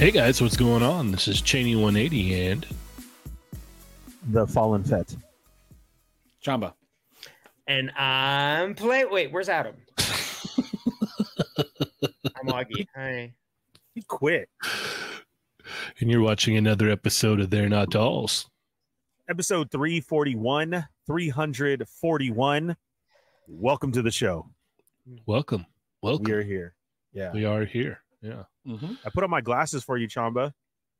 Hey guys, what's going on? This is Cheynee 180 and The Fallen Fett. Chamba. And I'm play. Wait, where's Adam? I'm Augie. Hi. He quit. and you're watching another episode of They're Not Dolls. Episode 341, 341. Welcome to the show. Welcome. Welcome. We are here. Yeah. We are here. Yeah. Mm-hmm. I put on my glasses for you, Chamba.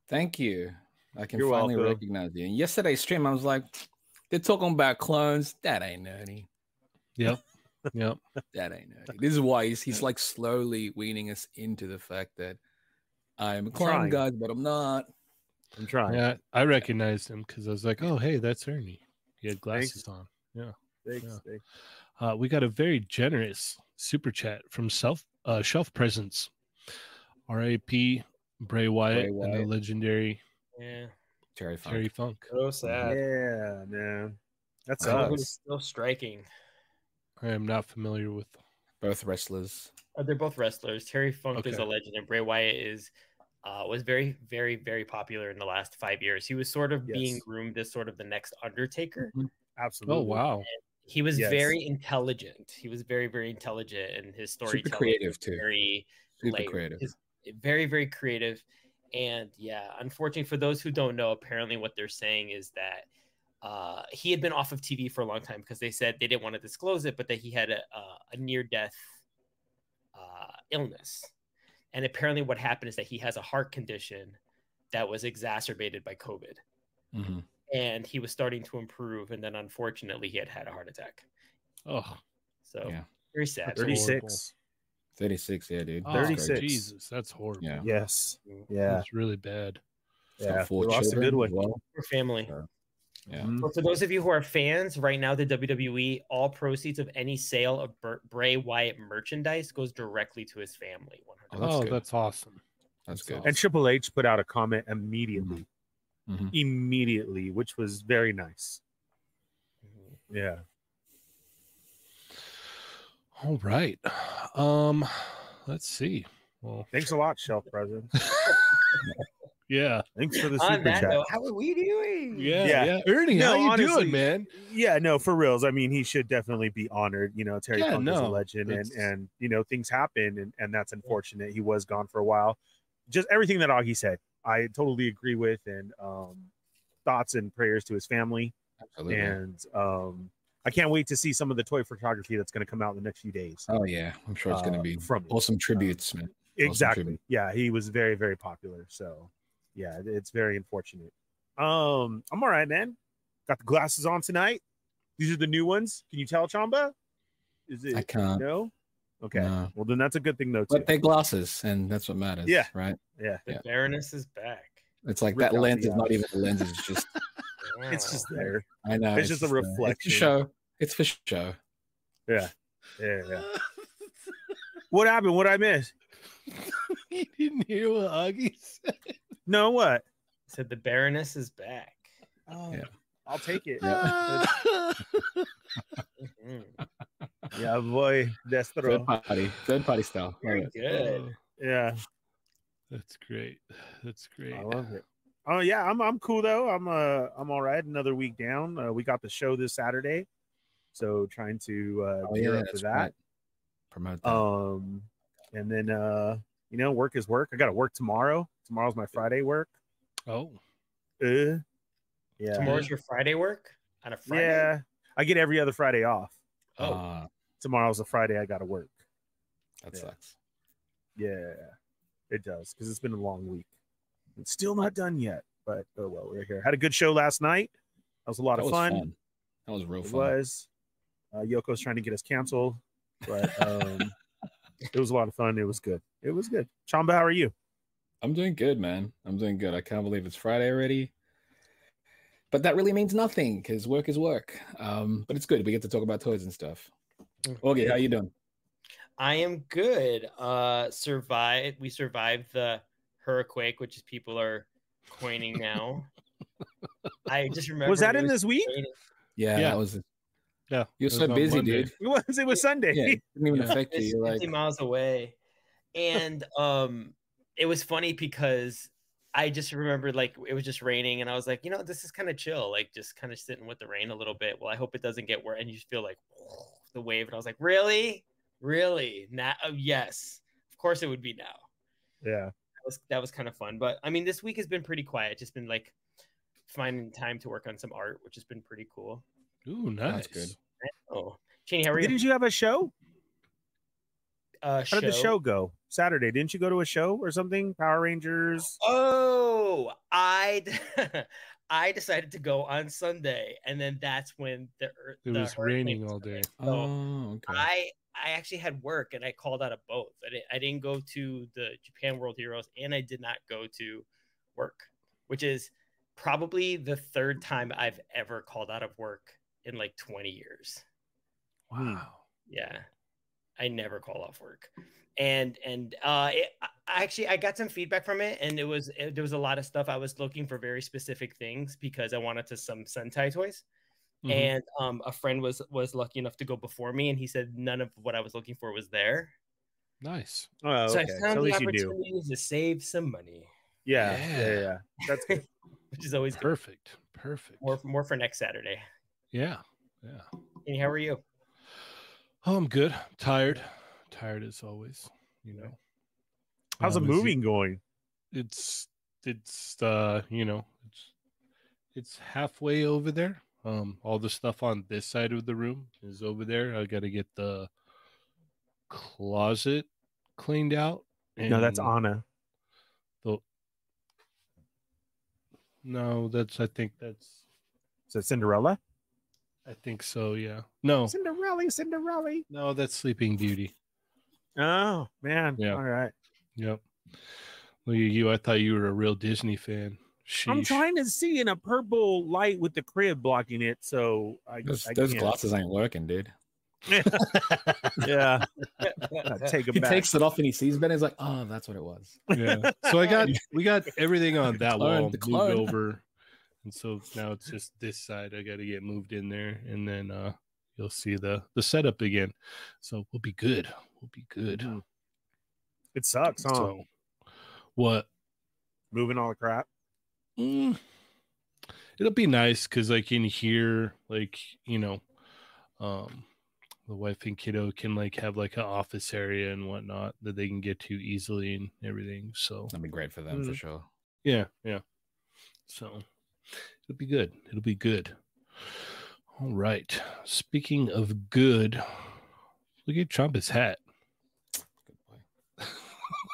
Thank you. I can You're finally welcome. recognize you. And yesterday's stream, I was like, they're talking about clones. That ain't nerdy. Yep. Yep. That ain't nerdy. This is why he's, he's like slowly weaning us into the fact that I'm a clone, trying. guys, but I'm not. I'm trying. Yeah. I recognized him because I was like, oh, hey, that's Ernie. He had glasses Thanks. on. Thanks, Yeah. thanks. Uh, we got a very generous super chat from Self uh, Shelf Presence. R.A.P. Bray Wyatt, and the legendary Yeah. Terry Funk. Terry Funk. So sad. Yeah, man. That's us. still striking. I am not familiar with. Both wrestlers. Uh, they're both wrestlers. Terry Funk is a legend, and Bray Wyatt is uh, was very, very, very popular in the last five years. He was sort of being groomed as sort of the next Undertaker. Absolutely. Oh, wow. He was Yes. very intelligent. He was very, very intelligent, and his storytelling Super creative, was too. Very Super layered. creative. His- very, very creative. And yeah, unfortunately, for those who don't know, apparently what they're saying is that uh, he had been off of TV for a long time because they said they didn't want to disclose it, but that he had a, a, a near death uh, illness. And apparently, what happened is that he has a heart condition that was exacerbated by COVID. Mhm. And he was starting to improve. And then, unfortunately, he had had a heart attack. Oh, So, Yeah. very sad. That's 36. 36, yeah, dude. oh, 36. Jesus, that's horrible. Yeah. Yes. Mm. Yeah. It's really bad. He's Yeah. four We lost a good one. as Well. For family. Sure. Yeah. Mhm. But for those of you who are fans, right now the WWE, all proceeds of any sale of Br- Bray Wyatt merchandise goes directly to his family. 100%. Oh, that's oh, good. that's awesome. That's good. And Triple H put out a comment immediately. Mhm. Immediately, which was very nice. Mhm. Yeah. All right. Um, let's see. Well, Thanks a lot, Shelf President. yeah, Thanks for the super chat. note, how are we doing? yeah, Yeah. yeah. Ernie, No, how you honestly, doing, man? Yeah, no, for reals. I mean, he should definitely be honored. You know, Terry Yeah, Funk is a no, legend, and and you know things happen, and and that's unfortunate. He was gone for a while. Just everything that Augie said, I totally agree with, and um, thoughts and prayers to his family, Absolutely. and um, I can't wait to see some of the toy photography that's going to come out in the next few days. Oh, yeah. I'm sure it's going uh, to be from him. awesome tributes, man. exactly. tribute. Yeah, he was very very popular. So yeah, it's very unfortunate. Um, I'm all right, man. Got the glasses on tonight. These are the new ones. Can you tell, Chamba? Is it I can't. no? Okay. No. Well, then that's a good thing, though. Too. But they're glasses, and that's what matters. Yeah. Right. yeah, The Yeah. Baroness is back. It's like Ripped that lens the is not even a lens. It's just, it's just there. I know. It's just a uh, It's reflection. show. It's for show. Yeah, yeah, yeah. What happened? What I miss? you didn't hear what Augie said. No, what? Said the Baroness is back. Oh, Yeah. I'll take it. Yeah. Yeah, boy, Destro. Third party. Third party style. Very Love it. good. Yeah, That's great. That's great. I love it. Oh yeah, I'm I'm cool though. I'm uh I'm all right. Another week down. Uh, we got the show this Saturday, so trying to uh, Oh, gear yeah, up for that. right. Promote that. Um, and then uh, you know, work is work. I got to work tomorrow. Tomorrow's my Friday work. Oh, Uh, yeah, Tomorrow's your Friday work on a Friday. yeah. I get every other Friday off. Oh, Ah, Tomorrow's a Friday. I got to work. that Yeah. sucks. Yeah, it does because it's been a long week. It's still not done yet, but oh well, we're here. Had a good show last night. That was a lot That of was fun. That was real It fun. was. Uh, Yoko's trying to get us canceled, but um, it was a lot of fun. It was good. It was good. Chamba, how are you? I'm doing good, man. I'm doing good. I can't believe it's Friday already. But that really means nothing because work is work. Um, but it's good. We get to talk about toys and stuff. Okay, how you doing? I am good. Uh, survived. We survived the hurricane, which is people are coining now. I just remember. Was that it in this week? Yeah, Yeah. that was. yeah. You're it so was busy, Monday. dude. It was. It was Sunday. Yeah, it didn't even Yeah. affect you. You're 50 like, miles away. And um it was funny because I just remembered like it was just raining, and I was like, you know, this is kind of chill, like just kind of sitting with the rain a little bit. Well, I hope it doesn't get worse, and you just feel like the wave, and I was like, really, really, now, oh, yes, of course it would be now. Yeah. That was that was kind of fun, but I mean, this week has been pretty quiet. Just been like finding time to work on some art, which has been pretty cool. Ooh, nice. That's good. Oh, Cheynee, how are you? Didn't you have a show? uh, How did the show go? Saturday. Didn't you go to a show or something? Power Rangers. Oh, I I decided to go on Sunday, and then that's when the ear- It was raining all day. So Oh, okay. I I actually had work, and I called out of both. I didn't, I didn't go to the Japan World Heroes, and I did not go to work, which is probably the third time I've ever called out of work in like 20 years. Wow. Yeah, I never call off work, and and uh, it, I I actually I got some feedback from it, and it was it, there was a lot of stuff I was looking for very specific things because I wanted to some Sentai toys, Mhm. and um, a friend was was lucky enough to go before me, and he said none of what I was looking for was there, Nice. Oh, so okay. I found at the least you knew. opportunity to save some money, Yeah, yeah, Yeah. yeah. yeah. That's good. which is always good. Perfect. Perfect. more more for next Saturday. Yeah. Yeah. And how are you? Oh, I'm good. Tired. Tired as always. You know. How's the Um, it- moving going? it's it's uh you know it's it's halfway over there um all the stuff on this side of the room is over there i gotta get the closet cleaned out No, that's Anna. the no that's i think that's Is it Cinderella? i think so yeah no Cinderella, Cinderella. no that's sleeping beauty Oh man. Yeah. All right. yep look at you i thought you were a real disney fan I'm trying to see in a purple light with the crib blocking it, so I, Those, I those can't. glasses ain't working, dude. Yeah, take it He back. takes it off and he sees Ben. He's like, "Oh, that's what it was." yeah. So I got we got everything on that Clone, wall moved clone. over, and so now it's just this side. I got to get moved in there, and then uh you'll see the the setup again. So we'll be good. We'll be good. Mhm. It sucks, huh? So what? Moving all the crap. Mm, it'll be nice because I can hear like you know, um, the wife and kiddo can like have like an office area and whatnot that they can get to easily and everything. So That'd be great for them for Mm. sure. Yeah, yeah. So it'll be good. It'll be good. All right. Speaking of good, look at Trump's hat.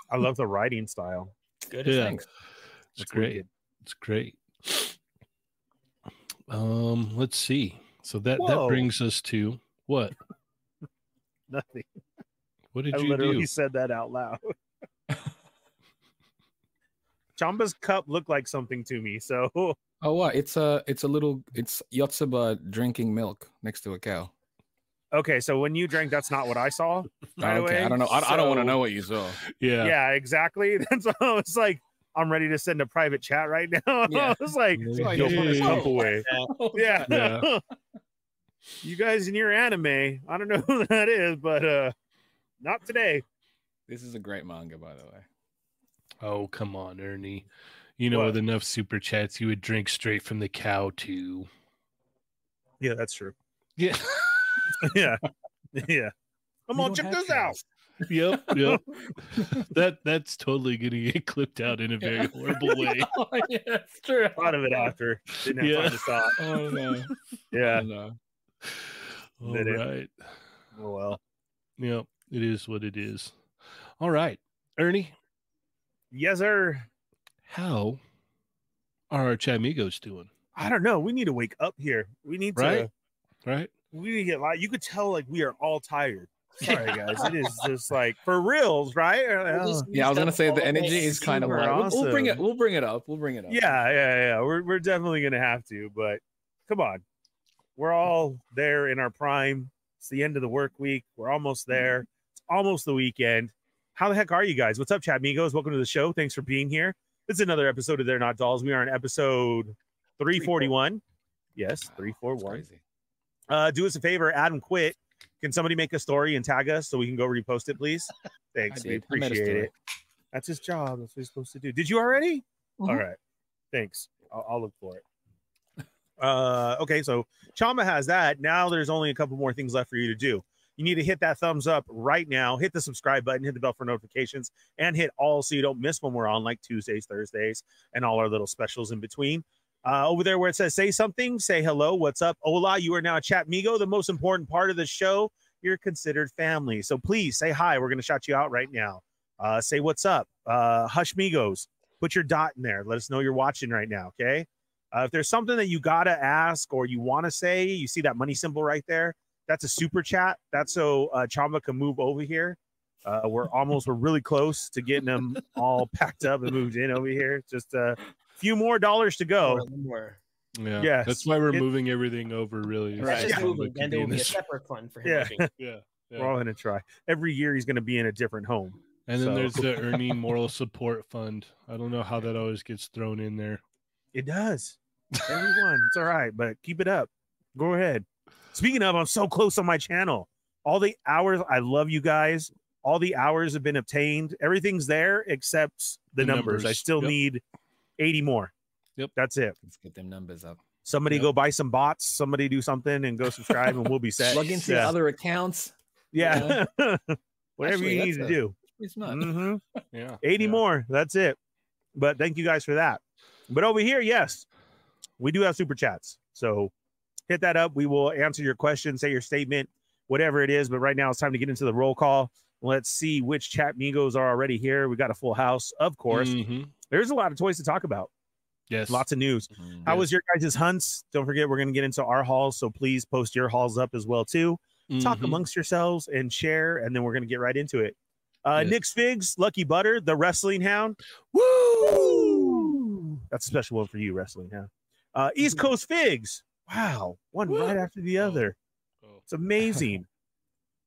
Good boy. I love the writing style. Good. Yeah. Thanks. It's That's great. wicked. It's great. Um, let's see. So that Whoa. that brings us to what? Nothing. What did I you literally do? said that out loud. Chamba's cup looked like something to me, so Oh, what? It's a it's a little it's Yotsuba drinking milk next to a cow. Okay. So when you drank, that's not what I saw. Right okay, away. I don't know. I, I don't want to know what you saw. Yeah. Yeah, exactly. That's why I was like, I'm ready to send a private chat right now. Yeah. I was like, Yeah. go put his cup Yeah. away. Yeah. Yeah. you guys in your anime, I don't know who that is, but uh not today. This is a great manga, by the way. Oh, come on, Ernie. You know, What? with enough super chats, you would drink straight from the cow too. Yeah, that's true. Yeah. yeah. Yeah. Come We on, check this out. yep. Yep. that that's totally gonna get clipped out in a very horrible way. oh, yeah, it's true. Thought of it after. Didn't have Yeah. time to stop. Oh no. Yeah. Oh, no. All Did it? right. Oh well. Yep. It is what it is. All right. Ernie, Yes, sir. how are our Chamigos doing? I don't know. We need to wake up here. We need to Right? Right? we need to get live. You could tell like we are all tired. Sorry guys. It is just like for reals, right? Uh, Yeah, I was gonna say the energy is kind of Super like we'll, we'll bring it. We'll bring it up. We'll bring it up. Yeah, yeah, yeah. We're we're definitely gonna have to, but come on. We're all there in our prime. It's the end of the work week. We're almost there. It's almost the weekend. How the heck are you guys? What's up, chat amigos? Welcome to the show. Thanks for being here. It's another episode of They're Not Dolls. We are on episode 341. Yes, Wow, 341. Uh, do us a favor, Adam quit. Can somebody make a story and tag us so we can go repost it, please? Thanks. We appreciate it. That's his job. That's what he's supposed to do. Did you already? All right. Thanks. I'll, I'll look for it. Uh, okay, so Chamba has that. Now there's only a couple more things left for you to do. You need to hit that thumbs up right now, hit the subscribe button, hit the bell for notifications, and hit all so you don't miss when we're on like Tuesdays, Thursdays, and all our little specials in between. Uh, over there where it says say something, say hello, what's up? Hola, you are now a chat migo, the most important part of the show. You're considered family. So please say hi. We're going to shout you out right now. Uh, say what's up. Uh, hush migos. Put your dot in there. Let us know you're watching right now. Okay. Uh, if there's something that you got to ask or you want to say, you see that money symbol right there. That's a super chat. That's so uh, Chamba can move over here. Uh, we're almost, we're really close to getting them all packed up and moved in over here. Just a few more dollars to go. More. Yeah. Yes. That's why we're It- moving everything over. Really. is That's so just Yeah. moving. and there will be a separate fund for him. Yeah, yeah. yeah. We're all going to try. Every year he's going to be in a different home. And then So- there's the Ernie Moral Support Fund. I don't know how that always gets thrown in there. It does. Everyone, it's all right, but keep it up. Go ahead. Speaking of, I'm so close on my channel. All the hours, I love you guys. All the hours have been obtained. Everything's there except the, The numbers. I still Yep. need 80 more. Yep. That's it. Let's get them numbers up. Somebody Yep. go buy some bots. Somebody do something and go subscribe, and we'll be set. Plug into yeah. other accounts. yeah. Whatever Actually, you need that's to a- do. It's not. Mhm. Yeah. 80 yeah. more. That's it. But thank you guys for that. But over here, yes, we do have super chats. So hit that up. We will answer your question, say your statement, whatever it is. But right now, it's time to get into the roll call. Let's see which chat migos are already here. We got a full house, of course. Mhm. There's a lot of toys to talk about, Yes. lots of news. Mhm. How was your guys' hunts? Don't forget, we're going to get into our hauls. So please post your hauls up as well, too talk Mhm. amongst yourselves and share, and then we're gonna get right into it. Uh, Yes. Nick's Figs, Lucky Butter, the Wrestling Hound. Woo! That's a special one for you, Wrestling Hound. Uh, East Coast Figs. Wow, one Woo! right after the Oh. other. Oh. It's amazing.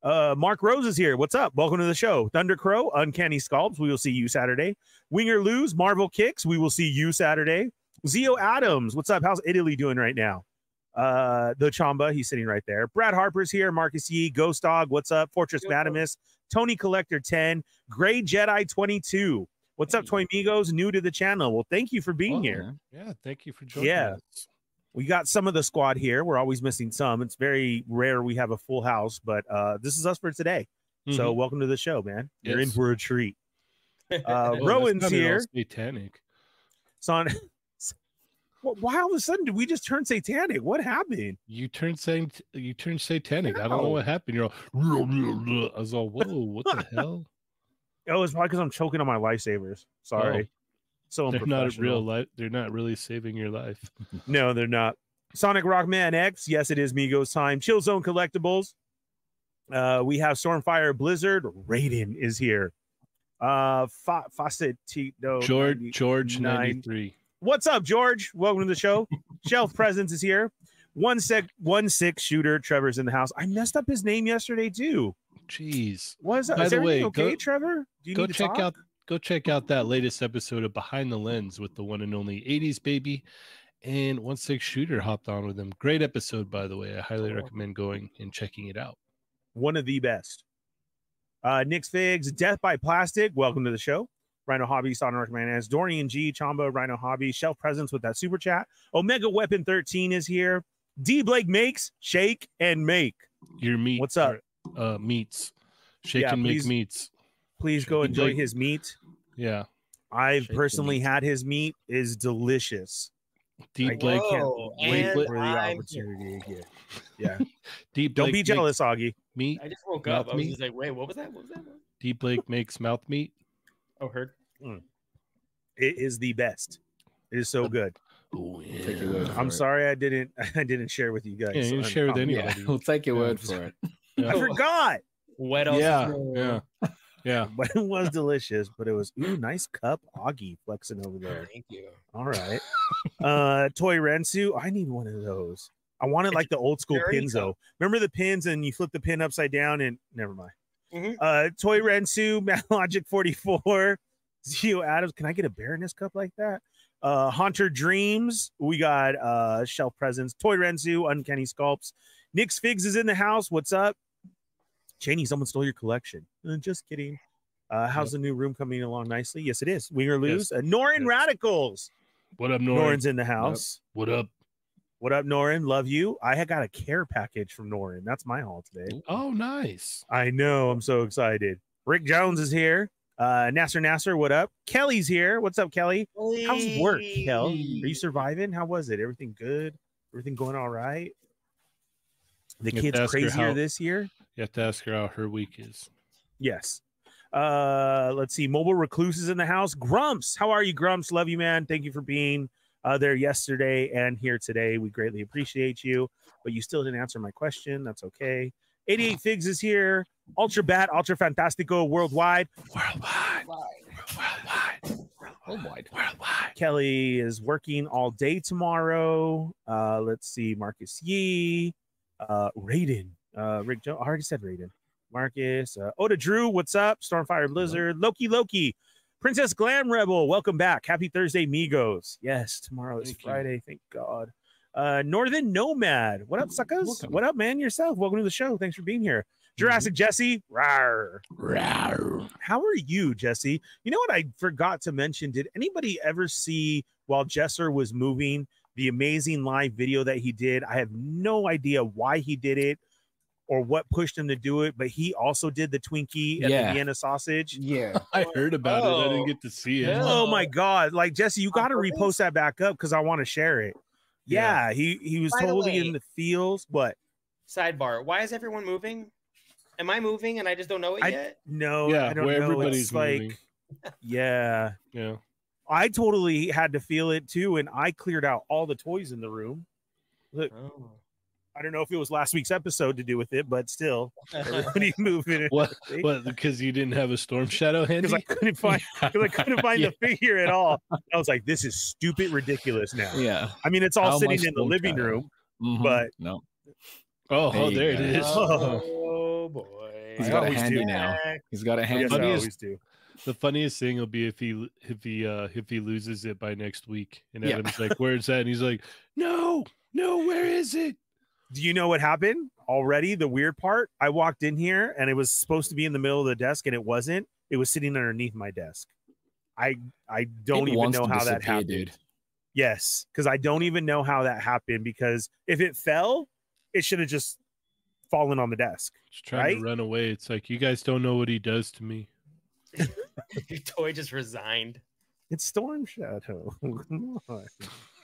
Uh, Mark Rose is here. What's up? Welcome to the show. Thunder Crow, Uncanny Sculpts. We will see you Saturday. Winger Lose, Marvel Kicks. We will see you Saturday. Zio Adams. What's up? How's Italy doing right now? Uh, the Chamba. He's sitting right there. Brad Harper's here. Marcus Yee, Ghost Dog. What's up? Fortress Yo. Madamus. Tony Collector 10. Gray Jedi 22. What's up, Toy Migos? New to the channel. Well, thank you for being Oh, here. man. Yeah. Thank you for joining Yeah. us. We got some of the squad here. We're always missing some. It's very rare we have a full house, but uh, this is us for today. So Mhm. welcome to the show, man. You're in for a treat. Uh, Oh, Rowan's not at all here. Satanic. Son, Wh- why all of a sudden did we just turn satanic? What happened? You turned sat- you turned satanic. I don't know what happened. You're all I was all, whoa, what the hell? Oh, it's probably because I'm choking on my lifesavers. Sorry. So. They're not unprofessional. real life. They're not really saving your life. No, they're not. Sonic Rockman X. Yes, it is Migos time. Chill Zone Collectibles. Uh, we have Stormfire Blizzard. Raiden is here. Uh, Fa- Fawcett T. No, George 90 George nine. ninety three. What's up, George? Welcome to the show. Shelf Presence is here. One sec, one six shooter. Trevor's in the house. I messed up his name yesterday too. Jeez. What is that? By Is the everything way, okay, go- Trevor? Do you Go need to check talk? out go check out that latest episode of Behind the Lens with the one and only 80s baby and one six shooter hopped on with him. Great episode, by the way. I highly recommend going and checking it out. one of the best. Uh, Nick's Figs, Death by Plastic. Welcome to the show. Rhino Hobby, Sonic Manaz, Dorian G, Chamba, Rhino Hobby, Shelf Presence with that super chat. Omega Weapon 13 is here. D Blake makes, shake, and make. Your meat What's up? Uh meats. Shake Yeah, and make meats. Please go enjoy his meat. Yeah. I've Shake personally meat. had his meat is delicious. Deep I Blake can't Whoa, wait for the I'm opportunity again. Yeah. Deep Don't Blake be makes jealous, Augie. Meat. I just woke Mouth up. I was meat? just like, wait, what was that? What was that? Deep Blake makes mouth meat. Oh, heard. Mm. It is the best. It is so good. Oh Take your word yeah. I'm sorry I didn't I didn't share with you guys. Yeah, you didn't on- share with on- anyone. Yeah, we'll take your Yeah. word for it. I forgot. What else? Yeah, yeah. Yeah. but it was delicious. But it was ooh, nice cup, Augie flexing over there. Thank you. All right. Uh Toy Rensu. I need one of those. I wanted like the old school Very pins though. Remember the pins and you flip the pin upside down and never mind. Mhm. Uh Toy Rensu, Logic 44, Zio Adams. Can I get a Baroness cup like that? Uh Haunter Dreams. We got uh Shelf Presence, Toy Rensu, Uncanny Sculpts. Nick's Figs is in the house. What's up? Cheynee, someone stole your collection. Uh, just kidding. Uh, how's the new room coming along nicely? Yes, it is. Win or lose. Uh, Norin Yes. Radicals. What up, Norin? Norin's in the house. What up? What up, Norin? Love you. I had got a care package from Norin. That's my haul today. Oh, nice. I know. I'm so excited. Rick Jones is here. Uh, Nasser Nasser, what up? Kelly's here. What's up, Kelly? How's work, Kel? Are you surviving? How was it? Everything good? Everything going all right? The kids to crazier how- this year? You have to ask her how her week is. Yes. Uh, let's see. Mobile Recluse is in the house. Grumps, how are you, Grumps? Love you, man. Thank you for being uh, there yesterday and here today. We greatly appreciate you, but you still didn't answer my question. That's okay. 88 Figs is here. Ultra Bat, Ultra Fantastico Worldwide. Worldwide. Worldwide. Worldwide. Worldwide. Kelly is working all day tomorrow. Uh, let's see. Marcus Yee, uh, Raiden, uh, Rick Joe. I already said Raiden. Marcus, uh, Oda Drew, what's up? Stormfire Blizzard, Loki Loki, Princess Glam Rebel, welcome back. Happy Thursday, Migos. Yes, tomorrow is Thank you. Friday. Thank God. Uh, Northern Nomad, what up, suckers? Welcome. What up, man? Yourself. Welcome to the show. Thanks for being here. Jurassic Jesse, rawr. Rawr. How are you, Jesse? You know what I forgot to mention? Did anybody ever see while Jesser was moving the amazing live video that he did? I have no idea why he did it or what pushed him to do it, but he also did the Twinkie and Yeah. the Vienna sausage. Yeah. I heard about it. I Oh. didn't get to see it. Yeah. Oh my god! Like Jesse, you got to repost that back up because I want to share it. Yeah. Yeah, he he was By the totally way- in the feels, but Sidebar: Why is everyone moving? Am I moving and I just don't know it I- yet? no, Yeah, I don't where know. everybody's It's like, yeah, Yeah. I totally had to feel it too, and I cleared out all the toys in the room. Look, Oh. I don't know if it was last week's episode to do with it, but still, everybody moving What? What? Because you didn't have a storm shadow handy? because I couldn't find because I couldn't find Yeah. the figure at all. I was like, this is stupid, ridiculous. Now, Yeah. I mean, it's all How sitting in the living Shadow? room, Mhm. but no, Oh, There oh there it go. is. Oh. Oh boy. he's I got a handy do. now. He's got a yes, handy. I always do. The funniest thing will be if he if he uh if he loses it by next week, and Yeah. Evan's like, "Where's that?" And he's like, "No, no, where is it?" Do you know what happened already? The weird part, I walked in here and it was supposed to be in the middle of the desk, and it wasn't. It was sitting underneath my desk. I I don't It even know how that happened. dude. Yes, because I don't even know how that happened. Because if it fell, it should have just fallen on the desk. Just trying Right? to run away. It's like you guys don't know what he does to me. Your toy just resigned. It's Storm Shadow.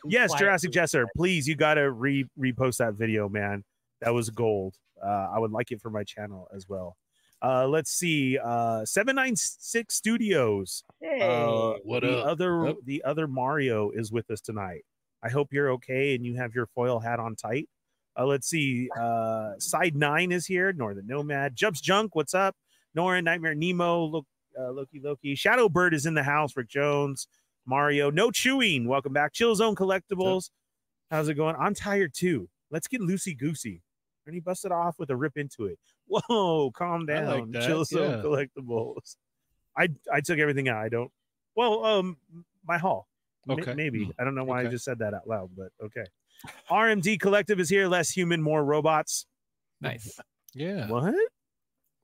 Come on. yes, Jurassic Jesser, please, you gotta re repost that video, man. That was gold. Uh, I would like it for my channel as well. Uh, let's see. Uh, seven nine six Studios. Uh, What the up? other Yep. the other Mario is with us tonight. I hope you're okay and you have your foil hat on tight. Uh, let's see. Uh, side nine is here. Northern Nomad. Jumps Junk. What's up? Nora, Nightmare Nemo. Look, uh, Loki Loki. Shadow Bird is in the house. Rick Jones. Mario. No chewing. Welcome back. Chill Zone Collectibles. How's it going? I'm tired too. Let's get loosey goosey. And he busted off with a rip into it. Whoa, calm like down. that, Chill Zone yeah. Collectibles. I I took everything out. I don't. Well, um, my haul. M- Okay. maybe I don't know why I just said that out loud, but okay. RMD Collective is here. Less human, more robots. Nice. Yeah. What?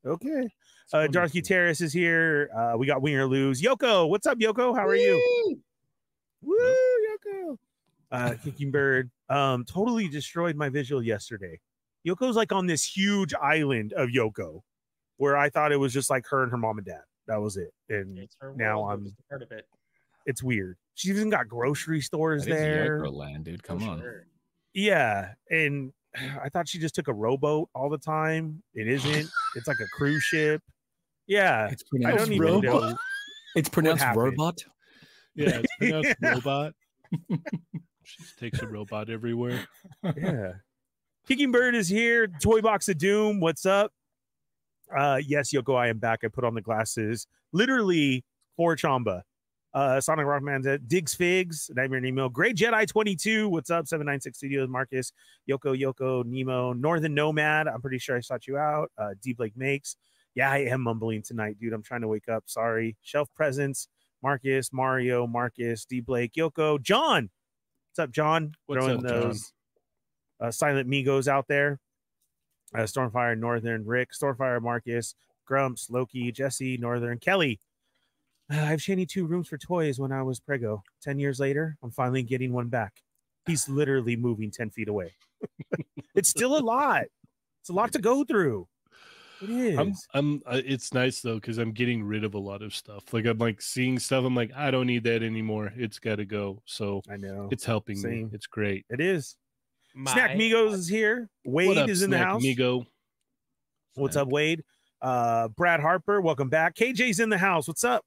Okay. It's Uh, Darth wonderful. Gutierrez is here. Uh, we got Winger Lose. Yoko, what's up, Yoko? How are you? Woo, Yoko. Uh, Kicking Bird. Um, totally destroyed my visual yesterday. Yoko's like on this huge island of Yoko, where I thought it was just like her and her mom and dad. That was it. And It's her now world, I'm- just a part of it. it's weird. She's even got grocery stores That is there. Yoko land, dude. Come For on. sure. Yeah, and I thought she just took a rowboat all the time. It isn't. it's like a cruise ship. Yeah, It's I pronounced don't even know. robot. It's pronounced robot. Yeah, it's pronounced Yeah. robot. she just takes a robot everywhere. Yeah, Kicking Bird is here. Toy Box of Doom. What's up? Uh, yes, Yoko, I am back. I put on the glasses, literally for Chamba. Uh, Sonic Rockman, uh, Diggs Figs, Nightmare Nemo, Great Jedi 22. What's up? 796 Studios, Marcus, Yoko, Yoko, Nemo, Northern Nomad. I'm pretty sure I sought you out. Uh, D Blake Makes. Yeah, I am mumbling tonight, dude. I'm trying to wake up. Sorry. Shelf Presence, Marcus, Mario, Marcus, D Blake, Yoko, John. What's up, John? What's Throwing up, John? uh, silent Migos out there. Uh, Stormfire, Northern, Rick, Stormfire, Marcus, Grumps, Loki, Jesse, Northern, Kelly. "Uh, I've shiny two rooms for toys when I was prego. Ten years later, I'm finally getting one back. He's literally moving ten feet away. it's still a lot. It's a lot to go through. It is. I'm, I'm. Uh, it's nice though because I'm getting rid of a lot of stuff. Like I'm like seeing stuff. I'm like, I don't need that anymore. It's got to go. So I know. it's helping Same. me. It's great. It is. My, Snack Migos is here. Wade up, is in the Snack house. Migo? What's up, Wade? Uh, Brad Harper, welcome back. KJ's in the house. What's up?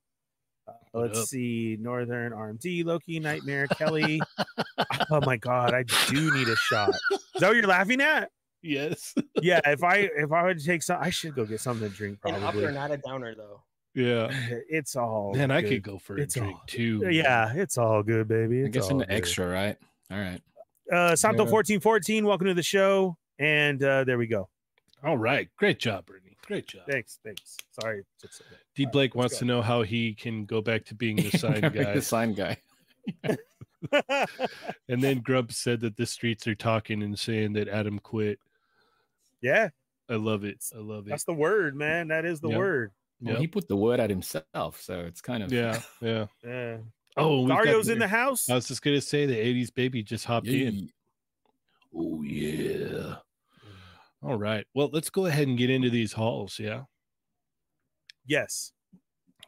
Uh, let's up? see. Northern RMD, Loki, Nightmare, Kelly. oh my god, I do need a shot. Is that what you're laughing at? Yes. Yeah, if I if I would take some, I should go get something to drink. probably an upper, Probably. not a downer though. yeah. It's all Man, I could go for a It's drink all- too. Yeah, it's all good, baby. I It's guess an good. extra, right? All right. Uh, Santo Yeah. fourteen fourteen, welcome to the show. And uh, there we go. All right. Great job, Brittany. Great job. Thanks, thanks. Sorry. it took so long. D Blake let's wants go. to know how he can go back to being the sign guy. the sign guy. And then Grub said that the streets are talking and saying that Adam quit. yeah, I love it. I love it. that's the word, man. That is the Yep. word. Well, Yep. he put the word out himself, so it's kind of Yeah, yeah. Yeah. Oh, we've Dario's in the- the house. I was just gonna say the '80s baby just hopped in. Oh yeah. All right. Well, let's go ahead and get into these hauls. Yeah. Yes.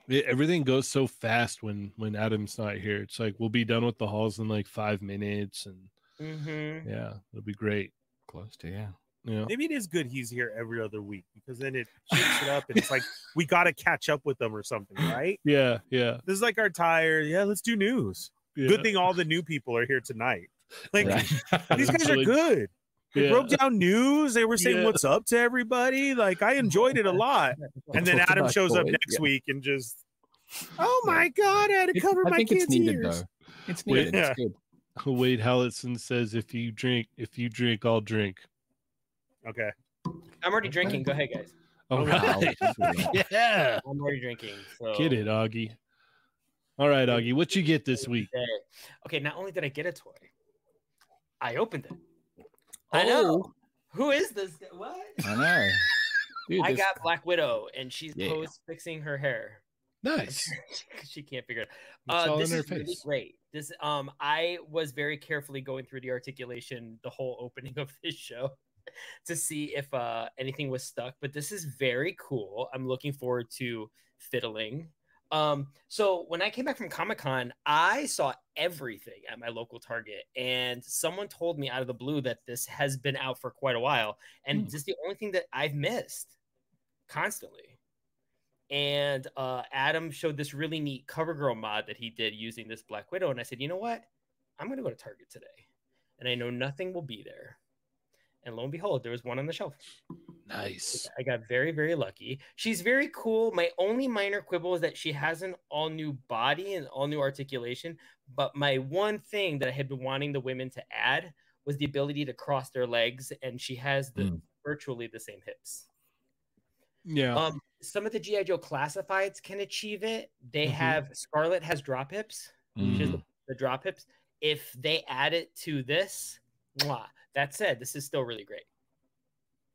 It- everything goes so fast when when Adam's not here. It's like we'll be done with the hauls in like five minutes, and Mm-hmm. yeah, it'll be great. Close to yeah. Yeah. Maybe it is good he's here every other week because then it shakes it up and it's like we got to catch up with them or something, right? Yeah. Yeah. This is like our tire. Yeah, let's do news. yeah. Good thing all the new people are here tonight. Like Right. these guys are good. They Yeah. broke down news. They were saying Yeah. what's up to everybody. Like I enjoyed it a lot. And then Adam shows up next yeah. week and just, oh my god, I had to cover I my kids' it's needed ears. though. It's Wait, needed. yeah. It's good. Wade Hallison says, "If you drink, if you drink, I'll drink." Okay. I'm already drinking. Go ahead, guys. All Oh, oh yeah. I'm already drinking. So Get it, Augie. All right, Augie. What you get this week? Okay. Okay. Not only did I get a toy, I opened it. I know. Who is this? guy? What? I know. Dude, I this- got Black Widow, and she's Yeah. post fixing her hair. Nice. she can't figure it. It's Uh, all this in her is really face. great. This um, I was very carefully going through the articulation, the whole opening of this show, to see if uh anything was stuck. But this is very cool. I'm looking forward to fiddling. Um, so when I came back from Comic Con, I saw everything at my local Target, and someone told me out of the blue that this has been out for quite a while, and this is the only thing that I've missed constantly. And uh, Adam showed this really neat Cover Girl mod that he did using this Black Widow, and I said, you know what, I'm gonna go to Target today, and I know nothing will be there, and lo and behold, there was one on the shelf. Nice. I got very very lucky. She's very cool. My only minor quibble is that she has an all new body and all new articulation, but my one thing that I had been wanting the women to add was the ability to cross their legs, and she has the Mm. virtually the same hips. Yeah. Um, some of the GI Joe classifieds can achieve it. They Mhm. have Scarlett has drop hips, Mm. She's the drop hips. If they add it to this, mwah. That said, this is still really great.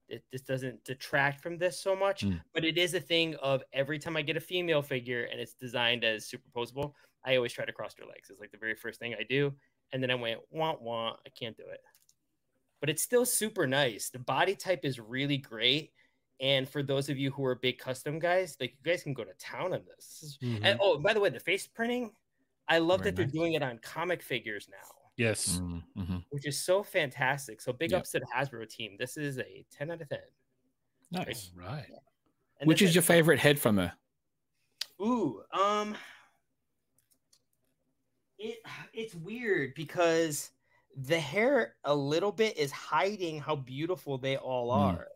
It this doesn't detract from this so much, Mm. but it is a thing of every time I get a female figure and it's designed as superposable, I always try to cross their legs. It's like the very first thing I do, and then I went wah wah. I can't do it, but it's still super nice. The body type is really great. And for those of you who are big custom guys, like you guys can go to town on this. This is- Mhm. And oh, by the way, the face printing, I love Very that they're nice. doing it on comic figures now, yes. Mm, mhm. which is so fantastic. So big Yep. ups to the Hasbro team. This is a 10 out of 10. Nice. Right. And Which is it. your favorite head from her? Ooh, um, it it's weird because the hair a little bit is hiding how beautiful they all Hmm. are.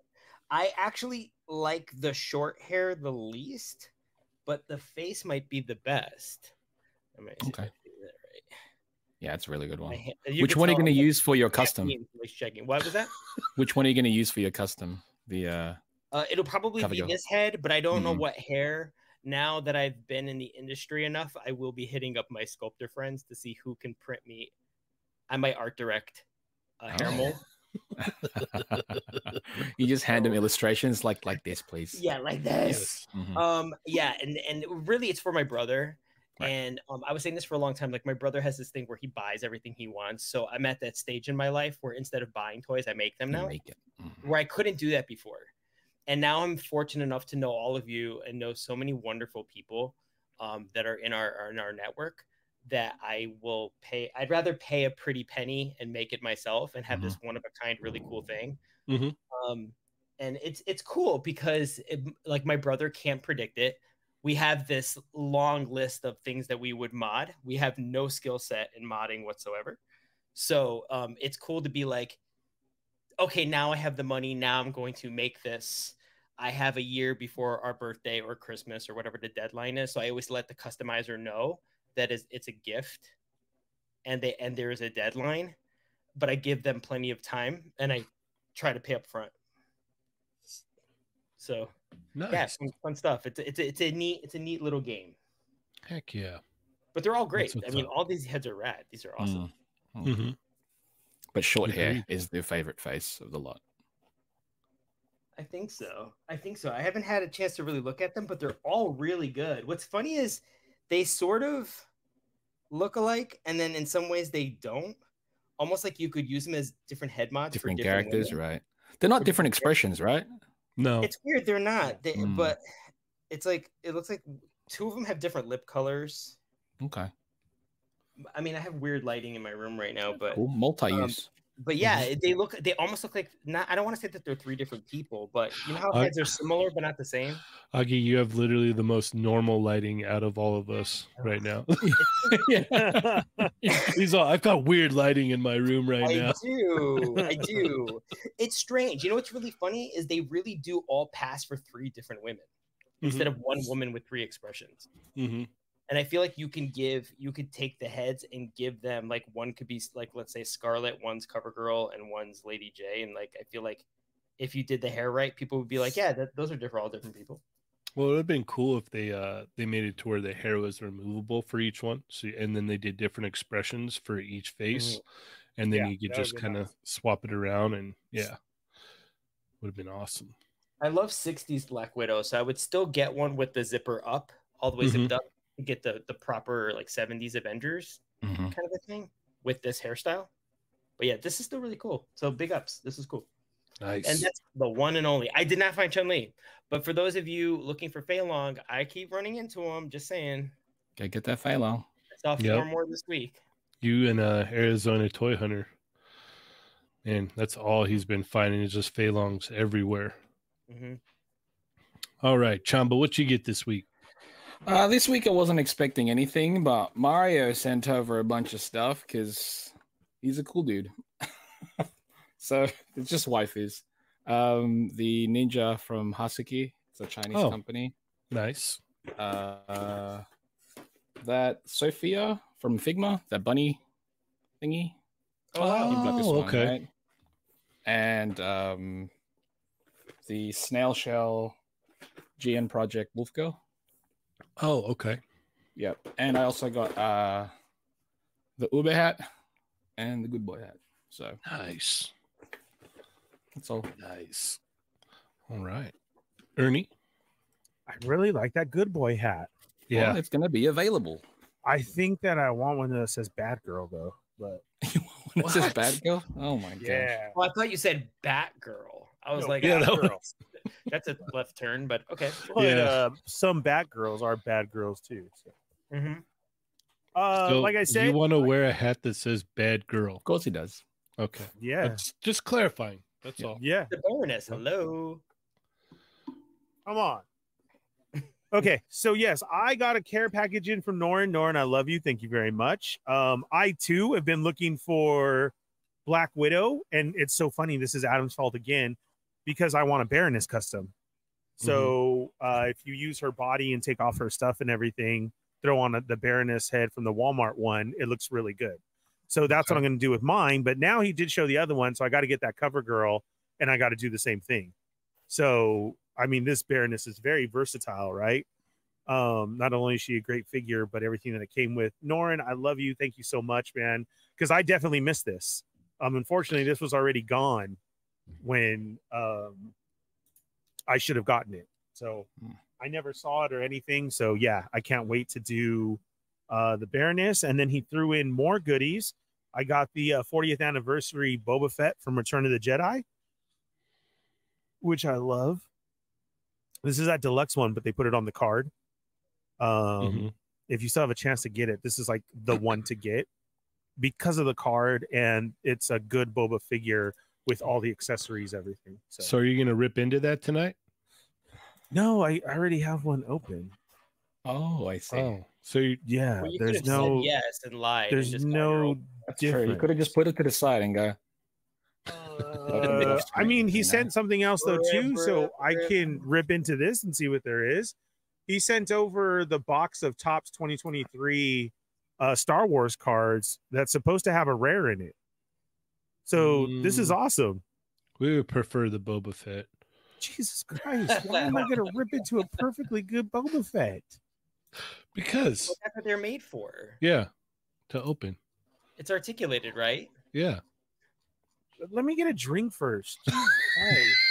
I actually like the short hair the least, but the face might be the best. Let me see if I Okay. Do that right. Yeah, it's a really good one. you Which one are you going to use for your custom? checking. What was that? Which one are you going to use for your custom? The uh Uh, it'll probably be girl. this head, but I don't know Mhm. what hair. Now that I've been in the industry enough, I will be hitting up my sculptor friends to see who can print me. I might art direct a hair Oh. mold you just hand them illustrations like like this, please. Yeah, like this. Mhm. Um, yeah, and and really, it's for my brother. Right. And um, I was saying this for a long time. Like my brother has this thing where he buys everything he wants. So I'm at that stage in my life where instead of buying toys, I make them now. make. Mhm. Where I couldn't do that before. And now I'm fortunate enough to know all of you and know so many wonderful people um, that are in our are in our network that I will pay. I'd rather pay a pretty penny and make it myself and have this one of a kind, really cool thing. Mhm. Um, and it's it's cool because it, like my brother can't predict it. We have this long list of things that we would mod. We have no skill set in modding whatsoever. So um, it's cool to be like, okay, now I have the money. Now I'm going to make this. I have a year before our birthday or Christmas or whatever the deadline is. So I always let the customizer know that is it's a gift and they and there is a deadline, but I give them plenty of time and I try to pay up front. So Nice. yeah, some fun stuff. It's a, it's a, it's a neat it's a neat little game. Heck yeah. But they're all great. I mean, up. all these heads are rad. These are awesome. Mm. hmm But short hair is their favorite face of the lot. I think so. I think so. I haven't had a chance to really look at them, but they're all really good. What's funny is they sort of look alike, and then in some ways they don't. Almost like you could use them as different head mods Different, for different characters, women. right? They're not different different expressions, right? No. It's weird. They're not. They, Mm. But it's like it looks like two of them have different lip colors. Okay. I mean, I have weird lighting in my room right now, but Cool. Multi-use. But yeah, Mm-hmm. they look they almost look like not. I don't want to say that they're three different people, but you know how I- heads are similar but not the same. Augie, you have literally the most normal lighting out of all of us right now. yeah. He's all, I've got weird lighting in my room right I now. I do. I do. It's strange. You know what's really funny is they really do all pass for three different women instead of one woman with three expressions. hmm And I feel like you can give, you could take the heads and give them like one could be like let's say Scarlett, one's Cover Girl, and one's Lady J. And like I feel like if you did the hair right, people would be like, yeah, that, those are different, all different people. Well, it would have been cool if they uh they made it to where the hair was removable for each one. So and then they did different expressions for each face. And then Yeah, you could just kind of nice. swap it around and yeah. Would have been awesome. I love 60s Black Widow, so I would still get one with the zipper up, all the way zipped up, to get the the proper like 70s Avengers Mhm. kind of a thing with this hairstyle. But yeah, this is still really cool. So big ups. This is cool. Nice. And that's the one and only. I did not find Chun Li, but for those of you looking for Fei Long, I keep running into him. Just saying. Gotta get that Fei Long. I saw Yep. four more this week. you and uh Arizona Toy Hunter. And that's all he's been finding is just Fei Longs everywhere. hmm All right, Chamba, what you get this week? Uh, this week I wasn't expecting anything, but Mario sent over a bunch of stuff because he's a cool dude. so it's just waifus. Um, the ninja from Hasuki, it's a Chinese Oh. company. Nice. Uh, that Sophia from Figma, that bunny thingy. Oh, You've got this Oh, one, okay. right? And um, the snail shell GN project Wolf Girl. Oh, okay. Yep. And I also got uh the Uber hat and the good boy hat. So Nice. that's all. Nice. All right. Ernie? I really like that good boy hat. Yeah. Well, it's gonna be available. I think that I want one that says bad girl though. But When it says bad girl. Oh my gosh. yeah. Well, I thought you said Batgirl. I was No, like, Yeah, that Batgirl. That's a left turn, but okay. But Yeah. uh, some bad girls are bad girls too. So. hmm Uh, So like I said, you want to wear a hat that says bad girl. Of course he does. Okay. yeah, That's just clarifying. That's Yeah. all. yeah. The Baroness. Hello. Come on. Okay, so yes, I got a care package in from Norin. Norin, I love you. Thank you very much. Um, I too have been looking for Black Widow, and it's so funny. This is Adam's fault again because I want a Baroness custom. So uh, if you use her body and take off her stuff and everything, throw on a, the Baroness head from the Walmart one, it looks really good. So that's what I'm going to do with mine. But now he did show the other one, so I got to get that cover girl, and I got to do the same thing. So I mean, this Baroness is very versatile, right? Um, not only is she a great figure, but everything that it came with. Norin, I love you. Thank you so much, man. Because I definitely missed this. Um, unfortunately, this was already gone when um I should have gotten it. So Hmm. I never saw it or anything. So yeah, I can't wait to do uh the Baroness. And then he threw in more goodies. I got the uh, 40th anniversary Boba Fett from Return of the Jedi, which I love. This is that deluxe one, but they put it on the card. Um, Mhm. if you still have a chance to get it, this is like the one to get because of the card, and it's a good Boba figure with all the accessories, everything. So, So are you gonna rip into that tonight? no, I, I already have one open. Oh, I see. Oh, so you, Yeah, Well, you there's no, said yes and lied. there's and just no. own. That's true. You could have just put it to the side and go. Uh, I mean, he sent something else though too, so Rip, I can rip into this and see what there is. He sent over the box of Topps 2023 uh, Star Wars cards that's supposed to have a rare in it. So this is Mm. awesome. we would prefer the Boba Fett. Jesus Christ! Why am I going to rip into a perfectly good Boba Fett? Because Well, that's what they're made for. yeah, to open. It's articulated, right? Yeah. Let me get a drink first. Jesus Christ. A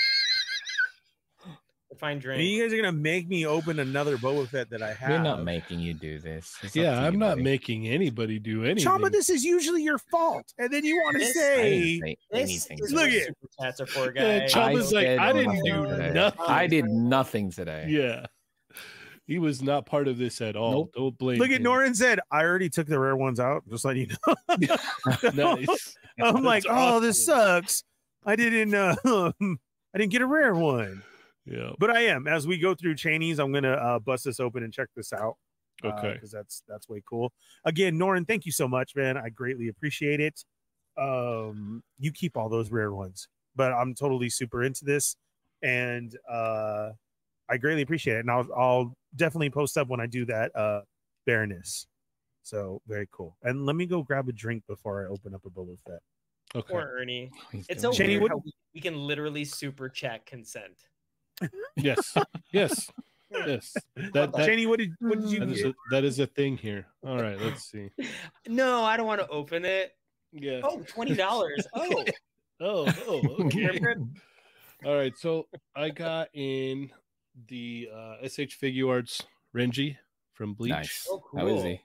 fine And drink. you guys are going to make me open another Boba Fett that I have. We're not making you do this. It's Yeah, I'm you, not buddy. making anybody do anything. Chamba, this is usually your fault, and then you want to say say anything. is Look at- super chats are for, Yeah, guys. Chamba's like, said I didn't do today. nothing. I did nothing today. Yeah. He was not part of this at all. Nope. Don't blame Look at him. Norin said, I already took the rare ones out. Just letting you know. Nice. I'm like, That's oh, this sucks. I didn't uh I didn't get a rare one. Yeah. But I am. As we go through Cheynee's, I'm gonna uh bust this open and check this out. Okay. Because that's that's way cool. Again, Norin, thank you so much, man. I greatly appreciate it. Um, you keep all those rare ones, but I'm totally super into this, and uh I greatly appreciate it. And I'll I'll definitely post up when I do that uh Baroness. So very cool. And let me go grab a drink before I open up a Boba Fett. Okay. Poor Ernie. He's It's doing so Cheynee, weird what- how we, we can literally super chat consent. Yes. Yes. Yes. That that, Cheynee, what did what did you that is a, that is a thing here. All right, let's see. No, I don't want to open it. Yeah. Oh, $20. Oh, Oh, oh, okay. rip, rip. All right, so I got in the uh, S.H.Figuarts Renji from Bleach. nice. Oh, How is he?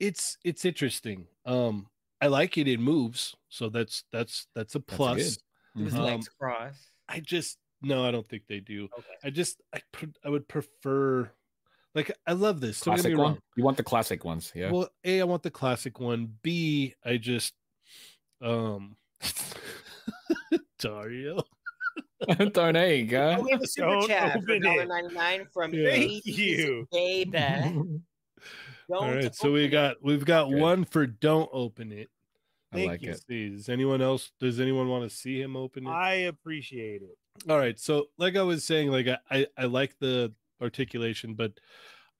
It's it's interesting. Um, I like it. It moves, so that's that's that's a That's plus. good. His Um, legs cross. I just no, I don't think they do. Okay. I just I pre- I would prefer like I love this. Don't get Classic me one. You want the classic ones, yeah. Well, A, I want the classic one. B, I just um Dario. Don't there you go. we have a super Don't chat for open it. $1.99 from Yeah. Thank you. Baby. All Don't so we open it. got we've got Good. one for don't open it. I Thank like you. it. See, does anyone else does anyone want to see him open it? I appreciate it. All right, so like I was saying, like I, I like the articulation, but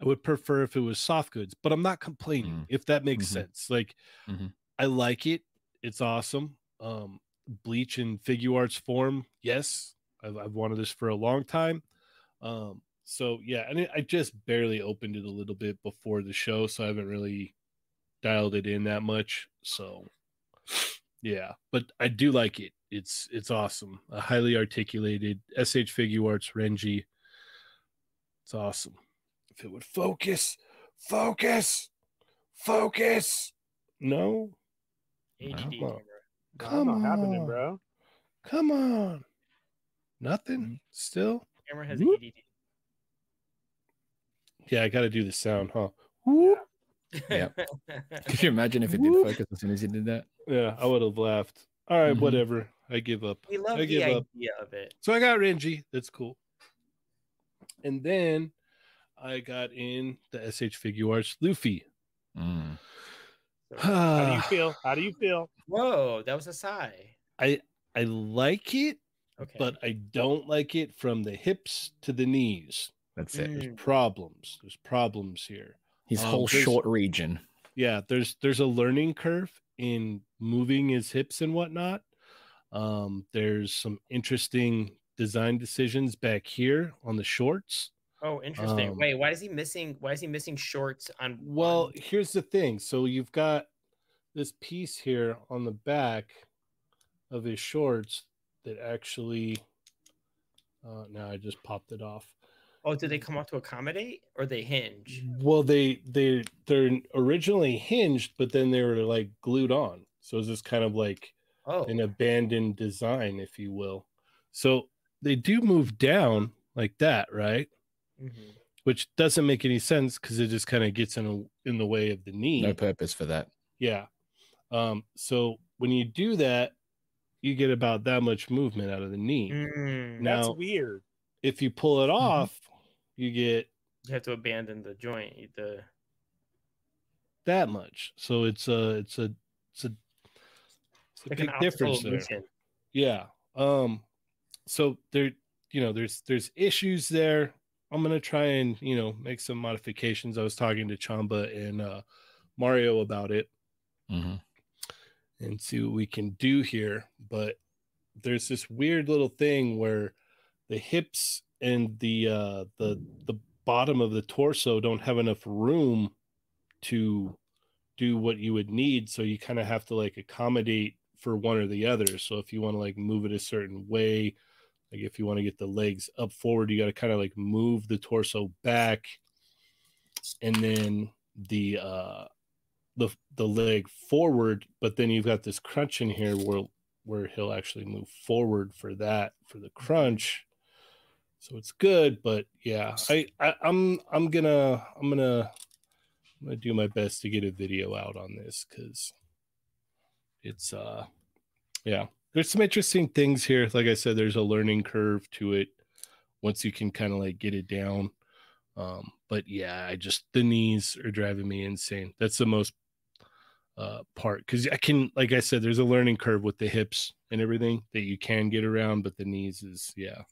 I would prefer if it was soft goods. But I'm not complaining Mm. if that makes Mhm. sense. Like Mhm. I like it; it's awesome. Um, bleach in Figuarts form, yes, I've, I've wanted this for a long time. Um, so yeah, and I just barely opened it a little bit before the show, so I haven't really dialed it in that much. So yeah, but I do like it. It's it's awesome. A highly articulated S.H.Figuarts Renji. It's awesome. If it would focus, focus, focus. No, HD Come on. camera. come Not happening, on. bro. come on. Nothing. Still. Camera has Whoop. ADD. Yeah, I got to do the sound, huh? Whoop. Yep. Could you imagine if it did Whoop. focus as soon as you did that? Yeah, I would have laughed. All right, Mhm. whatever. I give up. we love I the give idea up. of it. So I got Renji. That's cool. And then I got in the S.H.Figuarts Luffy. Mm. How do you feel? How do you feel? Whoa, that was a sigh. I I like it, Okay. but I don't like it from the hips to the knees. That's it. Mm. Problems. There's problems here. His Um, whole short region. Yeah, there's there's a learning curve in moving his hips and whatnot. Um, there's some interesting design decisions back here on the shorts. oh, interesting. um, Wait, why is he missing? Why is he missing shorts on? Well, here's the thing. So you've got this piece here on the back of his shorts that actually. Uh, now I just popped it off. Oh, did they come off to accommodate or they hinge? Well, they they they're originally hinged, but then they were like glued on. So it's just kind of like Oh, an abandoned design, if you will. So they do move down like that, right? mhm. Which doesn't make any sense because it just kind of gets in a, in the way of the knee. No purpose for that. Yeah. Um, so when you do that, you get about that much movement out of the knee. Mm, That's weird. If you pull it off, you get you have to abandon the joint. The that much. So it's a it's a it's a it's a like big difference there. illusion. Yeah. Um so there you know there's there's issues there. I'm gonna try and you know make some modifications. I was talking to Chamba and uh Mario about it hmm and see what we can do here. But there's this weird little thing where the hips and the uh the the bottom of the torso don't have enough room to do what you would need. So you kind of have to like accommodate for one or the other. So if you want to like move it a certain way, like if you want to get the legs up forward, you got to kind of like move the torso back and then the uh the the leg forward, but then you've got this crunch in here where where he'll actually move forward for that for the crunch. So it's good, but yeah, I, I I'm I'm gonna I'm gonna I'm gonna do my best to get a video out on this because it's uh yeah there's some interesting things here. Like i said there's a learning curve to it once you can kind of like get it down. Um but yeah i just the knees are driving me insane. That's the most uh part because i can like i said there's a learning curve with the hips and everything that you can get around but the knees is yeah.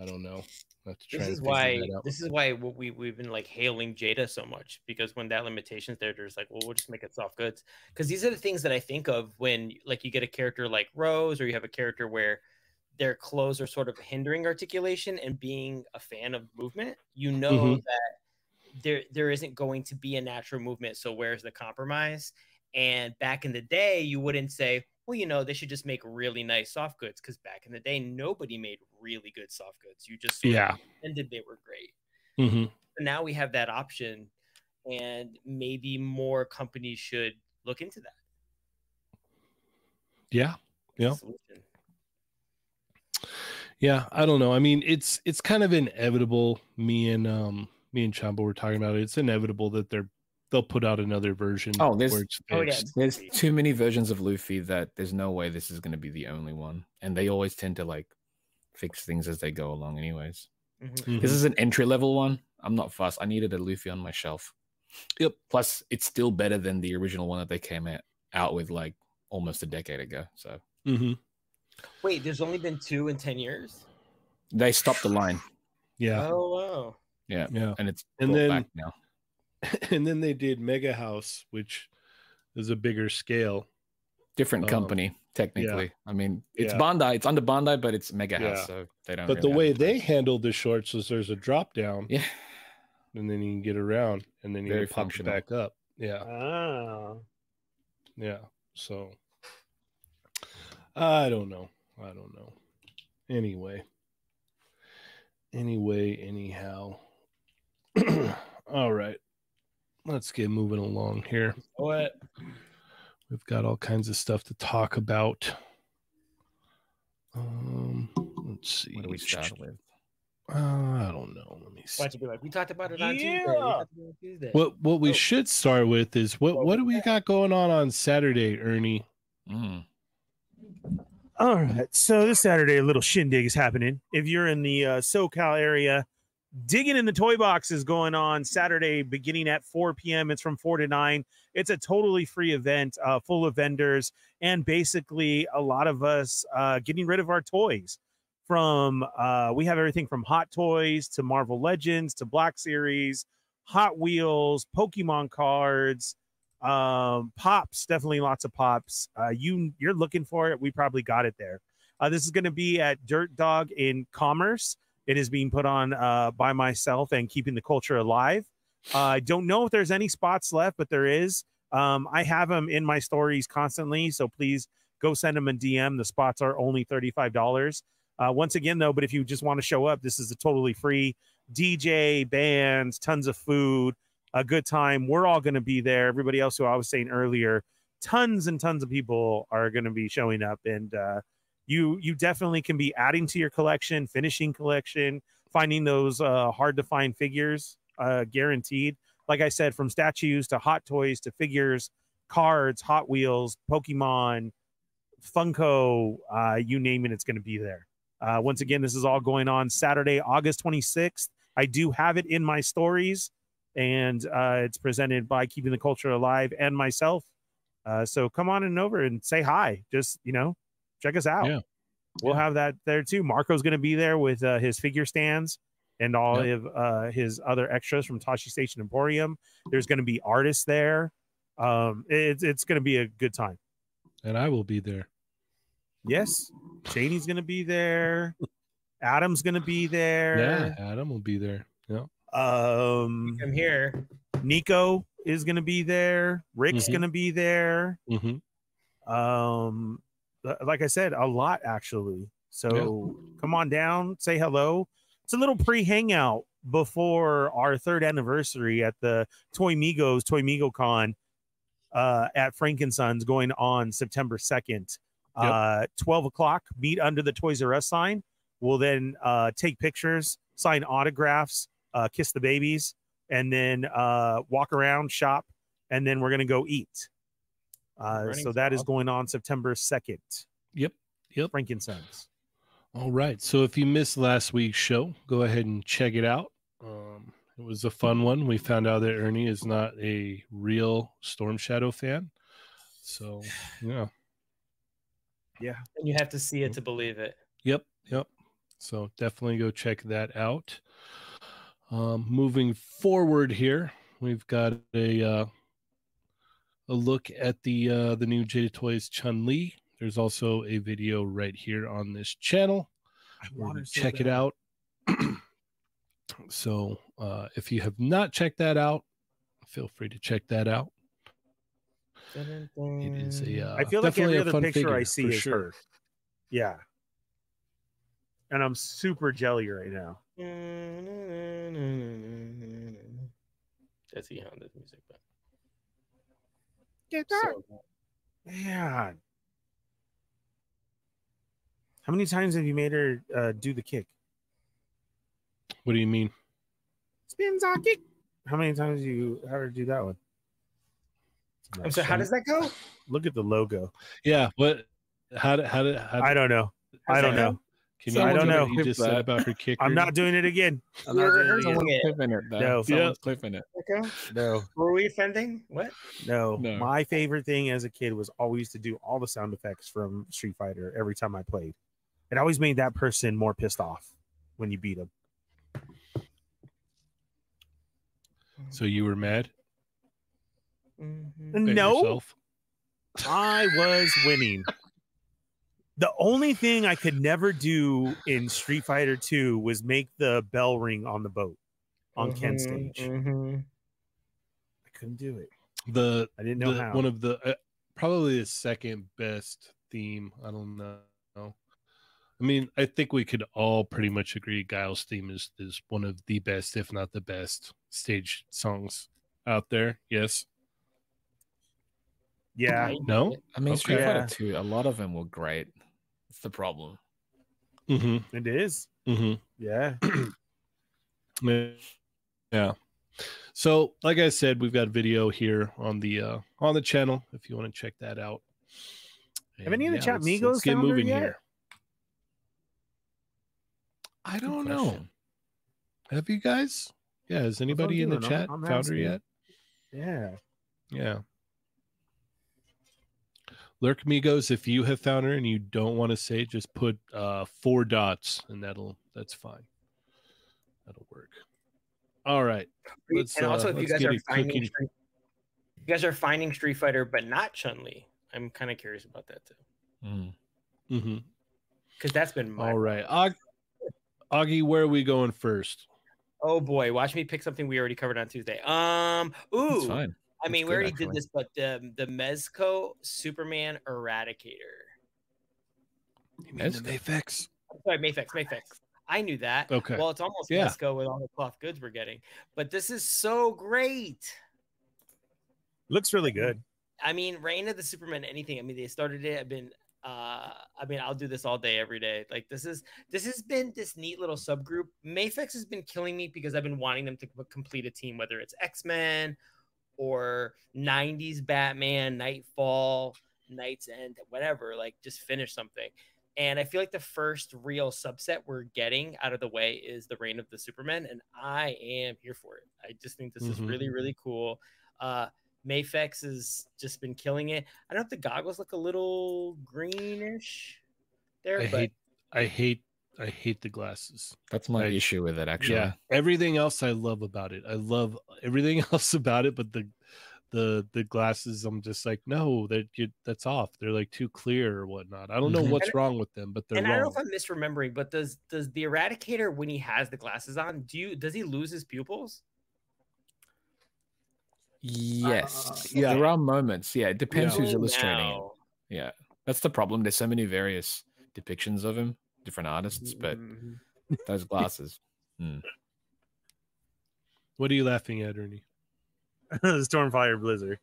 I don't know I have to try This is why this is why we we've been like hailing Jada so much because when that limitation's there, there's like, well, we'll just make it soft goods. Because these are the things that I think of when like you get a character like Rose, or you have a character where their clothes are sort of hindering articulation and being a fan of movement. You know Mhm. that there there isn't going to be a natural movement. So where's the compromise? And back in the day, you wouldn't say, well, you know, they should just make really nice soft goods because back in the day, nobody made really good soft goods. You just yeah pretended they were great. Mm-hmm. But now we have that option, and maybe more companies should look into that. yeah Yeah. Yeah, I don't know. I mean, it's it's kind of inevitable. Me and um me and Chamba were talking about it. It's inevitable that they're they'll put out another version. Oh, there's- where it's Oh, yeah. There's too many versions of Luffy that there's no way this is going to be the only one, and they always tend to like fix things as they go along. Anyways, Mhm. Mhm. this is an entry level one. I'm not fussed. I needed a Luffy on my shelf. Yep. Plus, it's still better than the original one that they came out out with like almost a decade ago. So Mhm. Wait, there's only been two in ten years. they stopped the line. Yeah, Oh wow. Yeah, yeah. and it's And then- back now. and then they did Mega House, which is a bigger scale. Different Um, company technically. I mean, it's Yeah. Bandai. It's under Bandai, but it's Mega House, Yeah. so they don't. But really the way they advertise. handled the shorts was there's a drop down, yeah, and then you can get around, and then you Very can pop it back up. Yeah, Ah. yeah. So I don't know. I don't know. Anyway. Anyway, anyhow. all right. Let's get moving along here. What? We've got all kinds of stuff to talk about. Um, let's see. what do we start with? Uh, I don't know. Let me see. Why'd be like, we talked about it on Tuesday. Yeah. talked about it on Tuesday. What what we Oh. should start with is what What what do we got going on on Saturday, Ernie? Mm. All right. So this Saturday, a little shindig is happening. If you're in the uh, SoCal area, digging in the toy box is going on Saturday, beginning at 4 p.m. It's from 4 to 9. It's a totally free event, uh, full of vendors, and basically a lot of us uh, getting rid of our toys. From uh, we have everything from Hot Toys to Marvel Legends to Black Series, Hot Wheels, Pokemon cards, um pops definitely lots of pops uh you you're looking for it we probably got it there uh this is going to be at dirt dog in commerce it is being put on uh by myself and keeping the culture alive uh, i don't know if there's any spots left but there is Um, I have them in my stories constantly, so please go send them a DM. The spots are only thirty-five dollars. Uh, once again, though, but if you just want to show up, this is a totally free DJ, bands, tons of food, a good time. We're all going to be there. Everybody else who I was saying earlier, tons and tons of people are going to be showing up, and uh, you you definitely can be adding to your collection, finishing collection, finding those uh, hard to find figures, uh, guaranteed. Like I said, from statues to hot toys to figures, cards, Hot Wheels, Pokemon, Funko, uh, you name it, it's going to be there. Uh, once again, this is all going on Saturday, August 26th. I do have it in my stories, and uh, it's presented by Keeping the Culture Alive and myself. Uh, so come on and over and say hi. Just you know, check us out. Yeah. We'll Yeah. have that there too. Marco's going to be there with uh, his figure stands and all Yep. of uh, his other extras from Tosche Station Emporium. There's going to be artists there. Um, it's it's going to be a good time. And I will be there. Yes, Shane's going to be there. Adam's going to be there. Yeah, Adam will be there. Yeah. Um, I'm here. Nico is going to be there. Rick's Mhm. going to be there. Mm-hmm. Um, li- like I said, a lot actually. So come on down, say hello. It's a little pre hangout before our third anniversary at the Toy Migos Toy Migo Con uh, at Frankensons going on September 2nd. Yep. Uh, 12 o'clock, meet under the Toys R Us sign. We'll then uh, take pictures, sign autographs, uh, kiss the babies, and then uh, walk around, shop, and then we're going to go eat. Uh, so that is going on September 2nd. Yep. Yep. Frankensons. All right. So if you missed last week's show, go ahead and check it out. Um, it was a fun one. We found out that Ernie is not a real Storm Shadow fan. So, yeah. Yeah. And you have to see it to believe it. Yep. Yep. So definitely go check that out. Um, moving forward here, we've got a uh, a look at the uh, the new Jada Toys Chun Li. There's also a video right here on this channel. I want we to so check it out. so uh, if you have not checked that out, feel free to check that out. It is a uh, I feel like definitely every a other fun picture I figure, see for is sure. her. Yeah. And I'm super jelly right now. That's the Honda's music, but Get so Man. How many times have you made her uh, do the kick? What do you mean? Spins on kick. How many times do you have her do that one? I'm sorry, how does that go? Look at the logo. Yeah. What? How did? How did? How I don't know. I don't know. Can you I don't know. what you just said about her kick? I'm not doing it again. I'm not You're doing it again. Someone's clipping it. Though. No. Someone's clipping it. Okay. No, Were we offending? What? no, No. My favorite thing as a kid was always to do all the sound effects from Street Fighter every time I played. It always made that person more pissed off when you beat them. So you were mad? Mhm. No, yourself? I was winning. The only thing I could never do in Street Fighter 2 was make the bell ring on the boat on Ken Mhm, stage. mhm. I couldn't do it. The, I didn't know the how. one of the uh, probably the second best theme. I don't know. I mean, I think we could all pretty much agree Guile's theme is is one of the best, if not the best, stage songs out there. Yes. yeah, No. I mean, Street Fighter Yeah. 2, a lot of them were great. It's the problem. Mm-hmm. it is. Mm-hmm. Yeah. Yeah. So, like I said, we've got video here on the uh on the channel if you want to check that out. Have any of the And, chat let's- Migos let's get moving yet? here. I don't know. question. Have you guys? Yeah, has anybody in the doing. Chat I'm found her asking. yet? Yeah. Yeah. Lurk Migos, if you have found her and you don't want to say, just put uh four dots and that'll that's fine. That'll work. All right. Let's, and also, uh, if you guys are finding. Street, you guys are finding Street Fighter, but not Chun Li. I'm kind of curious about that too, Mm. Mm-hmm. because that's been my. All right. Og- Augie, where are we going first? Oh boy, watch me pick something we already covered on Tuesday. Um, It's ooh, fine. I mean, we already actually. did this, but the the Mezco Superman Eradicator. You mean the Mezco? Mafex? I'm sorry, Mafex, Mafex. I knew that. Okay. Well, it's almost Yeah. Mezco with all the cloth goods we're getting, but this is so great. Looks really good. I mean, Reign of the Superman, anything. I mean, they started it. I've been, uh, I mean, I'll do this all day, every day. Like this is, this has been this neat little subgroup. Mafex has been killing me because I've been wanting them to complete a team, whether it's X Men or '90s Batman, Nightfall, Night's End, whatever. Like, just finish something. And I feel like the first real subset we're getting out of the way is the Reign of the Superman, and I am here for it. I just think this is Mhm. really, really cool. Uh, Mafex has just been killing it. I don't know if the goggles look a little greenish there, I but hate, I hate, I hate the glasses. That's my Right. issue with it, actually. Yeah, everything else I love about it. I love everything else about it, but the the the glasses, I'm just like, no, that you that's off. They're like too clear or whatnot. I don't know Mhm. what's wrong with them, but they're and I don't know if I'm misremembering, but does does the Eradicator when he has the glasses on, do you does he lose his pupils? Yes. yeah. There are moments. Yeah. It depends Yeah. who's illustrating it. Now. Yeah. That's the problem. There's so many various depictions of him, different artists, but Mhm. those glasses. What are you laughing at, Ernie? Stormfire Blizzard.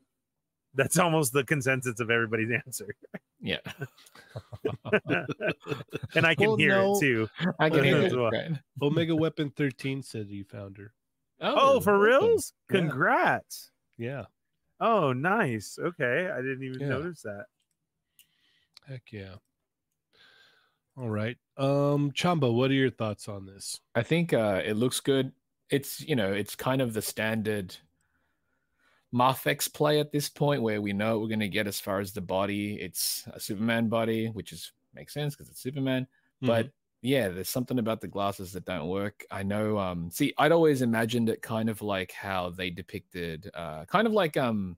That's almost the consensus of everybody's answer. Yeah. and I can Well, hear no. it too. I can hear it. well. right. Omega Weapon 13 said you found her. Oh, for awesome. reals? Yeah. Congrats. Yeah. Oh, nice. Okay. I didn't even Yeah. notice that. Heck yeah. All right. Um, Chamba, what are your thoughts on this? I think uh, it looks good. It's you know, it's kind of the standard Mafex play at this point where we know we're gonna get as far as the body. It's a Superman body, which is makes sense because it's Superman. But yeah, there's something about the glasses that don't work. I know. Um, see, I'd always imagined it kind of like how they depicted, uh, kind of like um,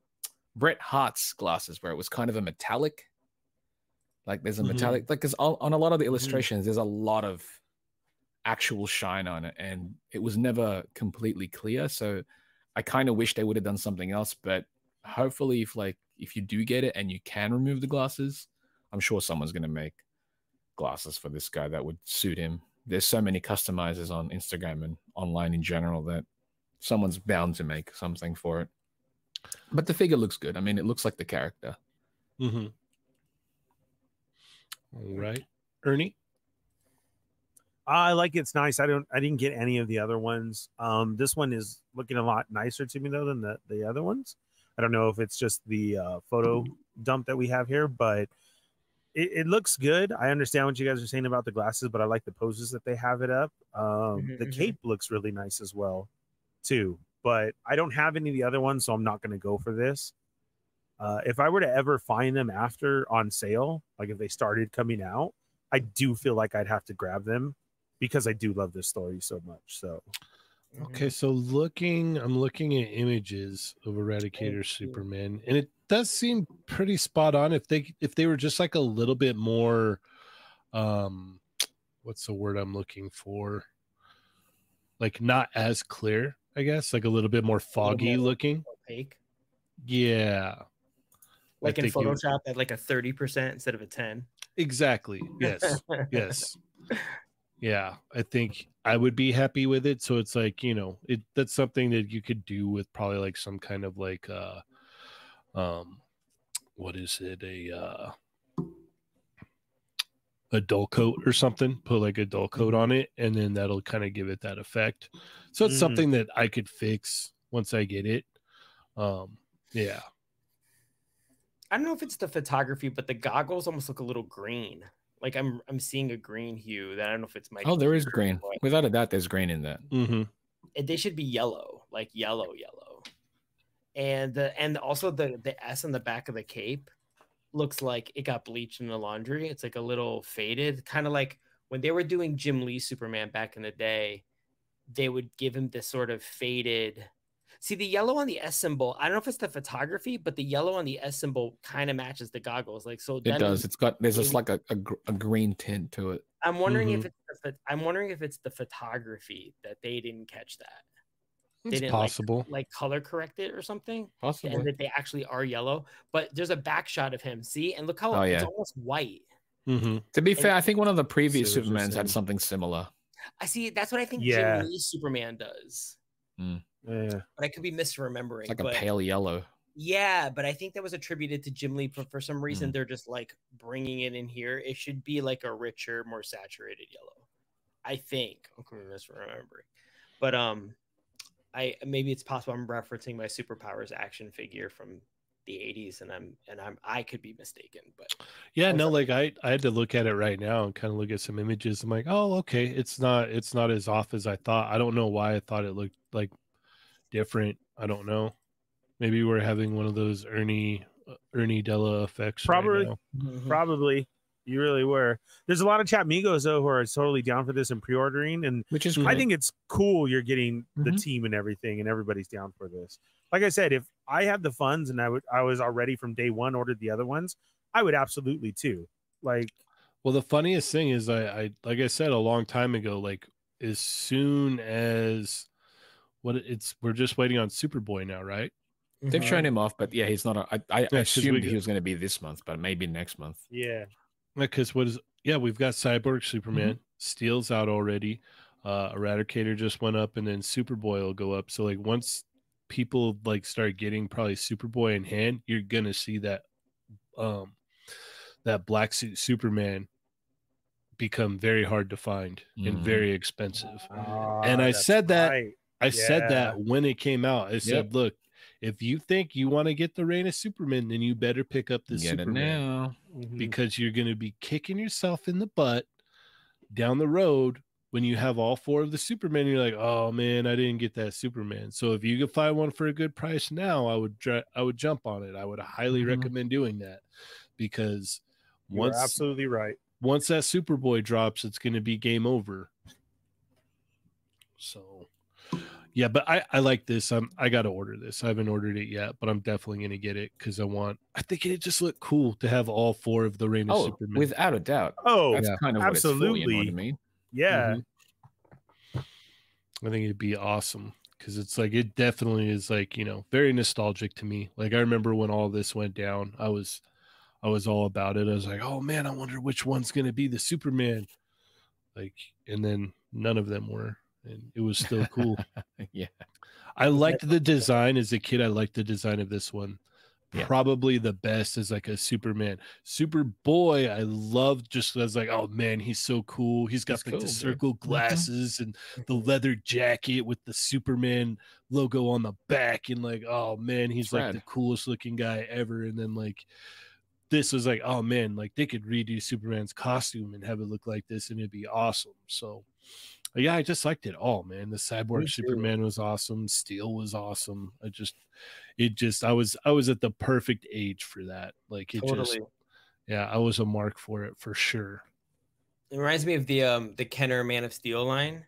Bret Hart's glasses, where it was kind of a metallic. Like there's a Mhm. metallic, like because on, on a lot of the illustrations, there's a lot of actual shine on it, and it was never completely clear. So I kind of wish they would have done something else. But hopefully, if like if you do get it and you can remove the glasses, I'm sure someone's gonna make glasses for this guy that would suit him. There's so many customizers on Instagram and online in general that someone's bound to make something for it. But the figure looks good. I mean, it looks like the character. Mm-hmm. All right. Ernie? I like it's nice. I don't I didn't get any of the other ones. Um this one is looking a lot nicer to me though than the, the other ones. I don't know if it's just the uh, photo dump that we have here, but it, it looks good. I understand what you guys are saying about the glasses, but I like the poses that they have it up. Um Mhm, the mhm. cape looks really nice as well, too. But I don't have any of the other ones, so I'm not gonna go for this. Uh, if I were to ever find them after on sale, like if they started coming out, I do feel like I'd have to grab them because I do love this story so much. So Okay, so looking, I'm looking at images of Eradicator Superman, and it does seem pretty spot on. If they if they were just like a little bit more, um, what's the word I'm looking for? Like not as clear, I guess, like a little bit more foggy looking. Opaque. Yeah, Like in think you- Photoshop at like a 30% instead of a 10. exactly. Yes, yes, yeah. I think I would be happy with it. So it's like you know, it that's something that you could do with probably like some kind of like uh, um, what is it a uh, a dull coat or something? Put like a dull coat on it, and then that'll kind of give it that effect. So it's Mhm. something that I could fix once I get it. Um, yeah. I don't know if it's the photography, but the goggles almost look a little green. Like I'm I'm seeing a green hue that I don't know if it's my Oh, there is green. but Without a doubt, there's green in that. Mm-hmm. it- they should be yellow, like yellow, yellow. And the and also the the S on the back of the cape looks like it got bleached in the laundry. It's like a little faded, kind of like when they were doing Jim Lee Superman back in the day, they would give him this sort of faded. See the yellow on the S symbol. I don't know if it's the photography, but the yellow on the S symbol kind of matches the goggles. Like so, It does. It's got there's just like a, a, a green tint to it. I'm wondering Mhm. if it's the, I'm wondering if it's the photography that they didn't catch that. It's didn't, like, possible. like color correct it or something, Possible. and that they actually are yellow. But there's a back shot of him. See, and look how Oh, it's almost white. Mm-hmm. To be and- fair, I think one of the previous See Supermans had something similar. I see. That's what I think Yeah. Jim Lee's Superman does. Yeah. But I could be misremembering. It's like a but pale yellow. yeah, but I think that was attributed to Jim Lee. But for some reason, Mm. they're just like bringing it in here. It should be like a richer, more saturated yellow. I think. I could be misremembering. But um, I maybe it's possible I'm referencing my superpowers action figure from the 80s and I'm and I'm I could be mistaken but Yeah, no, like I I had to look at it right now and kind of look at some images. I'm like, oh, okay, it's not it's not as off as I thought. I don't know why I thought it looked like different. I don't know. Maybe we're having one of those Ernie uh, Ernie Della effects. right Probably. now. Probably. You really were. There's a lot of chat migos though who are totally down for this and pre-ordering, and Which is. I think it's cool you're getting the Mhm. team and everything, and everybody's down for this. Like I said, if I had the funds and I would, I was already from day one ordered the other ones, I would absolutely too. Like, Well, the funniest thing is, I, I like I said a long time ago, like as soon as what it's we're just waiting on Superboy now, right? They've Mhm. shown him off, but yeah, he's not. A, I, I Yeah, 'cause we assumed got- he was going to be this month, but maybe next month. yeah, Because what is yeah, we've got Cyborg Superman, Steel's out already, uh Eradicator just went up, and then Superboy will go up. So like once people like start getting probably Superboy in hand, you're gonna see that um that black suit Superman become very hard to find and Mhm. very expensive. Ah, And I said that- right. I said that when it came out. I said, look, if you think you want to get the reign of Superman, then you better pick up the Get it Superman now. Mhm. because you're going to be kicking yourself in the butt down the road when you have all four of the Superman. You're like, oh man, I didn't get that Superman. So if you could find one for a good price now, I would dr- I would jump on it. I would highly Mhm. recommend doing that because You are once absolutely right. once that Superboy drops, it's going to be game over. So, yeah, but I I like this. I'm I got to order this. I haven't ordered it yet, but I'm definitely going to get it because I want. I think it just looked cool to have all four of the Reign of Oh, Superman. without a doubt. Oh, That's Yeah. kind of what it's for, you know what I Absolutely. mean? yeah. Mhm. I think it'd be awesome because it's like it definitely is like you know very nostalgic to me. Like I remember when all this went down, I was I was all about it. I was like, oh man, I wonder which one's gonna be the Superman. Like, and then none of them were, and it was still cool. yeah. I liked the design as a kid. I liked the design of this one. Yeah. Probably the best is like a Superman. Superboy, I loved just as like, oh man, he's so cool. He's got He's like cool, the circle Mhm. glasses and the leather jacket with the Superman logo on the back. And like, oh man, he's It's like rad. the coolest looking guy ever. And then like this was like, oh man, like they could redo Superman's costume and have it look like this and it'd be awesome. So yeah, I just liked it all, man. The cyborg. Superman was awesome. Steel was awesome. I just, it just, I was, I was at the perfect age for that. Like it totally just, yeah, I was a mark for it for sure. it reminds me of the um the Kenner Man of Steel line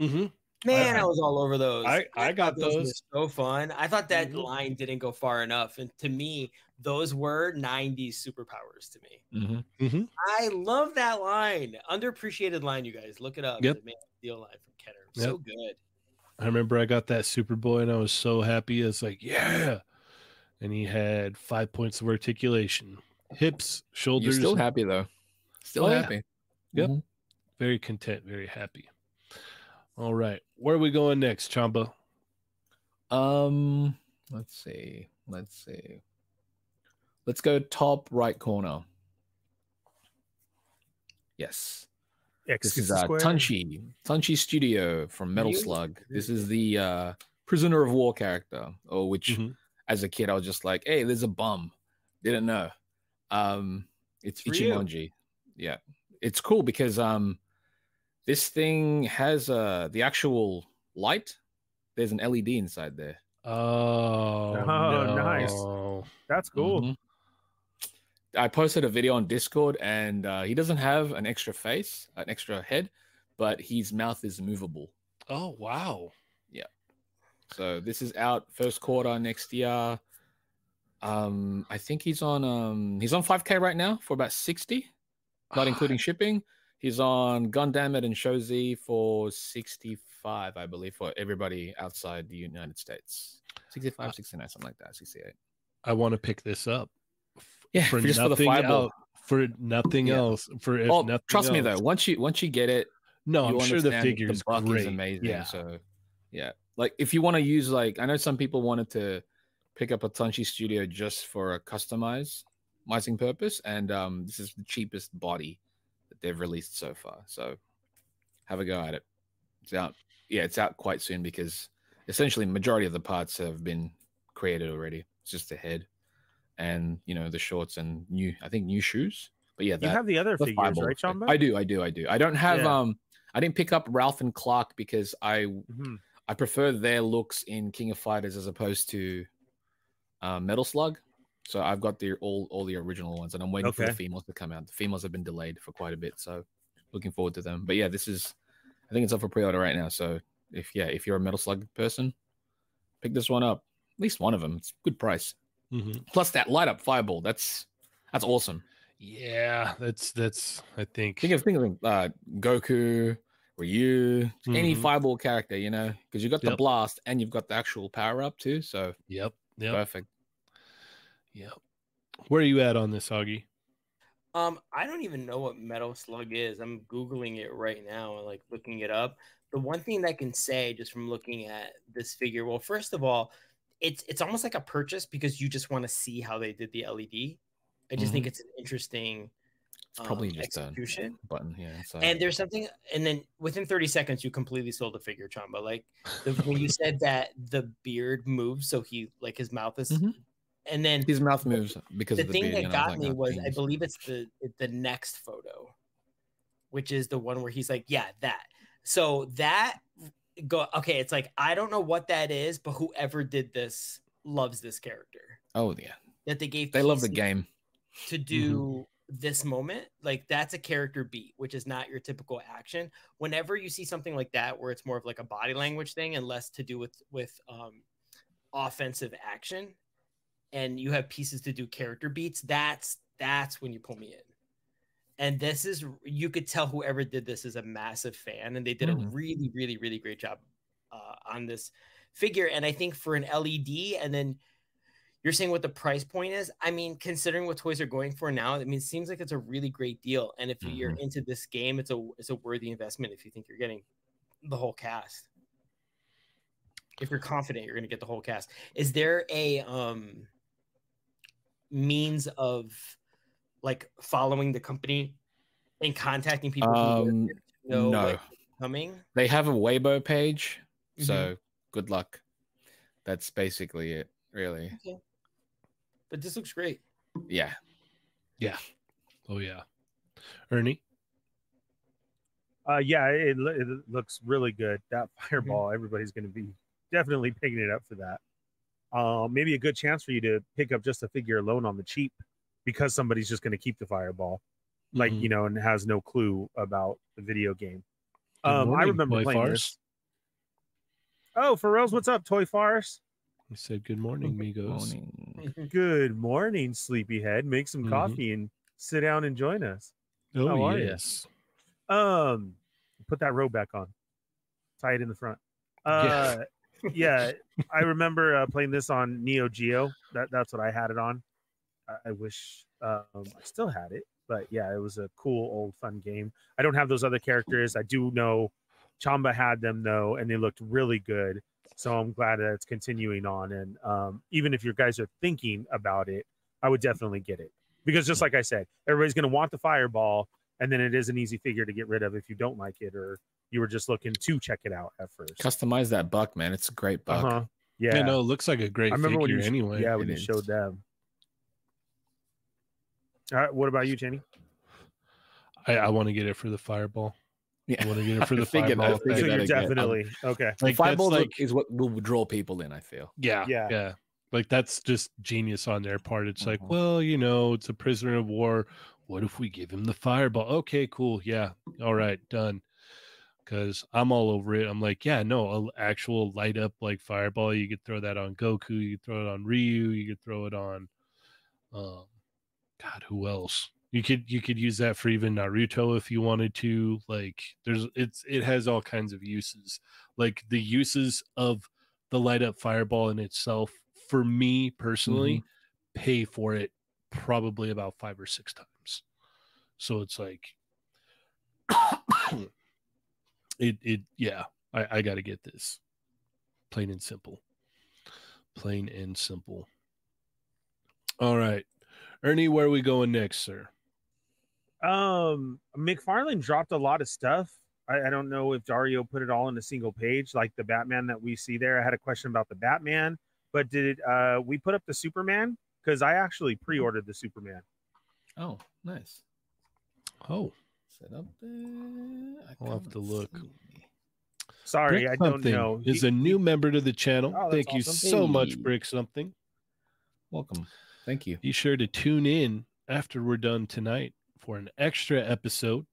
Mm-hmm. Man I- I, was all over those I- I got thought were those. so fun I thought that Mhm. line didn't go far enough and to me those were 90s superpowers to me hmm Mm-hmm. I love that line underappreciated line you guys look it up Yep. the Man of Steel line from Kenner so good I remember I got that Superboy and I was so happy. I was like, yeah. And he had five points of articulation, hips, You're shoulders. still happy though. Still Oh, yeah. happy. Yep. Mhm. very content, very happy. All right. Where are we going next, Chamba? Um, let's see. Let's see. Let's go top right corner. Yes. X This is gets uh, square. Tunshi, Tunshi Studio from Metal Slug. This is the uh, prisoner of war character, or which Mhm. as a kid I was just like, hey, there's a bum. Didn't know. Um, it's For you. Ichimonji. Yeah, it's cool because um, this thing has uh the actual light. There's an LED inside there. Oh, Oh, nice. That's cool. Mhm. I posted a video on Discord, and uh, he doesn't have an extra face, an extra head, but his mouth is movable. Oh, wow. Yeah. So this is out first quarter next year. Um, I think he's on um he's on 5k right now for about 60, not including shipping. He's on Gundam and Shozi for 65 65, I believe, for everybody outside the United States. 65, Uh, 69, something like that. 68. I want to pick this up. Yeah, for just for the nothing fireball. el- for nothing Yeah. else. For if Oh, nothing trust me though. Once you once you get it, No, I'm sure the figure the is great. is amazing. Yeah, So yeah, like if you want to use like I know some people wanted to pick up a Tunshi Studio just for a customizing purpose, and um, this is the cheapest body that they've released so far. So have a go at it. It's out. Yeah, it's out quite soon because essentially majority of the parts have been created already. It's just the head and you know the shorts and new I think new shoes. But yeah, You that, have the other the figures, fireball right. Chamba? I do, I do, I do. I don't have Yeah. um I didn't pick up Ralph and Clark because I Mhm. I prefer their looks in King of Fighters as opposed to uh, Metal Slug. So I've got the all all the original ones, and I'm waiting for the females to come out. The females have been delayed for quite a bit, so looking forward to them. But yeah, this is I think it's up for pre-order right now. So if yeah, if you're a Metal Slug person, pick this one up. At least one of them. It's a good price. Mhm. Plus that light up fireball. That's that's awesome. yeah. That's that's. I think. Think of think of uh, Goku, Ryu, any Mhm. fireball character, you know, because you've got the Yep. blast and you've got the actual power up too. So Yep. Yep. perfect. Yep. Where are you at on this, Augie? Um, I don't even know what Metal Slug is. I'm googling it right now and like looking it up. The one thing that I can say just from looking at this figure, well, first of all, it's it's almost like a purchase because you just want to see how they did the LED. I just think it's an interesting It's probably um, just a execution. button here. So And there's something, and then within 30 seconds, you completely sold the figure, Chamba. Like the, when you said that the beard moves, so he like his mouth is, Mhm. And then his mouth moves because the of the thing beard, that got like, me "Oh, was I believe it's the the next photo, which is the one where he's like, yeah, that. So that go okay. It's like I don't know what that is, but whoever did this loves this character Oh yeah, that they gave. they love the game. to do this moment. Like that's a character beat, which is not your typical action. Whenever you see something like that, where it's more of like a body language thing and less to do with with um, offensive action, and you have pieces to do character beats, that's that's when you pull me in. And this is you could tell whoever did this is a massive fan, and they did a Mhm. really, really, really great job uh, on this figure. And I think for an LED, and then you're saying what the price point is. I mean, considering what toys are going for now, I mean, it seems like it's a really great deal. And if you're into this game, it's a it's a worthy investment if you think you're getting the whole cast. If you're confident you're going to get the whole cast, is there a um means of like following the company and contacting people Um, there know no. like, coming? They have a Weibo page, Mhm. so good luck. That's basically it, really. But this looks great. Yeah, Yeah. Oh yeah. Ernie. Uh, yeah, it, it looks really good. That Mm-hmm. fireball, everybody's going to be definitely picking it up for that. Uh, maybe a good chance for you to pick up just a figure alone on the cheap because somebody's just going to keep the fireball, like Mhm. you know, and has no clue about the video game. Good Um, I remember Toy playing Farce. this. Oh, Pharrell's, what's up, Toy Farce? He said, "Good morning, Migos." Morning. Good morning, sleepyhead. Make some Mhm. coffee and sit down and join us. Oh How are ya? yes. Um, put that robe back on. Tie it in the front. Uh, yeah, I remember uh, playing this on Neo Geo. That that's what I had it on. I, I wish um, I still had it, but yeah, it was a cool old fun game. I don't have those other characters. I do know Chamba had them though, and they looked really good. So I'm glad that it's continuing on. And um, even if your guys are thinking about it, I would definitely get it because just like I said, everybody's going to want the fireball, and then it is an easy figure to get rid of if you don't like it or you were just looking to check it out at first. Customize that buck, man. It's a great buck. Uh-huh. Yeah. Yeah. no, it looks like a great I remember when you anyway. yeah, when it you is. showed them. All right, what about you, Jenny? I, I want to get it for the fireball. Yeah, I want to get it for the figured that- fireball. figured So thing. you're again. definitely okay. The Like, fireball like- is what will draw people in. I feel. Yeah, Yeah. yeah, Like that's just genius on their part. It's like, Mhm. well, you know, it's a prisoner of war. What if we give him the fireball? Okay, cool. Yeah, all right, done. Because I'm all over it. I'm like, yeah, no, a actual light up like fireball. You could throw that on Goku. You could throw it on Ryu. You could throw it on, um, God, who else? You could you could use that for even Naruto if you wanted to. Like there's it's it has all kinds of uses. Like the uses of the light up fireball in itself, for me personally, pay for it probably about five or six times. So it's like it it yeah, I, I gotta get this. Plain and simple. Plain and simple. All right. Ernie, where are we going next, sir? Um, McFarlane dropped a lot of stuff. I, I don't know if Dario put it all in a single page, like the Batman that we see there. I had a question about the Batman, but did it, uh we put up the Superman? Because I actually pre-ordered the Superman. Oh, nice. Oh, Set up there. I I'll have to look. see. Sorry, Brick I don't Something know. Is a new member to the channel. Oh, that's Thank you so much, Hey. Brick Something. Welcome. Thank you. Be sure to tune in after we're done tonight for an extra episode.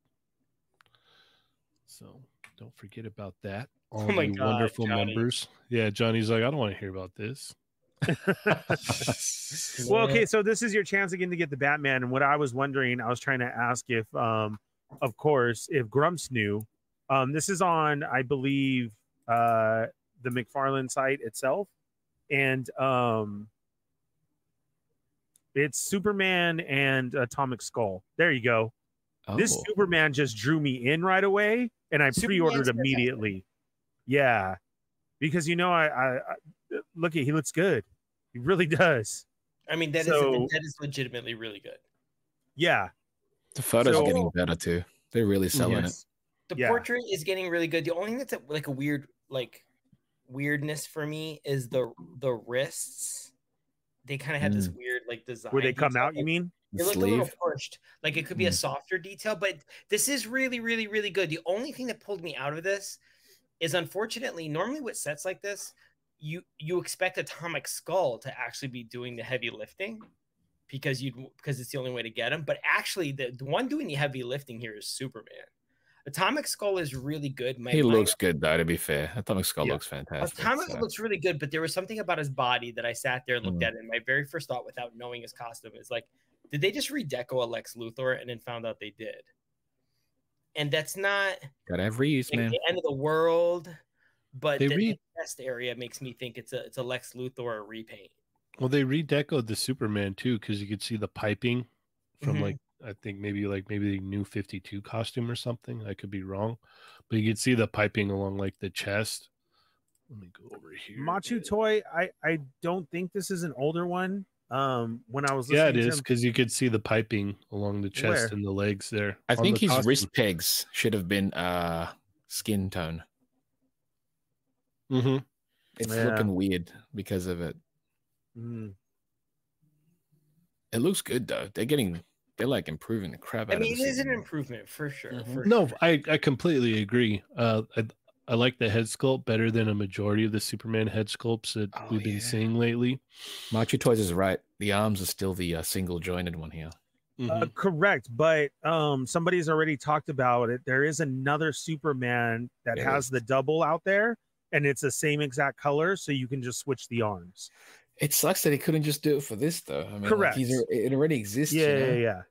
So don't forget about that. All Oh my God, wonderful Johnny. members. Yeah, Johnny's like, I don't want to hear about this. well, okay, so this is your chance again to get the Batman. And what I was wondering, I was trying to ask if, um, of course, if Grumps knew. Um, this is on, I believe, uh, the McFarlane site itself, and um, it's Superman and Atomic Skull. There you go. Oh, This Superman just drew me in right away, and I pre-ordered fantastic. immediately. Yeah, because you know, I, I, I look at he looks good. He really does. I mean, that is So- that is legitimately really good. Yeah. The photos so- are getting better too. They're really selling it. The Yeah. portrait is getting really good. The only thing that's a, like a weird like weirdness for me is the the wrists. They kind of had this weird like design. Where they come detail. out, you mean? The They look a little pushed. Like it could be a Mm. softer detail, but this is really, really, really good. The only thing that pulled me out of this is unfortunately, normally with sets like this, you you expect Atomic Skull to actually be doing the heavy lifting because you because it's the only way to get him. But actually, the, the one doing the heavy lifting here is Superman. Atomic Skull is really good. My, He my- looks good though. To be fair, Atomic Skull Yeah. looks fantastic. Atomic so- looks really good, but there was something about his body that I sat there and looked Mm. at. And my very first thought, without knowing his costume, is like, did they just redeco a Lex Luthor? And then found out they did. And that's not Got every use, like, man. the end of the world, but They the re- chest area makes me think it's a it's a Lex Luthor repaint. Well, they redecoed the Superman too because you could see the piping from Mhm. like I think maybe like maybe the new 52 costume or something. I could be wrong, but you could see the piping along like the chest. Let me go over here. Machu Toy, I, I don't think this is an older one. Um, when I was Yeah, listening it to is him- because you could see the piping along the chest Where? and the legs there. I think the his costume. wrist pegs should have been uh skin tone. Mm-hmm. It's Yeah. looking weird because of it. Mm. It looks good though. They're getting they're like improving the crap out I mean, of it an improvement for sure. Mhm. For No, sure. I, I completely agree. Uh, I, I like the head sculpt better than a majority of the Superman head sculpts that Oh, we've been yeah. seeing lately. Machu Toys is right. The arms are still the uh, single jointed one here. Uh, Mhm. correct, but um, somebody's already talked about it. There is another Superman that There has is. the double out there, and it's the same exact color, so you can just switch the arms. It sucks that he couldn't just do it for this though. I mean, like, he's, Correct. al- it already exists. Yeah, you know? yeah, yeah.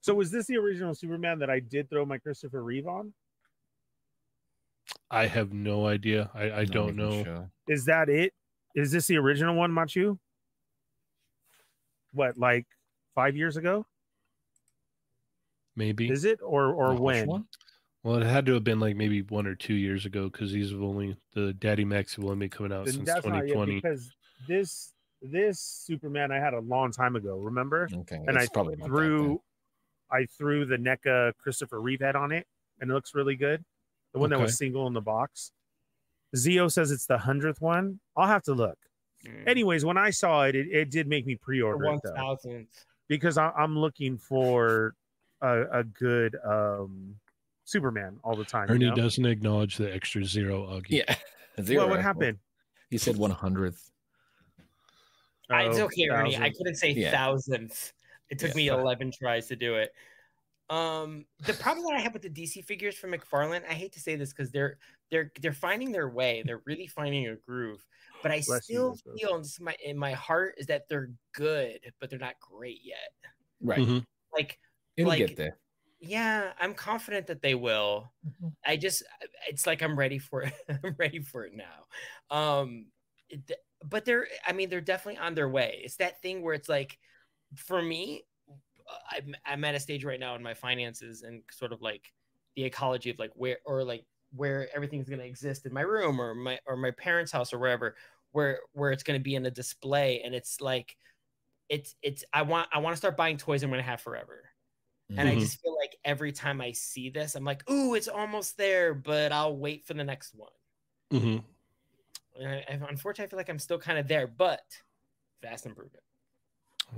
So was this the original Superman that I did throw my Christopher Reeve on? I have no idea. I, I Not don't know. sure. Is that it? Is this the original one, Machu? What, like five years ago? Maybe. Is it or or The Hush when? One? Well, it had to have been like maybe one or two years ago because these have only the Daddy Max have only been coming out Then since that's not yet 2020. because this this Superman I had a long time ago. Remember? Okay, And I it's probably not that threw. I threw the NECA Christopher Reeve head on it, and it looks really good. The one that Okay. was single in the box. Zio says it's the hundredth one. I'll have to look. Mm. Anyways, when I saw it, it, it did make me pre-order one though, thousandth. because I, I'm looking for a, a good um, Superman all the time. you Ernie know? doesn't acknowledge the extra zero Augie. Yeah. Zero. Well, what happened? He said one hundredth. I- it's Oh, okay, Ernie. I couldn't say Yeah. thousandth. It took Yeah. me eleven tries to do it. Um, the problem that I have with the DC figures from McFarlane, I hate to say this because they're they're they're finding their way. They're really finding a groove. But I Bless still Elizabeth. feel in my in my heart is that they're good, but they're not great yet. Right. Mhm. Like It'll like- get there. Yeah, I'm confident that they will. Mhm. I just it's like I'm ready for it. I'm ready for it now. Um it- but they're I mean they're definitely on their way. It's that thing where it's like for me uh, I'm I'm at a stage right now in my finances and sort of like the ecology of like where or like where everything's going to exist in my room or my or my parents' house or wherever where where it's going to be in a display and it's like it's it's I want I want to start buying toys I'm going to have forever. And I Mhm. just feel like every time I see this, I'm like, ooh, it's almost there, but I'll wait for the next one. hmm And I, I- unfortunately, I feel like I'm still kind of there, but vast improvement.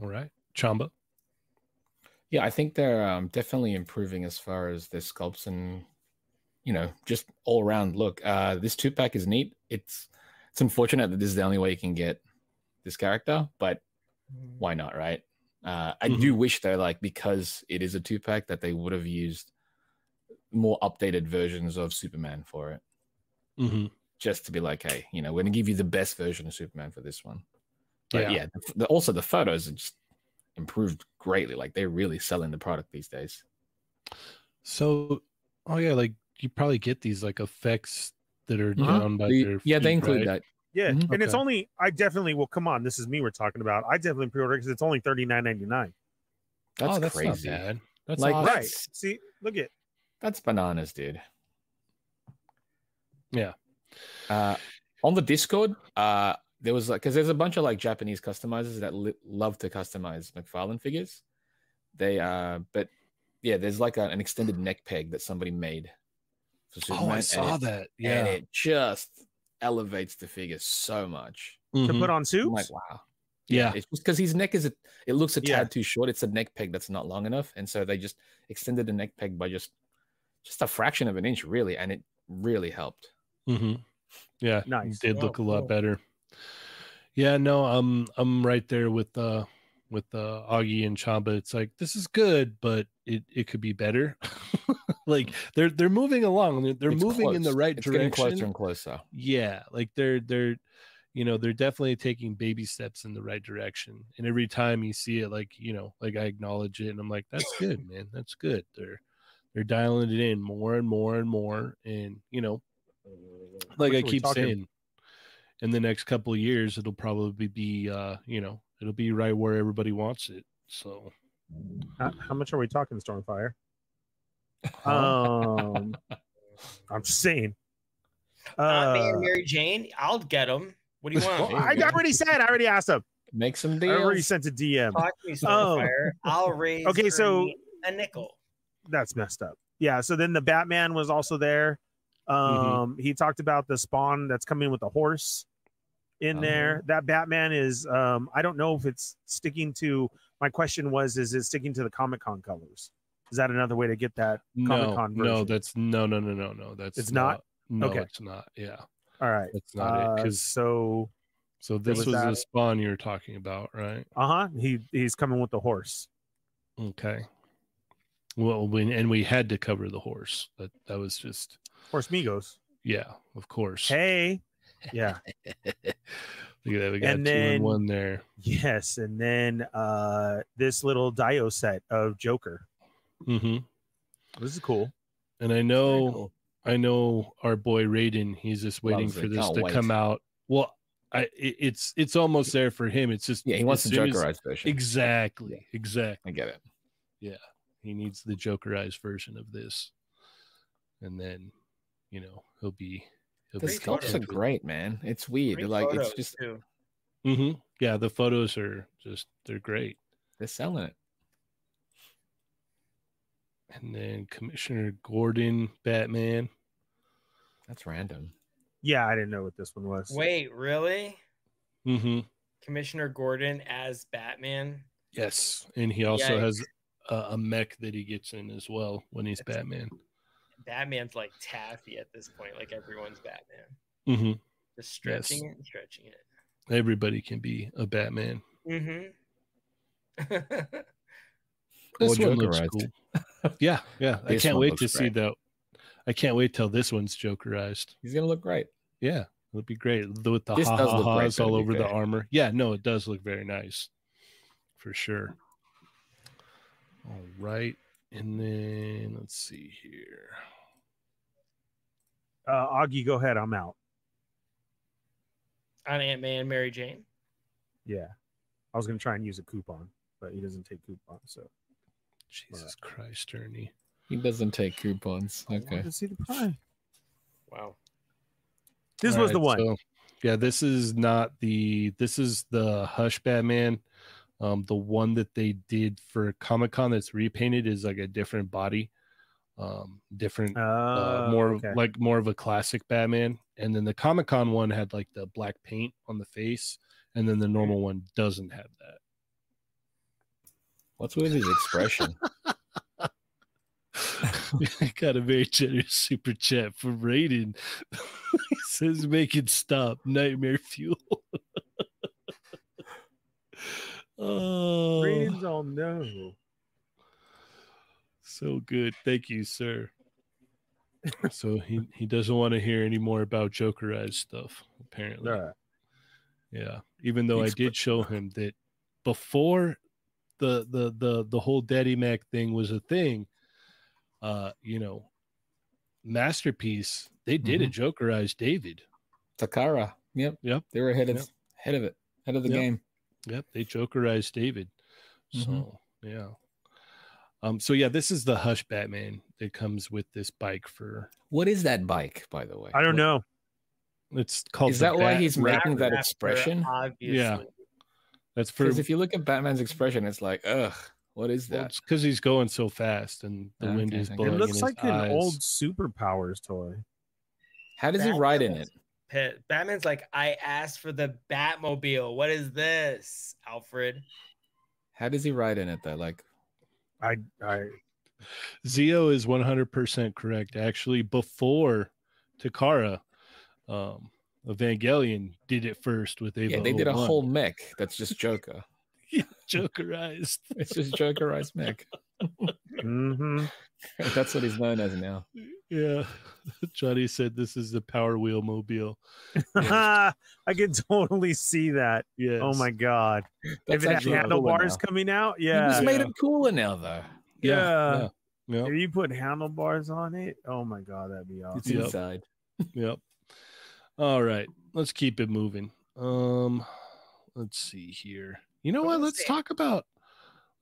All right. Chamba. Yeah, I think they're um, definitely improving as far as their sculpts and you know just all around look. Uh, this two pack is neat. It's it's unfortunate that this is the only way you can get this character, but why not, right? Uh, I Mhm. do wish though, like because it is a two pack, that they would have used more updated versions of Superman for it, hmm just to be like, hey, you know, we're gonna give you the best version of Superman for this one. But Yeah. yeah, the, the, also the photos are just improved greatly. Like they're really selling the product these days. So, oh yeah, like you probably get these like effects that are Mhm. done by their yeah, they include right? that. Yeah, Mhm. and it's only I definitely well come on, this is me we're talking about. I definitely pre-order because it's only thirty nine ninety nine. That's, oh, that's crazy. not bad. That's Like, awesome. Right. See, look at That's bananas, dude. Yeah. Uh, on the Discord, uh, there was like because there's a bunch of like Japanese customizers that li- love to customize McFarlane figures. They uh, but yeah, there's like a, an extended neck peg that somebody made. For Oh, I saw it- that. Yeah, and Yeah. it just elevates the figure so much. to Mhm. put on I'm suits. like, wow. Yeah. It's just because his neck is a, it looks a tad Yeah. too short. It's a neck peg that's not long enough, and so they just extended the neck peg by just just a fraction of an inch, really, and it really helped. hmm Yeah, Nice. it did Oh, look a lot cool. better. Yeah, no, I'm I'm right there with uh with uh Augie and Chamba. It's like this is good, but it it could be better. like they're they're moving along. They're, they're It's moving in the close. right it's getting direction. closer and closer. yeah, like they're they're you know they're definitely taking baby steps in the right direction. And every time you see it, like you know, like I acknowledge it, and I'm like, that's good, man. That's good. They're they're dialing it in more and more and more, and you know, like I keep talking? saying, in the next couple of years, it'll probably be, uh, you know, it'll be right where everybody wants it. So, How, how much are we talking, Stormfire? Um, I'm just saying. Uh, me Uh, and Mary Jane, I'll get them. What do you want? I already said. I already asked him. Make some deals. I already sent a DM. Talk to me, Oh. Starfire. I'll raise. Okay, so- a nickel. That's messed up. Yeah. So then the Batman was also there. Um, Mm-hmm. he talked about the spawn that's coming with the horse in Oh. there. That Batman is. Um, I don't know if it's sticking to. My question was, is it sticking to the Comic Con colors? Is that another way to get that no, Comic-Con no, version? that's no, no, no, no, no. That's It's not? No, Okay. it's not. Yeah, All right. that's not it. Because so, so this was was the spawn you were talking about, right? uh huh. He he's coming with the horse. Okay. Well, we, and we had to cover the horse. That that was just, Horse Migos. yeah, of course. Hey. Yeah. Look at that. We got And two then- and one there. yes. And then uh this little Dio set of Joker. Hmm This is cool. And I know cool. I know our boy Raiden. He's just waiting Loves for it. this Can't to wait. come out. Well, I it, it's it's almost there for him. It's just Yeah, he wants as the soon as- Jokerized version. Exactly, exactly. I get it. Yeah, he needs the Jokerized version of this, and then you know he'll be. He'll The be sculpts are great, man. It's weird. Great like it's just too. Mhm. Yeah, the photos are just they're great. they're selling it. And then Commissioner Gordon, Batman. That's random. Yeah, I didn't know what this one was. Wait, really? hmm Commissioner Gordon as Batman? Yes, and he also Yikes. has a, a mech that he gets in as well when he's Batman. Batman's like taffy at this point, like everyone's Batman. Mm-hmm. Just stretching it and stretching it. Everybody can be a Batman. Mm-hmm. This Oh, one Joker looks cool. Yeah, yeah. I This can't wait to looks see great. that. I can't wait till this one's Jokerized. He's gonna look great. Yeah, it'll be great with the This ha ha ha's all over the armor. Yeah, no, it does look very nice, for sure. All right, and then let's see here. Uh, Augie, go ahead. I'm out. On Ant Man, Mary Jane. Yeah, I was gonna try and use a coupon, but he doesn't take coupons. So Jesus Christ, Ernie. He doesn't take coupons. Okay. wanted see the pie. Wow. This All was the one. so- yeah, this is not the. This is the Hush Batman. Um, the one that they did for Comic Con that's repainted is like a different body, um, different uh, Uh, more okay. like more of a classic Batman. And then the Comic Con one had like the black paint on the face, and then the normal one doesn't have that. What's with his expression? I got a very generous super chat from Raiden. he says, "Make it stop, nightmare fuel." oh, Ratings all no. so good. Thank you, sir. so he he doesn't want to hear any more about Jokerized stuff. Apparently, All right. Yeah, even though I did show him that before the the the the whole Daddy Mac thing was a thing, uh, you know, masterpiece. They did a Jokerized David. Takara. Yep. Yep. They were ahead of Yep. ahead of it. Ahead of the Yep. game. Yep, they Jokerized David. So Mhm. yeah. Um. So yeah, this is the Hush Batman that comes with this bike for. What is that bike, by the way? I don't What- know. It's called. Is that why he's making that expression? Obviously. That's for. Because if you look at Batman's expression, it's like, ugh, what is well, that? it's because he's going so fast and the Okay, wind is blowing. It in looks his like an eyes. old superpowers toy. How does he ride in it? pissed. Batman's like, I asked for the Batmobile. What is this, Alfred? How does he ride in it though? Like, I I Zio is 100% correct. Actually, before Takara, um, Evangelion did it first with Eva. yeah, they did a whole mech that's just Joker. Jokerized. It's just Jokerized mech. hmm That's what he's known as now. Yeah. Johnny said this is the Power Wheel Mobile. I can totally see that. Yes. Oh my god! That's if it had handlebars coming out, You yeah, just made Yeah. it cooler now, though. Yeah. yeah. Yeah. Yep. If you put handlebars on it, oh my god, that'd be awesome. Yep. inside. Yep. All right. Let's keep it moving. Um, let's see here. You know What? Let's talk about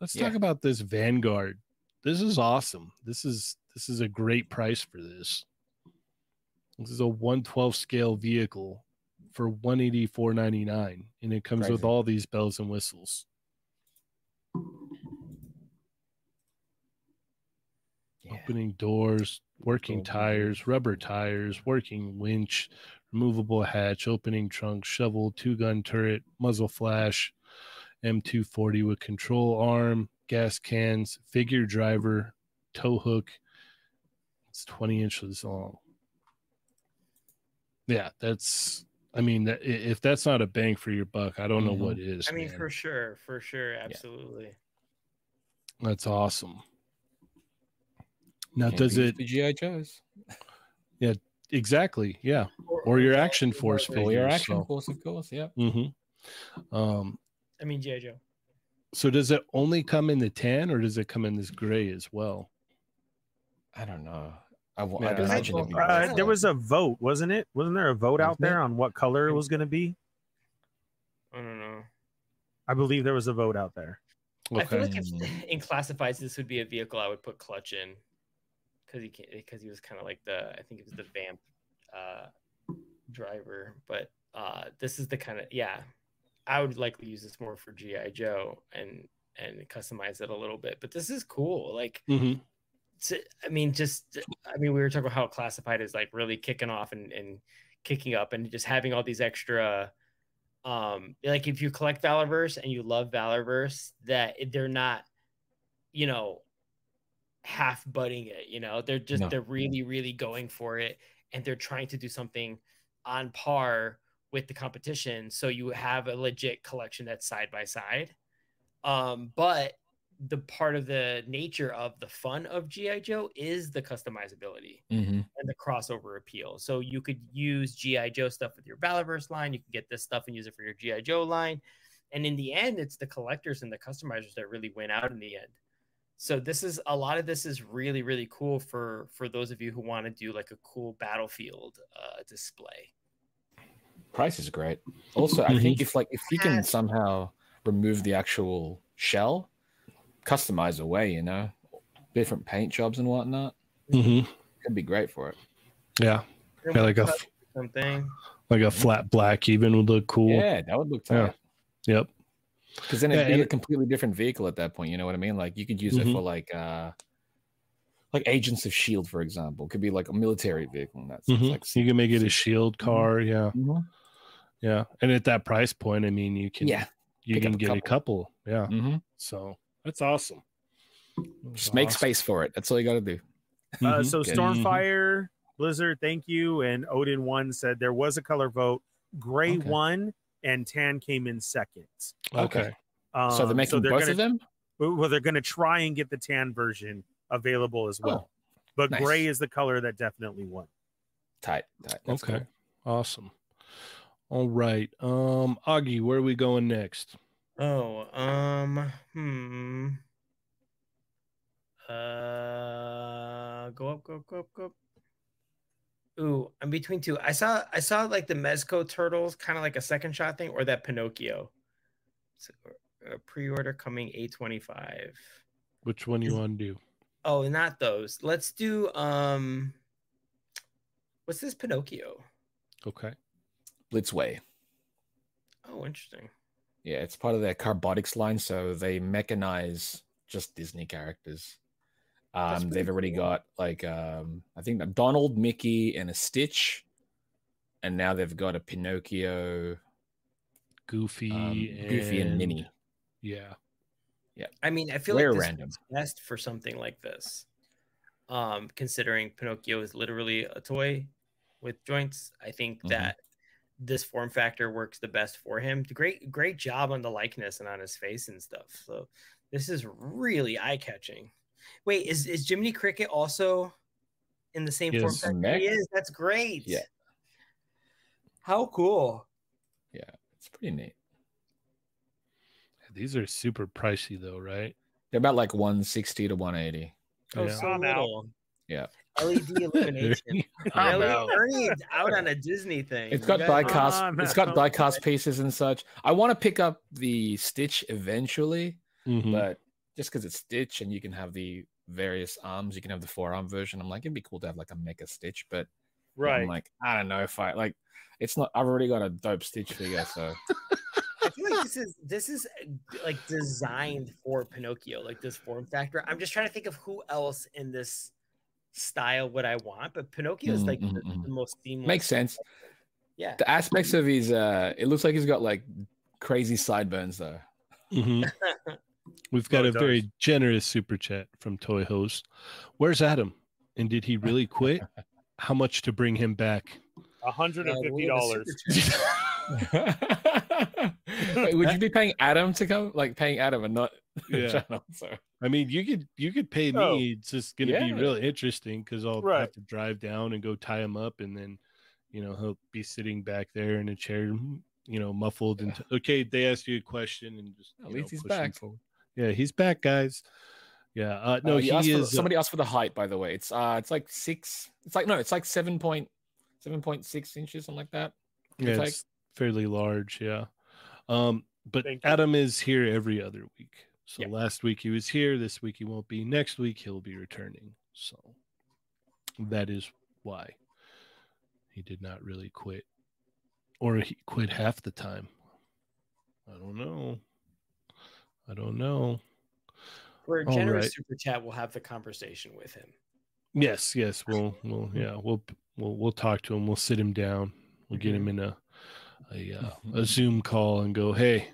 let's talk about this Vanguard. This is awesome. This is this is a great price for this. This is a 112 scale vehicle for 184.99 and it comes with all these bells and whistles. Yeah. opening doors, working Golden tires, rubber tires, working winch, removable hatch, opening trunk, shovel, two gun turret, muzzle flash, M240 with control arm, gas cans, figure driver, tow hook. It's 20 inches long. Yeah, that's. I mean, that- if that's not a bang for your buck, I don't know Mhm. what is. I mean, man. for sure, for sure, absolutely. that's awesome. Now, Can't does it the GI Joes exactly? Yeah. Or your Action Force or figures, your action so- force, of course? Yeah. Mm-hmm. Um, I mean, G.I. Joe. so does it only come in the tan or does it come in this gray as well? I don't know. I, w- Yeah. I'd imagine it'd Uh, there was a vote, wasn't it? Wasn't there a vote out Wasn't it? there on what color it was going to be? I don't know. I believe there was a vote out there. I feel like if in classifieds this would be a vehicle I would put clutch in because he can because he was kind of like the I think it was the vamp uh, driver, but uh, this is the kind of yeah I would likely use this more for GI Joe and and customize it a little bit. But this is cool. Like Mhm. to, I mean, just I mean, we were talking about how classified is like really kicking off and, and kicking up, and just having all these extra, um, like if you collect Valaverse and you love Valaverse, that they're not, you know, half butting it. You know, they're just No. they're really really going for it, and they're trying to do something on par with the competition, so you have a legit collection that's side by side. Um, but the part of the nature of the fun of GI Joe is the customizability Mm-hmm. and the crossover appeal. So you could use GI Joe stuff with your Valaverse line. You can get this stuff and use it for your GI Joe line. And in the end, it's the collectors and the customizers that really win out in the end. So this is a lot of this is really really cool for for those of you who want to do like a cool battlefield uh, display. Price is great. Also, I Mhm. think if like if you can somehow remove the actual shell, customize away, you know, different paint jobs and whatnot, hmm could be great for it. Yeah, yeah, like a something. like a flat black even would look cool. Yeah, that would look Yeah. Yep. Because then it'd be and a completely different vehicle at that point. You know what I mean? Like you could use it Mhm. for like uh like Agents of Shield, for example. Could be like a military vehicle in that sense. Mhm. Like you can make it a super- shield Mhm. car. Yeah, Mhm. yeah. And at that price point, I mean, you can Yeah. you pick can a get a couple. Yeah. Mhm. So that's awesome. Just make space for it. That's all you got to do. Uh, Mhm. so Good. Stormfire, Blizzard, thank you. And Odin one said there was a color vote. Gray Okay. won and tan came in second. Okay. Um, so they're making both gonna, of them. Well, they're going to try and get the tan version available as well. but Oh, nice. gray is the color that definitely won. Tight. tight. That's okay. cool. Awesome. All right. Um, Augie, where are we going next? Oh, um, hmm. Uh, go up, go up, go up, go up. Ooh, I'm between two. I saw, I saw like the Mezco turtles, kind of like a second shot thing, or that Pinocchio. So, uh, pre-order coming 825. Which one you want to do? Oh, not those. Let's do um. What's this Pinocchio? Okay. Blitzway. Oh, interesting. Yeah, it's part of their Carbotix line, so they mechanize just Disney characters. That's Um, they've already cool. got like um, I think Donald, Mickey, and a Stitch, and now they've got a Pinocchio, Goofy, um, and, Goofy, and Minnie. Yeah. Yeah. I mean, I feel Rare like this random. is best for something like this. Um, considering Pinocchio is literally a toy with joints, I think Mhm. that this form factor works the best for him. Great, great job on the likeness and on his face and stuff. So this is really eye catching. Wait, is is Jiminy Cricket also in the same form Yes. factor? He is. That's great. Yeah. How cool. Yeah, it's pretty neat. These are super pricey though, right? They're about like 160 to 180. Oh, Yeah. so I'm out. Yeah. LED illumination. I'm out. Ernie's out on a Disney thing. It's You got guys- die Oh, cast. I'm It's got out. die cast pieces and such. I want to pick up the Stitch eventually, Mhm. but just because it's Stitch and you can have the various arms, you can have the forearm version. I'm like, it'd be cool to have like a mecha Stitch, but Right. I'm like, I don't know if I like. It's not. I've already got a dope Stitch figure, so I feel like this is this is like designed for Pinocchio, like this form factor. I'm just trying to think of who else in this style would I want, but Pinocchio is Mm, like mm, the, mm. the most seamless. makes sense. Yeah. The aspects of his, uh, it looks like he's got like crazy sideburns though. Mhm. We've got Oh, a it very generous super chat from Toy Host. Where's Adam? And did he really quit? How much to bring him back? hundred Uh, and we fifty have a dollars. super. Wait, would you be paying Adam to come? Like paying Adam and not Yeah. channel? So I mean, you could you could pay me. Oh. It's just gonna be Yeah. really interesting because I'll Right. have to drive down and go tie him up, and then you know he'll be sitting back there in a chair, you know, muffled. And okay, they asked you a question, and just At least know, he's back. forward. Yeah, he's back, guys. Yeah, uh, no, Uh, he you asked for the- is. uh, somebody asked for the height, by the way. It's uh, it's like six. It's like no, it's like seven point seven point six inches, something like that. yeah, like- it's fairly large. Yeah, um, but Thank you. Adam is here every other week. So Yeah. last week he was here. This week he won't be. Next week he'll be returning. So that is why he did not really quit, or he quit half the time. I don't know. I don't know. For a All generous right. super chat, we'll have the conversation with him. Yes, yes, we'll, we'll, yeah, we'll, we'll, we'll talk to him. We'll sit him down. We'll get him in a, a, uh, a Zoom call and go, hey,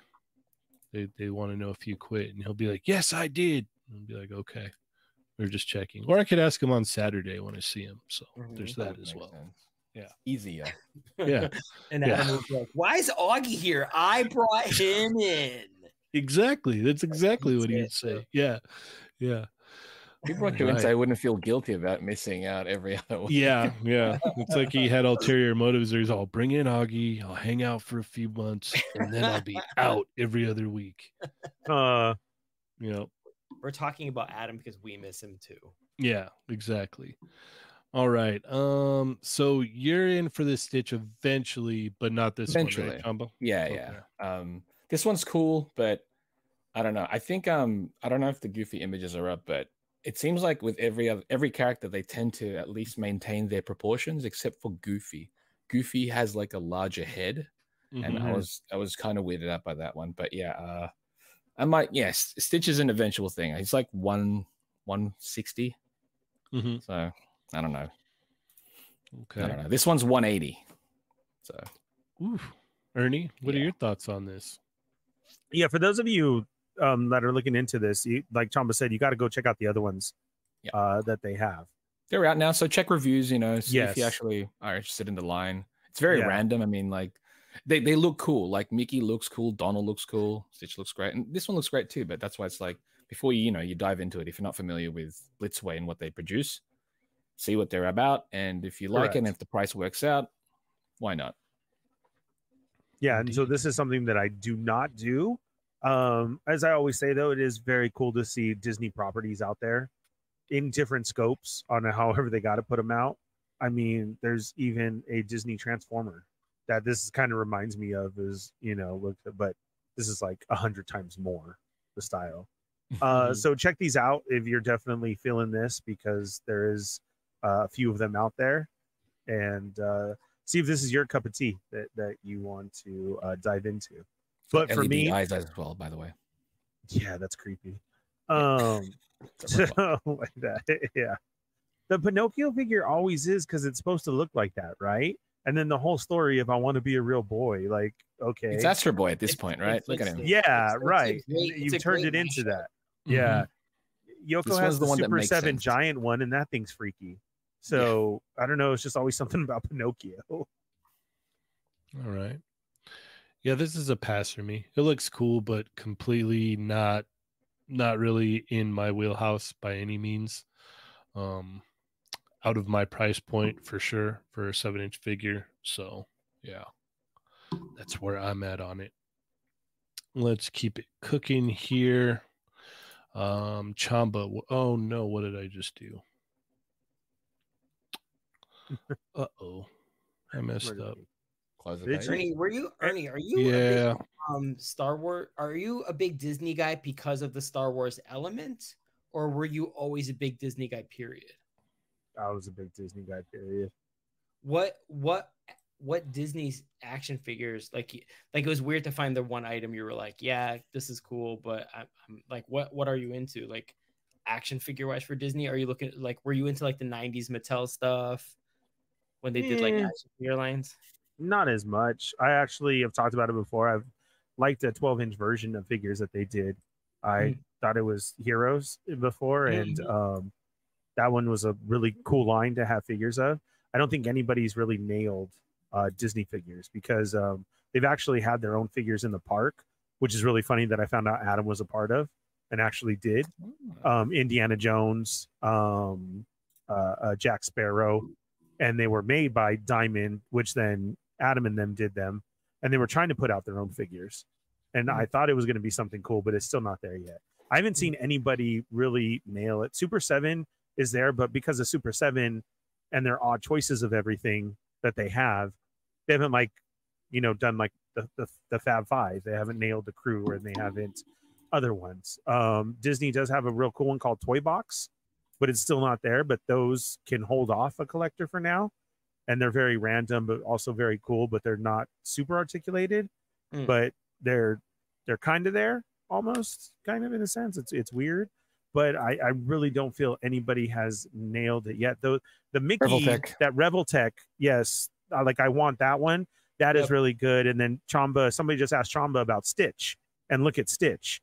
they, they want to know if you quit, and he'll be like, yes, I did. And be like, okay, we're just checking. Or I could ask him on Saturday when I see him. So Mhm. there's That that as well. sense. Yeah. Easier. Yeah. and Yeah. Adam will be like, "Why is Augie here? I brought him in." Exactly. That's exactly what he'd say. Yeah, yeah, If you brought you Right. into, I wouldn't feel guilty about missing out every other week. yeah, yeah. It's like he had ulterior motives. Or he's all bring in Augie. I'll hang out for a few months, and then I'll be out every other week. Uh, You know. We're talking about Adam because we miss him too. Yeah, exactly. All right. Um. So you're in for this stitch eventually, but not this one, Eventually. right, Chamba? Yeah, yeah. Um, this one's cool, but I don't know. I think um, I don't know if the goofy images are up, but it seems like with every other every character, they tend to at least maintain their proportions, except for Goofy. Goofy has like a larger head, and I Mhm. was I was kind of weirded out by that one. But yeah, uh, I might yes, Stitch is an eventual thing. He's like one one sixty, Mhm. so I don't know. Okay. I don't know. This one's one eighty, so Oof. Ernie, what are your thoughts on this? Yeah, for those of you um, that are looking into this, you, like Chamba said, you got to go check out the other ones Yeah. uh, that they have. they're out now. So check reviews, you know, see if you actually are interested in the line. It's very Yeah. random. I mean, like they, they look cool. Like Mickey looks cool, Donald looks cool, Stitch looks great, and this one looks great too. But that's why it's like before you, you know, you dive into it, if you're not familiar with Blitzway and what they produce, see what they're about. And if you like it and if the price works out, why not? Yeah, and so this is something that I do not do. Um, as I always say, though, it is very cool to see Disney properties out there in different scopes on however they got to put them out. I mean, there's even a Disney Transformer that this kind of reminds me of, is you know, look, but this is like a hundred times more the style. Uh, so check these out if you're definitely feeling this because there is uh, a few of them out there, and uh, see if this is your cup of tea that that you want to uh, dive into. But for LED me, eyes as well, by the way. yeah, that's creepy. Um, so like that, yeah. The Pinocchio figure always is because it's supposed to look like that, right? And then the whole story of I want to be a real boy, like okay, It's Astro Boy at this It's- point, right? it's- Look at him. yeah, it's a right. great- it's You've turned it into mashup. that. Yeah. Yoko This has the, the one that Super makes 7 sense. giant one, and that thing's freaky. So I don't know. It's just always something about Pinocchio. All right. Yeah, this is a pass for me. It looks cool, but completely not not really in my wheelhouse by any means. Um out of my price point for sure for a seven inch figure. So yeah. That's where I'm at on it. Let's keep it cooking here. Um Chamba. Oh no, what did I just do? Uh oh. I messed up. we- Close the Did page. you? Ernie, were you Ernie? Are you a big, Yeah. um Star Wars? Are you a big Disney guy because of the Star Wars element, or were you always a big Disney guy? Period. I was a big Disney guy. Period. What what what Disney's action figures like? Like it was weird to find the one item you were like, yeah, this is cool, but I'm, I'm like, what what are you into? Like action figure wise for Disney? Are you looking like were you into like the '90s Mattel stuff when they did like action? Not as much. I actually have talked about it before. I've liked a 12 inch version of figures that they did. I Mm. thought it was Heroes before, and um, that one was a really cool line to have figures of. I don't think anybody's really nailed uh, Disney figures because um, they've actually had their own figures in the park, which is really funny that I found out Adam was a part of and actually did. Um, Indiana Jones, um, uh, uh, Jack Sparrow, and they were made by Diamond, which then Adam and them did them, and they were trying to put out their own figures. And I thought it was going to be something cool, but it's still not there yet. I haven't seen anybody really nail it. Super Seven is there, but because of Super Seven and their odd choices of everything that they have, they haven't like, you know, done like the the, the Fab Five. They haven't nailed the crew, or they haven't other ones. Um, Disney does have a real cool one called Toy Box, but it's still not there. But those can hold off a collector for now, and they're very random, but also very cool. But they're not super articulated, Mm. but they're they're kind of there almost, kind of in a sense. It's it's weird, but I I really don't feel anybody has nailed it yet. Though the Mickey Revoltech. that Revoltech, yes, I, like I want that one. That is Yep. really good. And then Chamba, somebody just asked Chamba about Stitch, and look at Stitch.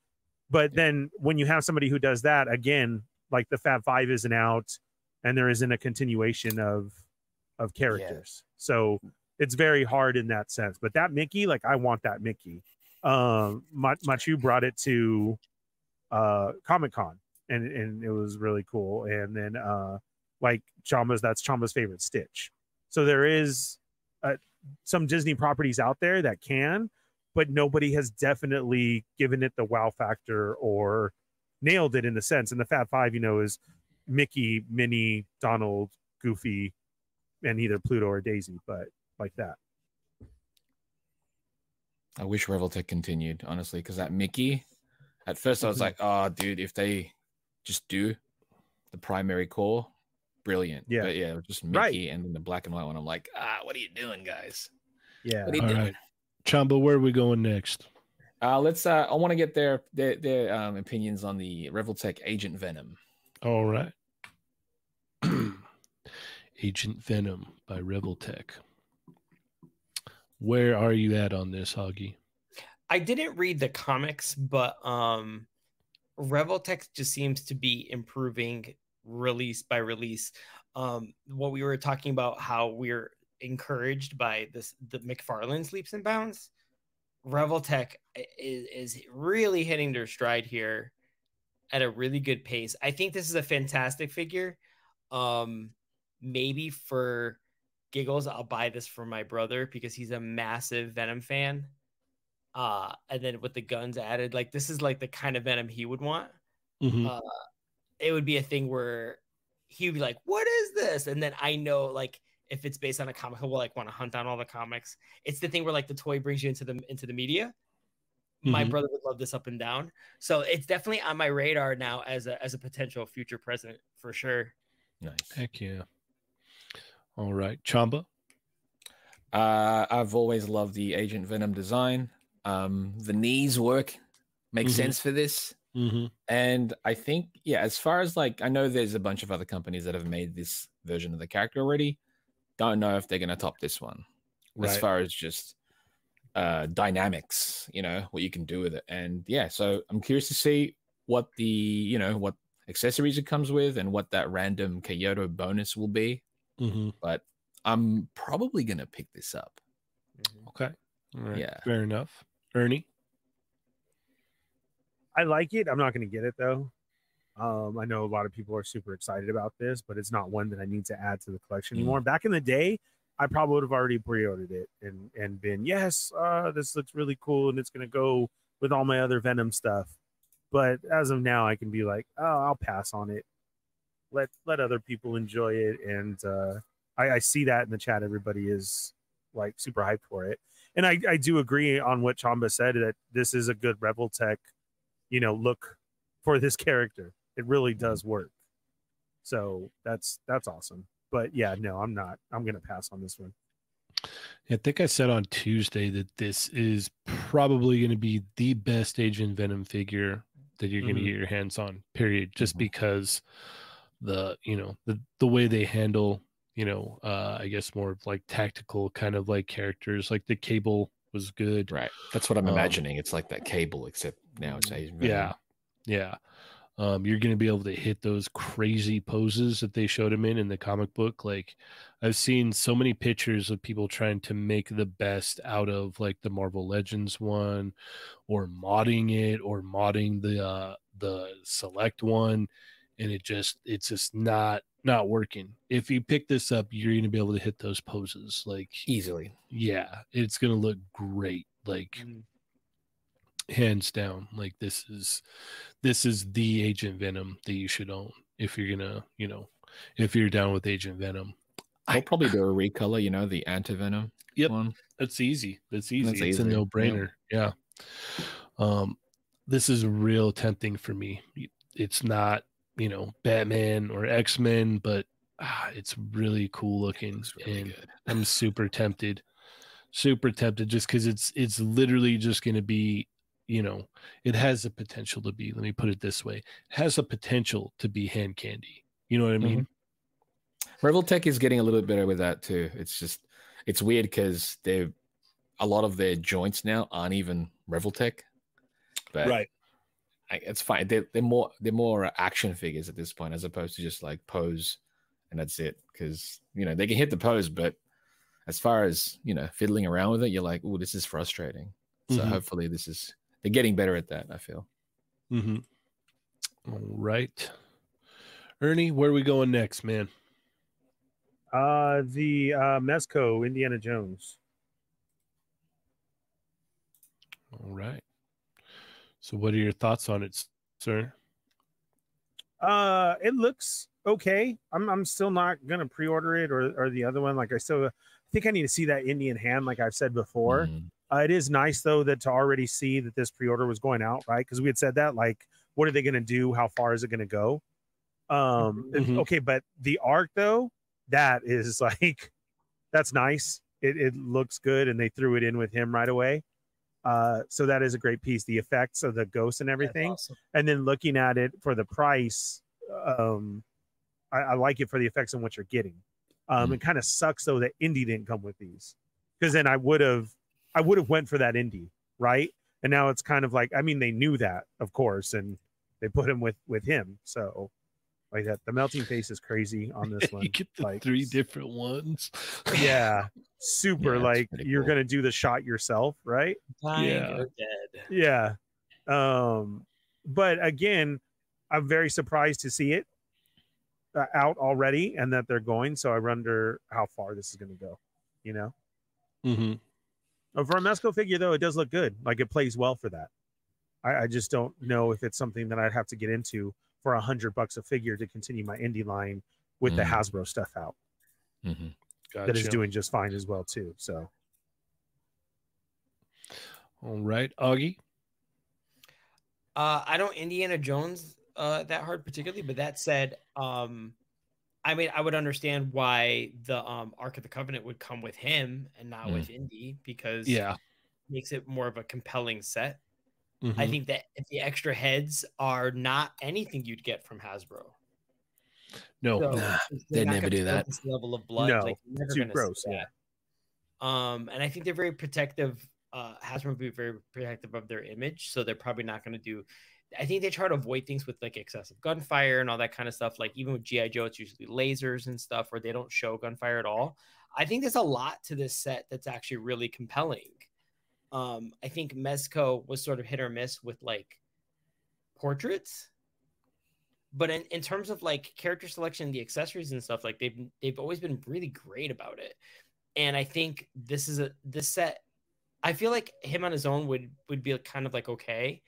But then when you have somebody who does that again, like the Fab Five isn't out, and there isn't a continuation of of characters, so it's very hard in that sense. But that Mickey, like I want that Mickey. um, Ma- Machu brought it to uh, Comic Con, and and it was really cool. And then uh, like Chamba's, that's Chamba's favorite Stitch. So there is uh, some Disney properties out there that can, but nobody has definitely given it the wow factor or nailed it in the sense. And the Fab Five, you know, is Mickey, Minnie, Donald, Goofy, and either Pluto or Daisy, but like that. I wish Revoltech continued, honestly, because that Mickey, at first I was Mhm. like, oh, dude, if they just do the primary core, brilliant. Yeah. But yeah, it was just Right. Mickey and then the black and white one. I'm like, ah, what are you doing, guys? Yeah. What are you All doing? right. Chamba, where are we going next? Uh, let's. Uh, I want to get their their, their um, opinions on the Revoltech Agent Venom. All right. Agent Venom by Revoltech. Where are you at on this, Augie? I didn't read the comics, but um Revoltech just seems to be improving release by release. Um what we were talking about how we're encouraged by this the McFarlane's leaps and bounds. Revoltech is, is really hitting their stride here at a really good pace. I think this is a fantastic figure. Um maybe for giggles I'll buy this for my brother because he's a massive Venom fan uh and then with the guns added like this is like the kind of venom he would want Mhm. uh it would be a thing where he would be like what is this and then i know like if it's based on a comic he'll like want to hunt down all the comics it's the thing where like the toy brings you into the into the media my Mhm. brother would love this up and down so it's definitely on my radar now as a as a potential future present for sure Nice. Heck yeah. All right. Chamba? Uh, I've always loved the Agent Venom design. Um, the knees work, makes Mhm. sense for this. Mm-hmm. And I think, yeah, as far as like, I know there's a bunch of other companies that have made this version of the character already. Don't know if they're going to top this one as far as just uh, dynamics, you know, what you can do with it. And yeah, so I'm curious to see what the, you know, what accessories it comes with and what that random Kaiyodo bonus will be. Mm-hmm. But I'm probably going to pick this up. Okay. All right. Yeah. Fair enough. Ernie? I like it. I'm not going to get it though. Um, I know a lot of people are super excited about this, but it's not one that I need to add to the collection Mm. anymore. Back in the day, I probably would have already pre-ordered it and and been yes, uh, this looks really cool and it's going to go with all my other Venom stuff. But as of now, I can be like, oh, I'll pass on it. Let let other people enjoy it, and uh, I, I see that in the chat. Everybody is like super hyped for it, and I I do agree on what Chamba said that this is a good Revoltech you know look for this character it really does work so that's that's awesome but yeah no i'm not i'm gonna pass on this one I think I said on Tuesday that this is probably going to be the best Agent Venom figure that you're going to get your hands on. Period. Just Mhm. because the you know the the way they handle you know uh I guess more of like tactical kind of like characters like the cable was good. Right. That's what I'm Um, imagining. It's like that cable, except now it's Agent. Venom. Yeah. Yeah. Um, you're going to be able to hit those crazy poses that they showed him in in the comic book. Like, I've seen so many pictures of people trying to make the best out of like the Marvel Legends one, or modding it, or modding the uh, the select one, and it just it's just not not working. If you pick this up, you're going to be able to hit those poses. Like, Easily. yeah, it's going to look great. Like Mm. Hands down like this is this is the agent venom that you should own if you're gonna you know if you're down with agent venom I'll probably do a recolor, you know, the antivenom Yep. one. that's easy that's easy That's it's a easy, yeah. no-brainer yeah. um this is real tempting for me it's not you know batman or x-men but ah, it's really cool looking really and good. i'm super tempted super tempted just because it's it's literally just going to be you know it has the potential to be let me put it this way has a potential to be hand candy you know what i mean Revoltech is getting a little bit better with that too. It's just it's weird because they're a lot of their joints now aren't even Revoltech. But I, it's fine. They're, they're more they're more action figures at this point as opposed to just like pose and that's it. Because you know they can hit the pose, but as far as you know fiddling around with it, you're like, oh, this is frustrating. So Mhm. hopefully this is they're getting better at that. I feel. Mm-hmm. All right. Ernie, where are we going next, man? Uh, the uh, Mezco Indiana Jones. All right. So, what are your thoughts on it, sir? Uh, it looks okay. I'm I'm still not gonna pre-order it or or the other one. Like I still I think I need to see that Indian hand, like I've said before. Mm. Uh, it is nice though that to already see that this pre-order was going out, right? Because we had said that, like, what are they gonna do? How far is it gonna go? Um, Mhm. okay, but the arc though, that is like, that's nice. It it looks good, and they threw it in with him right away. Uh, so that is a great piece. The effects of the ghosts and everything awesome. and then looking at it for the price um i, I like it for the effects and what you're getting um Mm. it kind of sucks though that Indy didn't come with these because then i would have i would have went for that Indy right and now it's kind of like i mean they knew that of course and they put him with with him so like that the melting face is crazy on this one you get the like, three different ones. yeah super Yeah, like you're cool. gonna do the shot yourself right Dying Yeah. or dead. yeah um but again i'm very surprised to see it uh, out already and that they're going so i wonder how far this is going to go you know Mm-hmm. For a Mezco figure though it does look good like it plays well for that i, I just don't know if it's something that i'd have to get into for a hundred bucks a figure to continue my Indy line with the Mm. hasbro stuff out Mhm. Gotcha. that is doing just fine as well too so All right, Augie. Uh, I don't Indiana Jones uh, that hard particularly, but that said, um, I mean, I would understand why the um, Ark of the Covenant would come with him and not Mm. with Indy because Yeah. it makes it more of a compelling set. I Mhm. think that the extra heads are not anything you'd get from Hasbro. No. So, Nah, they'd never do that. This level of blood, No, like, too gross, yeah. Um, and I think they're very protective. Uh, Hasbro would be very protective of their image, so they're probably not going to do. I think they try to avoid things with like excessive gunfire and all that kind of stuff. Like even with GI Joe, it's usually lasers and stuff, or they don't show gunfire at all. I think there's a lot to this set that's actually really compelling. Um, I think Mezco was sort of hit or miss with like portraits, but in, in terms of like character selection, the accessories and stuff, like they've they've always been really great about it. And I think this is a this set. I feel like him on his own would would be kind of like okay,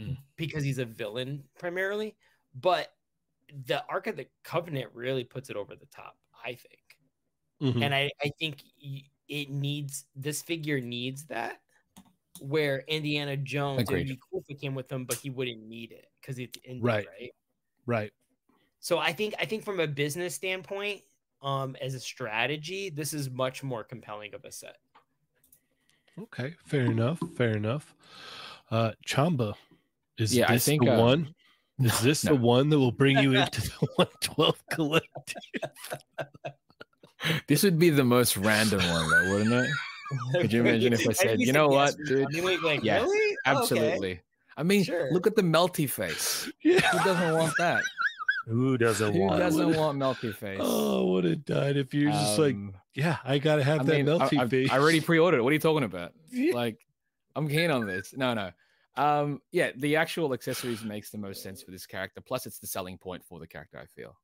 Mm. because he's a villain primarily, but the Ark of the Covenant really puts it over the top. I think Mhm. and I, I think it needs this figure needs that where Indiana Jones it would be cool if it came with him, but he wouldn't need it because it's Indy, Right. right? Right. So I think I think from a business standpoint, um, as a strategy, this is much more compelling of a set. Okay. Fair enough. Fair enough. Uh, Chamba, is Yeah, I this think, the uh, one? Is this no. the one that will bring you into the 112 collective? This would be the most random one, though, wouldn't it? Could you imagine if I said, think you know what, yes, dude? I mean, wait, like, Yes, really? Okay. Absolutely. I mean, Sure. look at the melty face. Yeah. Who doesn't want that? who doesn't Who want doesn't want melty face? Oh, would have died if you're just like, Um, yeah, I gotta have I that mean, melty I- face. I already pre-ordered it. What are you talking about? Yeah. Like, I'm keen on this. No, no. Um, yeah, the actual accessories makes the most sense for this character. Plus, it's the selling point for the character. I feel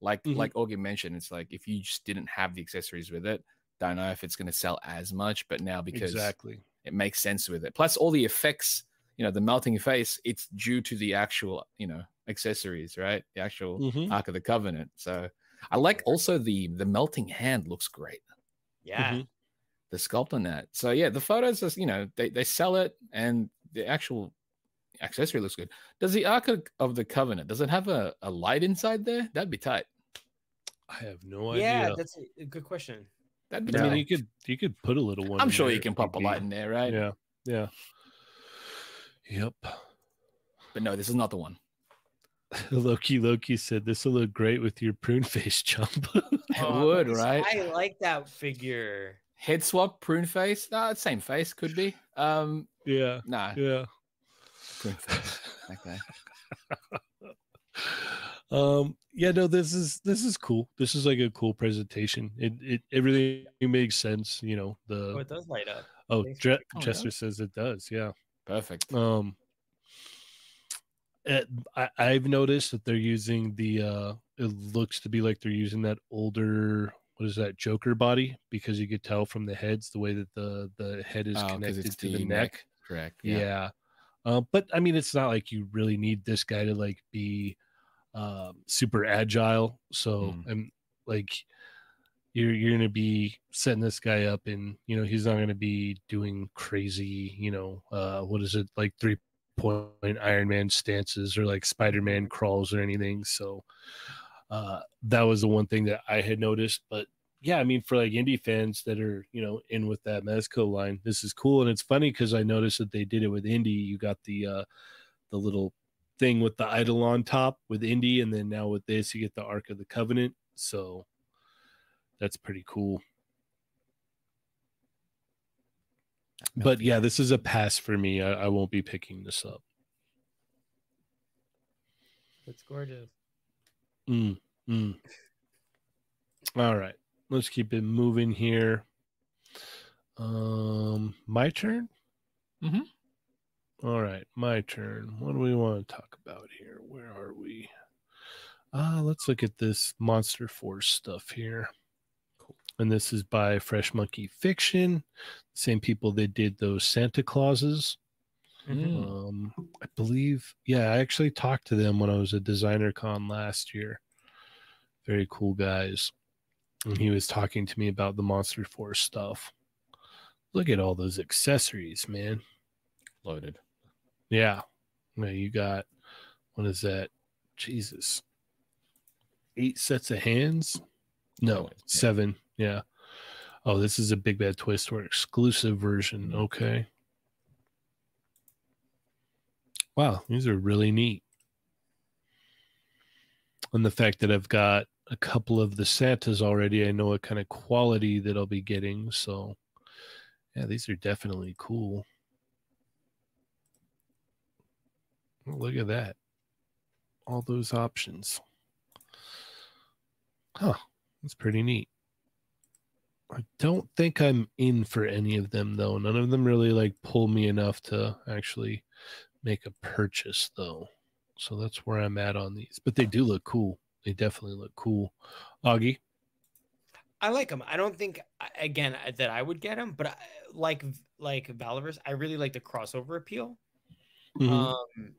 like, Mhm. like Augie mentioned, it's like if you just didn't have the accessories with it, don't know if it's going to sell as much. But now because exactly. it makes sense with it. Plus, all the effects, you know, the melting face, it's due to the actual, you know, accessories, right? The actual Mhm. Ark of the Covenant. So I like also the the melting hand looks great. Yeah. Mhm. The sculpt on that. So yeah, the photos is, you know, they, they sell it and the actual accessory looks good. Does the Ark of- of the Covenant, does it have a, a light inside there? That'd be tight. I have no Yeah, idea. Yeah, that's a- a good question. That'd be I mean, you could you could put a little one. I'm sure there you can pop a light in there, right? Yeah. Yeah. Yep. But no, this is not the one. Loki Loki said this will look great with your prune face jump. Oh, it Oh, would, right? I like that figure. Head swap, prune face. Nah, same face, could be. Um, yeah. nah, Yeah. Okay. um yeah no this is this is cool this is like a cool presentation it it everything makes sense you know the Oh, the it does light up. Oh, Thanks for Je- Jester says it does. Yeah. Perfect. Um, it, I, I've noticed that they're using the. uh It looks to be like they're using that older. What is that Joker body? Because you could tell from the heads the way that the the head is Oh, connected to the, neck. neck. Correct. Yeah. Uh, but I mean, it's not like you really need this guy to like be um, super agile. So Mm. I'm like, you're you're gonna be setting this guy up, and you know he's not gonna be doing crazy, you know, uh, what is it like three point Iron Man stances or like Spider Man crawls or anything. So uh, that was the one thing that I had noticed, but yeah, I mean, for like Indy fans that are, you know, in with that Mezco line, this is cool. And it's funny because I noticed that they did it with Indy. You got the uh the little thing with the idol on top with Indy, and then now with this, you get the Ark of the Covenant. So that's pretty cool. But yeah, this is a pass for me. I, I won't be picking this up. It's gorgeous. Mm, mm. All right, let's keep it moving here. Um, my turn. Mm-hmm. All right, my turn. What do we want to talk about here? Where are we? Uh, let's look at this Monster Force stuff here. Cool. And this is by Fresh Monkey Fiction, same people that did those Santa Clauses. Mm. Um, I believe, yeah, I actually talked to them when I was at Designer Con last year. Very cool guys. And he was talking to me about the Monster Force stuff. Look at all those accessories, man. Loaded. Yeah. Yeah, you got what is that? Jesus. Eight sets of hands? No, yeah. seven. Yeah. Oh, this is a big bad Toy Store exclusive version. Mhm. Okay. Wow, these are really neat. And the fact that I've got a couple of the Santas already, I know what kind of quality that I'll be getting. So, yeah, these are definitely cool. Look at that. All those options. Huh. That's pretty neat. I don't think I'm in for any of them though. None of them really like pull me enough to actually make a purchase though. So that's where I'm at on these. But they do look cool. They definitely look cool. Augie. I like them. I don't think again that I would get them, but I, like like Valorous, I really like the crossover appeal. Mhm. Um,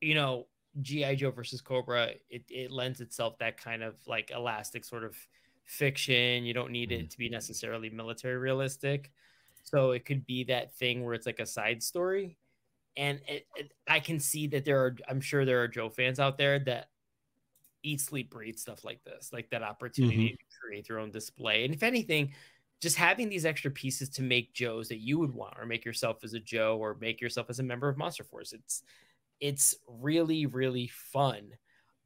you know, GI Joe versus Cobra, it it lends itself that kind of like elastic sort of fiction. You don't need it to be necessarily military realistic, so it could be that thing where it's like a side story. And it, it, I can see that there are, I'm sure there are Joe fans out there that eat, sleep, breathe stuff like this, like that opportunity to create their own display. And if anything, just having these extra pieces to make Joes that you would want, or make yourself as a Joe, or make yourself as a member of Monster Force. It's it's really really fun.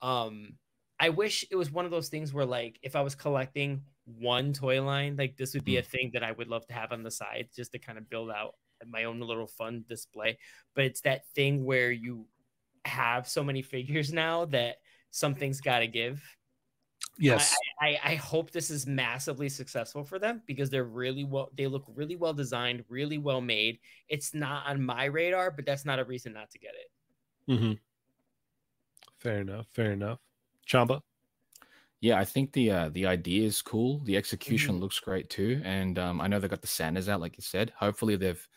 Um, I wish it was one of those things where like if I was collecting one toy line, like this would be a thing that I would love to have on the side just to kind of build out my own little fun display. But it's that thing where you have so many figures now that something's got to give. Yes. I, I, I hope this is massively successful for them because they're really well they look really well designed, really well made. It's not on my radar, but that's not a reason not to get it. Mm-hmm. Fair enough. Fair enough. Chamba. Yeah, I think the uh, the idea is cool. The execution Mm-hmm. looks great too, and um, I know they got the Santas out, like you said. Hopefully, they've,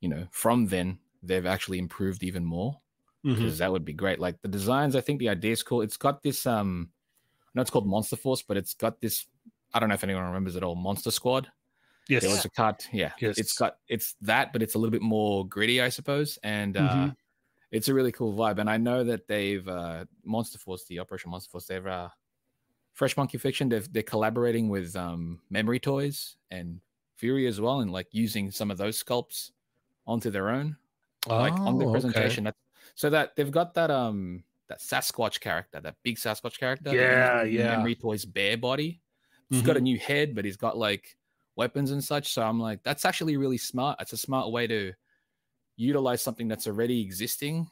you know, from then they've actually improved even more because that would be great. Like the designs, I think the idea is cool. It's got this um, I know it's called Monster Force, but it's got this. I don't know if anyone remembers it all. Monster Squad. Yes. There was a cut. Yeah, Yes. it's got it's that, but it's a little bit more gritty, I suppose, and uh, Mhm. it's a really cool vibe. And I know that they've uh, Monster Force, the Operation Monster Force, they've uh, Fresh Monkey Fiction. They've, they're collaborating with um, Memory Toys and Fury as well, and like using some of those sculpts onto their own, like on the Oh, okay. presentation. So that they've got that um that Sasquatch character, that big Sasquatch character. Yeah, in yeah. Memory Toys bare body. He's got Mhm. a new head, but he's got like weapons and such. So I'm like, that's actually really smart. It's a smart way to utilize something that's already existing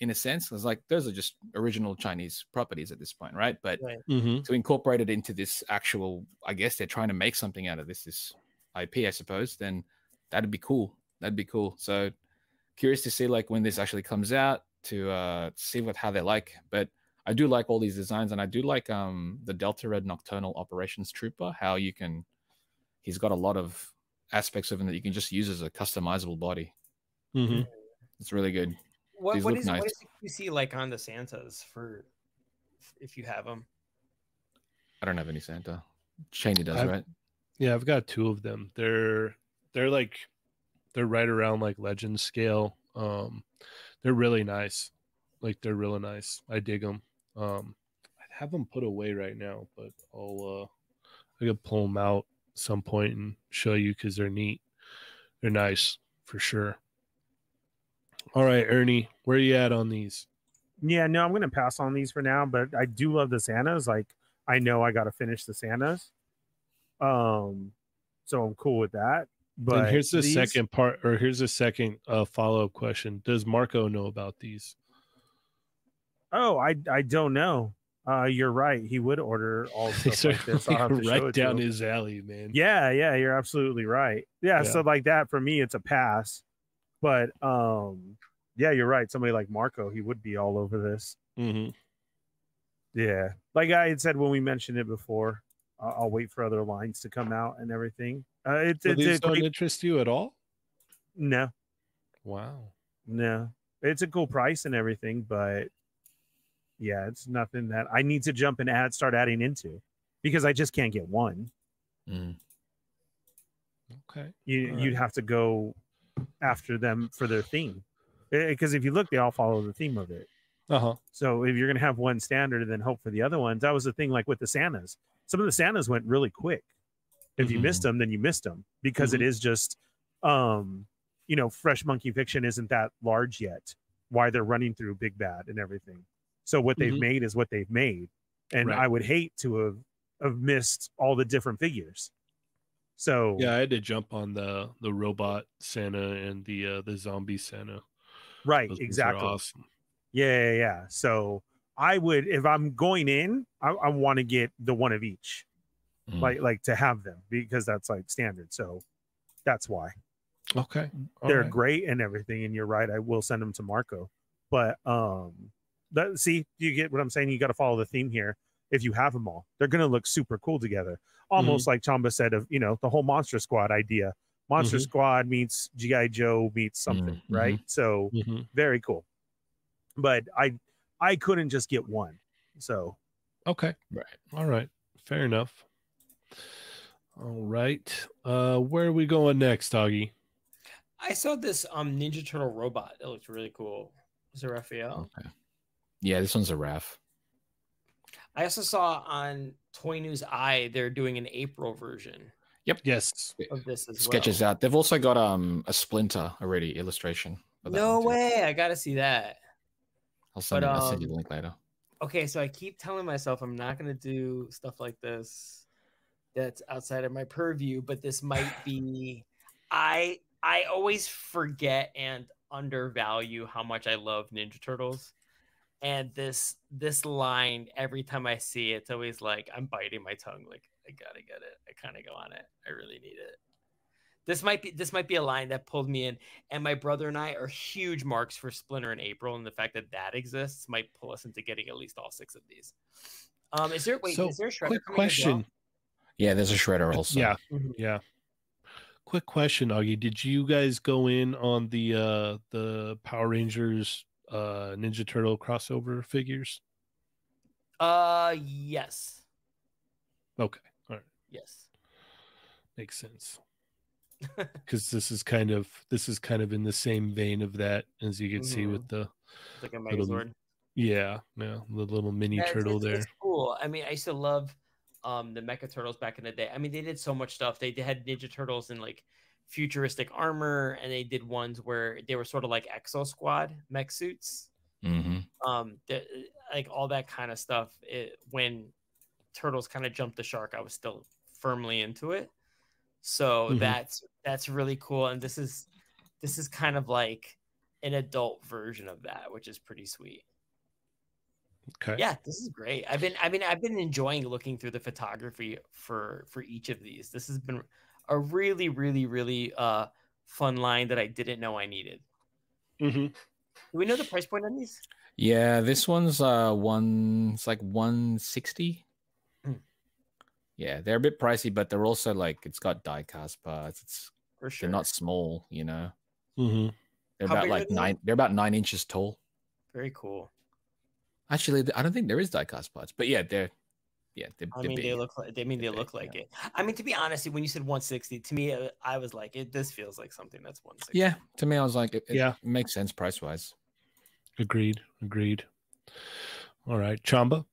in a sense. It's like those are just original Chinese properties at this point, right? But Right. Mhm. to incorporate it into this actual, I guess they're trying to make something out of this, this IP, I suppose, then that'd be cool. That'd be cool. So curious to see like when this actually comes out to uh see what how they like. But I do like all these designs, and I do like um the Delta Red Nocturnal Operations Trooper. How you can, he's got a lot of aspects of him that you can just use as a customizable body. Mm-hmm. It's really good. What, These what look is nice. what is the QC like on the Santas for if you have them? I don't have any Santa. Cheynee does, I've- right? Yeah, I've got two of them. They're they're like they're right around like legend scale. Um, they're really nice. Like they're really nice. I dig them. Um, I have them put away right now, but I'll uh, I could pull them out some point and show you because they're neat. They're nice for sure. All right, Ernie, where are you at on these? Yeah, no, I'm gonna pass on these for now, but I do love the Santas. Like I know I gotta finish the Santas. Um, so I'm cool with that. But and here's the these- second part, or here's the second uh, follow up question: Does Marco know about these? Oh, I I don't know. Uh, you're right. He would order all stuff like this. I'll have to right down his alley, man. Yeah, yeah, you're absolutely right. Yeah, Yeah. so like that for me, it's a pass. But um, yeah, you're right. Somebody like Marco, he would be all over this. Mm-hmm. Yeah, like I had said when we mentioned it before, I'll wait for other lines to come out and everything. Uh, it's So it's these a don't great, interest you at all? no, Wow. no, it's a cool price and everything, but yeah, it's nothing that I need to jump and add, start adding into because I just can't get one. Mm. Okay. You All you'd right. have to go after them for their theme because if you look, they all follow the theme of it. Uh huh. So if you're gonna have one standard and then hope for the other ones, that was the thing. Like with the Santas, some of the Santas went really quick. If you Mhm. missed them, then you missed them because it is just, um, you know, fresh monkey fiction isn't that large yet. Why they're running through Big Bad and everything. So what they've Mhm. made is what they've made, and Right. I would hate to have have missed all the different figures. So Yeah, I had to jump on the the robot Santa and the uh, the zombie Santa. right, Those exactly. awesome. Yeah, yeah, yeah. So I would, if I'm going in, I, I want to get the one of each. Mm. like like to have them because that's like standard. So that's why Okay. All they're right. great and everything. And you're right, I will send them to Marco. But um, that see, you get what I'm saying. You got to follow the theme here. If you have them all, they're gonna look super cool together. Almost Mm-hmm. like Chamba said of you know the whole Monster Squad idea. Monster Mhm. Squad meets GI Joe meets something, Mhm. right? So Mhm. very cool. But I I couldn't just get one. So Okay. Right. All right. Fair enough. All right. Uh, where are we going next, Doggy? I saw this um Ninja Turtle robot It looks really cool. Was it Raphael? Okay. Yeah, this one's a Raph. I also saw on Toy News Eye they're doing an April version Yep. Yes. of this as Sketches well. out. They've also got um a splinter already illustration. for No way! I gotta see that. I'll send, But, you, I'll send you um, the link later. Okay, so I keep telling myself I'm not gonna do stuff like this that's outside of my purview, but this might be I I always forget and undervalue how much I love Ninja Turtles. And this this line, every time I see it, it's always like I'm biting my tongue, like I gotta get it. I kind of go on it. I really need it. This might be this might be a line that pulled me in, and my brother and I are huge marks for Splinter in April, and the fact that that exists might pull us into getting at least all six of these. Um, is there wait? So, is there a Shredder quick coming as well? question. Yeah, there's a shredder also. Yeah. Mhm. Yeah. Quick question, Augie. Did you guys go in on the uh the Power Rangers uh Ninja Turtle crossover figures? Uh, yes, Okay. All right. yes. Makes sense. Because this is kind of this is kind of in the same vein of that as you can see Mhm. with the It's like a Little Megazord. yeah, yeah, the little mini Yeah, it's- turtle it's, there. It's cool. I mean, I used to love um the Mecha Turtles back in the day. I mean, they did so much stuff. They had Ninja Turtles in like futuristic armor, and they did ones where they were sort of like Exo Squad mech suits. hmm Um, like all that kind of stuff. It, when Turtles kind of jumped the shark, I was still firmly into it. So Mhm. that's that's really cool, and this is this is kind of like an adult version of that, which is pretty sweet. Okay. Yeah, this is great. I've been I mean I've been enjoying looking through the photography for for each of these. This has been a really really really uh fun line that I didn't know I needed. Mm-hmm. Do we know the price point on these? Yeah, this one's uh one it's like 160. Hmm. Yeah, they're a bit pricey, but they're also like it's got die cast parts. It's For sure. they're not small, you know. Mm-hmm. They're How about like they? nine they're about nine inches tall. very cool. Actually, I don't think there is die cast parts, but yeah, they're yeah, they're, I they're mean, big. they look like they mean they They're look big, like yeah. it. I mean, to be honest, when you said 160, to me, uh, I was like, it. This feels like something that's 160. Yeah, to me, I was like, it, it Yeah. makes sense price wise. Agreed. Agreed. All right, Chamba.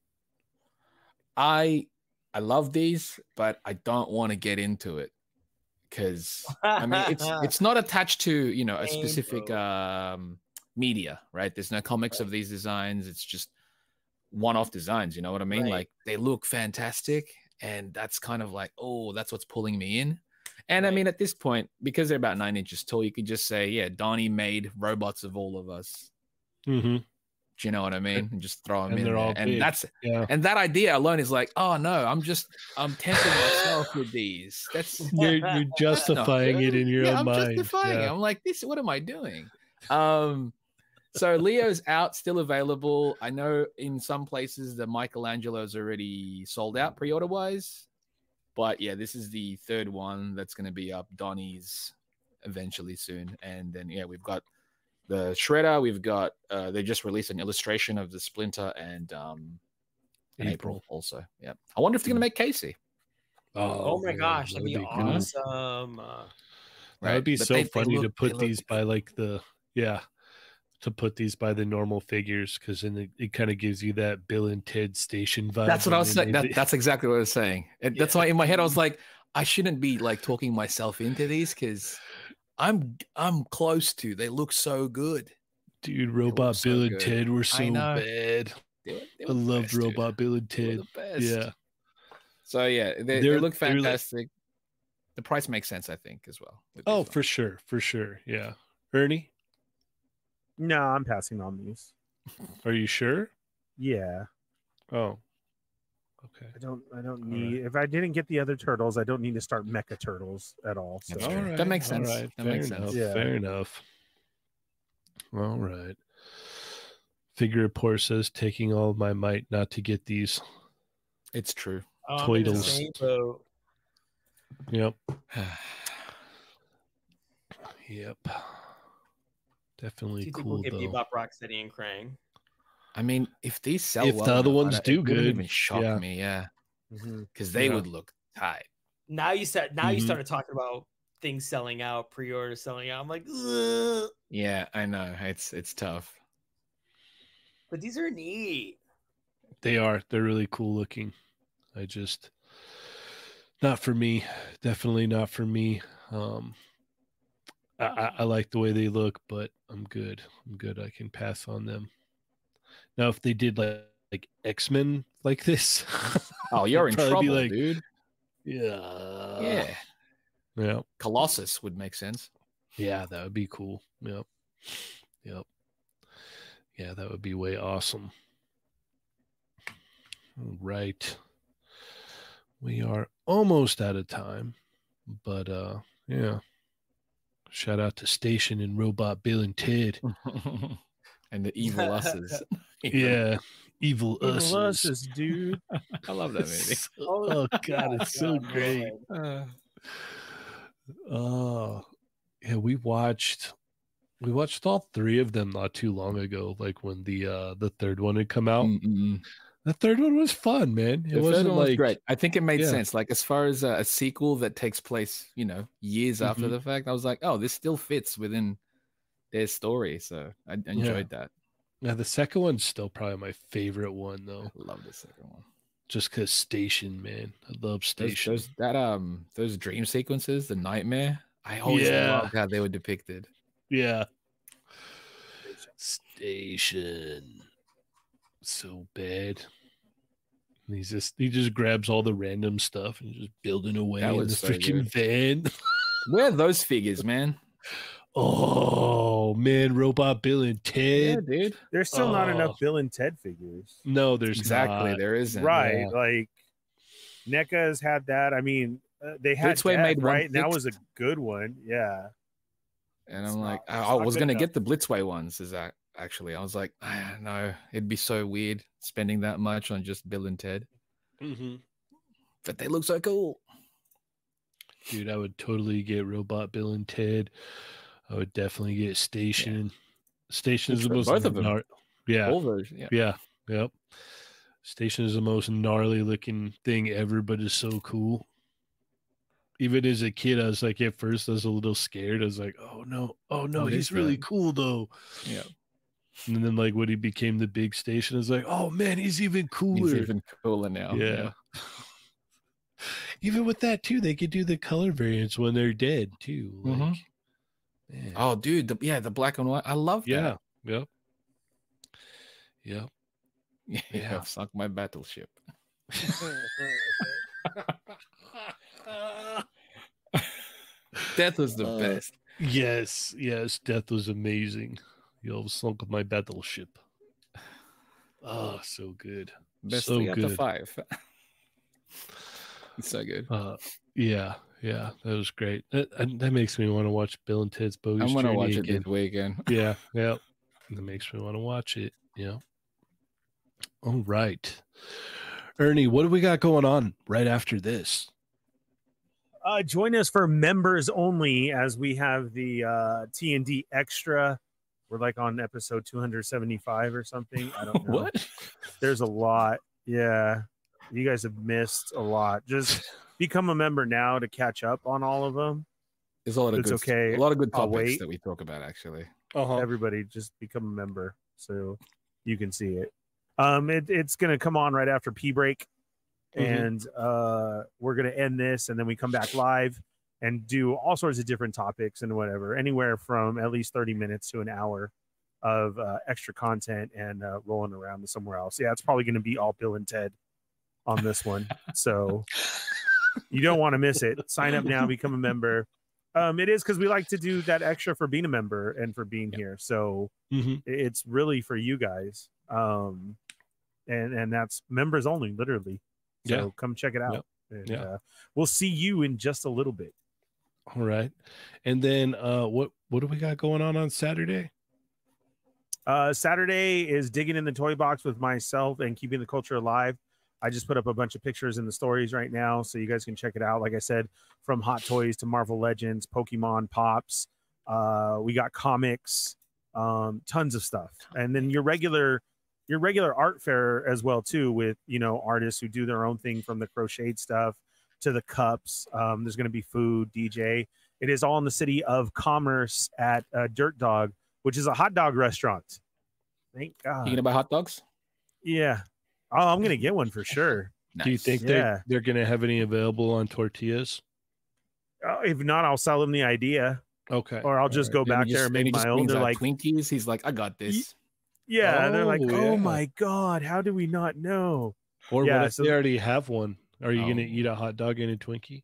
I I love these, but I don't want to get into it because I mean it's it's not attached to you know a specific bro. um media, right? There's no comics of these designs. It's just one-off designs. You know what I mean? Right. Like they look fantastic, and that's kind of like oh, that's what's pulling me in. And I mean, at this point, because they're about nine inches tall, you could just say, yeah, Donnie made robots of all of us. Mm-hmm. Do you know what I mean? And just throw them And in there. and that's Yeah. and that idea alone is like, oh no, I'm just I'm tempting myself with these. That's You're, you're justifying it in your yeah, own I'm mind. justifying it. I'm like, this. What am I doing? Um, so Leo's out, still available. I know in some places the Michelangelo's already sold out pre-order wise, but yeah, this is the third one that's going to be up. Donnie's eventually soon, and then yeah, we've got the Shredder. We've got uh, they just released an illustration of the Splinter and um, in April. April. also. Yeah, I wonder if they're going to make Casey. Oh, my gosh, that'd be, good. awesome. Uh, That would be But so they- they funny to look- they put look these by like the yeah, to put these by the normal figures because then it, it kind of gives you that Bill and Ted station vibe. That's what I was saying. That, that's exactly what I was saying. And that's why in my head I was like, I shouldn't be like talking myself into these because I'm I'm close to. They look so good. dude, Robot so Bill and good. Ted were so know. bad. They were, they I were the loved best, dude. Robot Bill and Ted. the best. Yeah, So yeah, they, they look like- fantastic. the price makes sense, I think, as well. Oh, for sure, for sure. Yeah, Ernie, No, I'm passing on these. are you sure? Yeah, Oh, okay. I don't. I don't All need. If I didn't get the other turtles, I don't need to start mecha turtles at all. So That's All That makes sense. right, That fair makes enough. sense. Yeah. Fair enough. All right. Figure report says taking all of my might not to get these. It's true. I'm the Toidles. same boat. Yep. Yep. Do Definitely you cool we'll get though. Bebop, Rocksteady, and Krang? I mean, if these sell, If well the other enough, I ones don't- do it wouldn't good, even shock yeah. me. Yeah, Mhm. because they Yeah. would look tight. Now you said now you Mhm. started talking about things selling out, pre-order selling out. I'm like, Ugh. Yeah, I know. It's it's tough. but these are neat. They are. They're really cool looking. I just not for me. Definitely not for me. Um I, I, like the way they look, but I'm good. I'm good. I can pass on them. Now if they did like like X-Men like this, Oh, you're in trouble, like, dude. Yeah. Yeah, Yeah. Colossus would make sense. Yeah, that would be cool. Yep. Yep. Yeah, that would be way awesome. All right. We are almost out of time, but uh yeah. Shout out to Station and Robot Bill and Ted. and the evil us's. Yeah. Evil Evil us. Us's, dude. I love that movie. oh god, it's so God, great. man. Oh, yeah, we watched we watched all three of them not too long ago, like when the uh the third one had come out. Mm-mm. The third one was fun, man. It The wasn't one was like great. I think it made Yeah. sense. Like as far as a, a sequel that takes place, you know, years after Mhm. the fact, I was like, oh, this still fits within their story. So I enjoyed that. yeah, the second one's still probably my favorite one though. I love the second one. Just cause Station, man. I love Those, Station. those that um those dream sequences, the nightmare. I always Yeah. loved how they were depicted. Yeah. Station. So bad. And he's just he just grabs all the random stuff and just building away That in the so freaking van. Where are those figures, man? Oh man, Robot Bill and Yeah, Ted. dude. There's still not Oh. enough Bill and Ted figures. No, there's exactly. not. There isn't. right. yeah. Like NECA's had that. I mean, uh, they had Blitzway Death, made one right. And that was a good one. Yeah. And It's I'm like, not- I, I was gonna enough. get the Blitzway ones. Is that actually? I was like, ah, no, it'd be so weird spending that much on just Bill and Ted. Mm-hmm. But they look so cool. Dude, I would totally get Robot Bill and Ted. I would definitely get Station. Station is the most both of them. gnar- yeah, All version, yeah. yeah, yep. Station is the most gnarly looking thing ever, but it's so cool. Even as a kid, I was like, at first, I was a little scared. I was like, oh no, oh no, What he's really that? cool though. Yeah. And then, like, when he became the big station, I was like, oh man, he's even cooler. He's even cooler now. yeah. even with that, too, they could do the color variants when they're dead, too. Like, Mhm. man. Oh, dude, the, yeah, the black and white. I love yeah. that. Yep. Yep. Yeah, Yeah. sunk my battleship. Death was the Uh, best. Yes, yes, death was amazing. You'll sunk my battleship. Oh, so good. Best so three out of good. five. it's so good. Uh, yeah, yeah, that was great. That, and that makes me want to watch Bill and Ted's Bogus I'm gonna Journey watch it again. this weekend. Yeah, yeah, that makes me want to watch it. Yeah. All right, Ernie, what do we got going on right after this? Uh, join us for members only as we have the uh, T and D extra. We're like on episode 275 or something. I don't know. what? There's a lot. Yeah, you guys have missed a lot. Just become a member now to catch up on all of them. There's a lot of It's good, okay. a lot of good I'll topics that we talk about actually. Uh-huh. Everybody, just become a member so you can see it. Um, it, it's gonna come on right after P break, Mhm. and uh, we're gonna end this, and then we come back live and do all sorts of different topics and whatever, anywhere from at least 30 minutes to an hour of uh, extra content and uh, rolling around to somewhere else. Yeah, it's probably going to be all Bill and Ted on this one. so you don't want to miss it. Sign up now, become a member. Um, it is because we like to do that extra for being a member and for being here. So Mhm. it's really for you guys. Um, and and that's members only, literally. So Yeah. come check it out. And, Yeah. uh, we'll see you in just a little bit. All right, and then uh, what what do we got going on on Saturday? Uh, Saturday is digging in the toy box with myself and keeping the culture alive. I just put up a bunch of pictures in the stories right now, so you guys can check it out. Like I said, from Hot Toys to Marvel Legends, Pokemon Pops, uh, we got comics, um, tons of stuff, and then your regular your regular art fair as well too, with you know artists who do their own thing from the crocheted stuff to the cups. Um, there's going to be food, DJ. It is all in the city of Commerce at uh, Dirt Dog which is a hot dog restaurant. Thank God. You gonna buy hot dogs? yeah. Oh, I'm gonna get one for sure. Do you think Yeah. they're they're gonna have any available on tortillas? Uh, if not, I'll sell them the idea, Okay. or I'll just go Alright, back he there just- and make my own. brings They're like, Twinkies. He's like, I got this. yeah. And they're like, Oh, oh my God, how do we not know? Or yeah, what if so- they already have one? Are you gonna Oh. eat a hot dog and a Twinkie?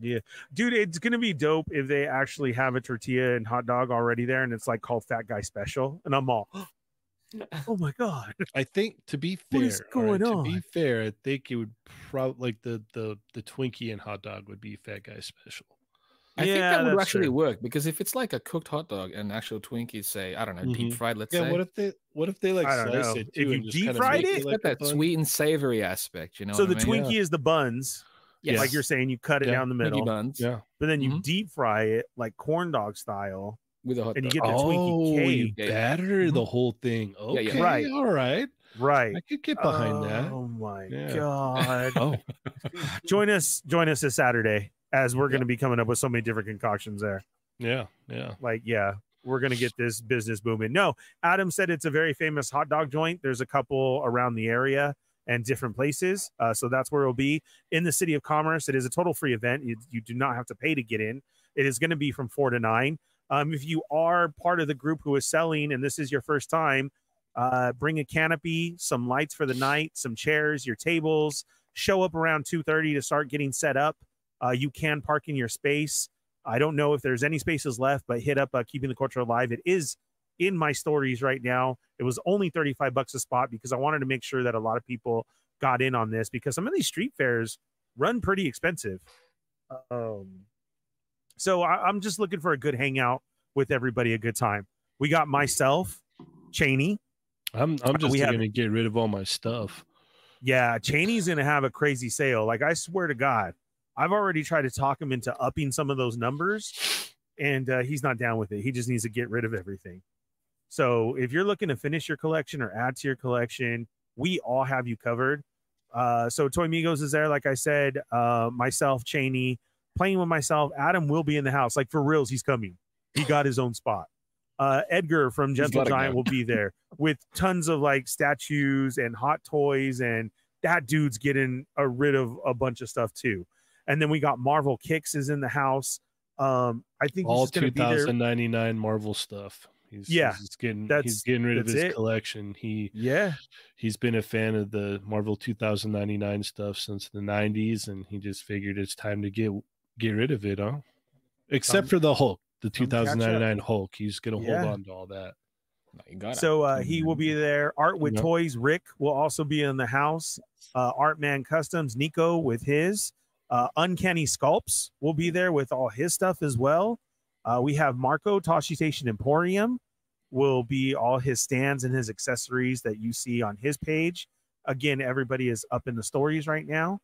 Yeah, dude, it's gonna be dope if they actually have a tortilla and hot dog already there, and it's like called Fat Guy Special, and I'm all, oh my God. I think to be fair, What is all right, going to be fair, I think it would probably like the the the Twinkie and hot dog would be Fat Guy special. I think that would actually true. work because if it's like a cooked hot dog and actual Twinkies, say I don't know, deep Mhm. fried, let's Yeah. say, What if they what if they like I don't slice know. it If you deep kinda fried make it, it's like got that sweet and savory aspect, you know. so what the I mean? Twinkie is the buns, Yes. like you're saying, you cut it Yeah, down the Twinkie middle, buns Yeah. but then you Mhm. deep fry it like corn dog style, with a hot and you dog. get the Twinkie Oh, you cake. Yeah, yeah. batter the Mhm. whole thing. Okay, yeah. Right. All right, right? I could get behind that. Oh my Yeah. god! Oh, join us, join us this Saturday as we're Yeah. going to be coming up with so many different concoctions there. yeah, yeah. Like, yeah, we're going to get this business booming. No, Adam said it's a very famous hot dog joint. There's a couple around the area and different places, uh, so that's where it'll be in the city of Commerce. It is a total free event. You, you do not have to pay to get in. It is going to be from four to nine. Um, if you are part of the group who is selling and this is your first time, uh, bring a canopy, some lights for the night, some chairs, your tables. Show up around 2:30 to start getting set up. Uh, you can park in your space. I don't know if there's any spaces left, but hit up uh, Keeping the Culture Alive. It is in my stories right now. It was only 35 bucks a spot because I wanted to make sure that a lot of people got in on this because some of these street fairs run pretty expensive. Um, so I, I'm just looking for a good hangout with everybody a good time. We got myself, Cheynee. I'm I'm just we have- gonna get rid of all my stuff. Yeah, Cheynee's gonna have a crazy sale. Like I swear to God, I've already tried to talk him into upping some of those numbers, and uh, he's not down with it. He just needs to get rid of everything. So if you're looking to finish your collection or add to your collection, we all have you covered. Uh, so Toy Migos is there, like I said. Uh, myself, Cheynee, playing with myself. Adam will be in the house. Like for reals, he's coming. He got his own spot. Uh, Edgar from Gentle Giant will be there with tons of like statues and hot toys, and that dude's getting rid of a bunch of stuff too. And then we got Marvel Kicks is in the house. Um, I think he's All just gonna be there. 2099 Marvel stuff. He's, Yeah, he's getting that's- he's getting rid of his it. collection. He Yeah, he's been a fan of the Marvel 2099 stuff since the 90s, and he just figured it's time to get get rid of it, huh? Except Come- for the Hulk, the come 2099 Hulk. He's gonna Yeah. hold on to all that. No, got. So uh, he will be there. Art with Yeah. Toys. Rick will also be in the house. Uh, Art Man Customs. Nico with his. Uh, Uncanny Sculpts will be there with all his stuff as well. Uh, we have Marco Tosche Station Emporium. Will be all his stands and his accessories that you see on his page. Again, everybody is up in the stories right now.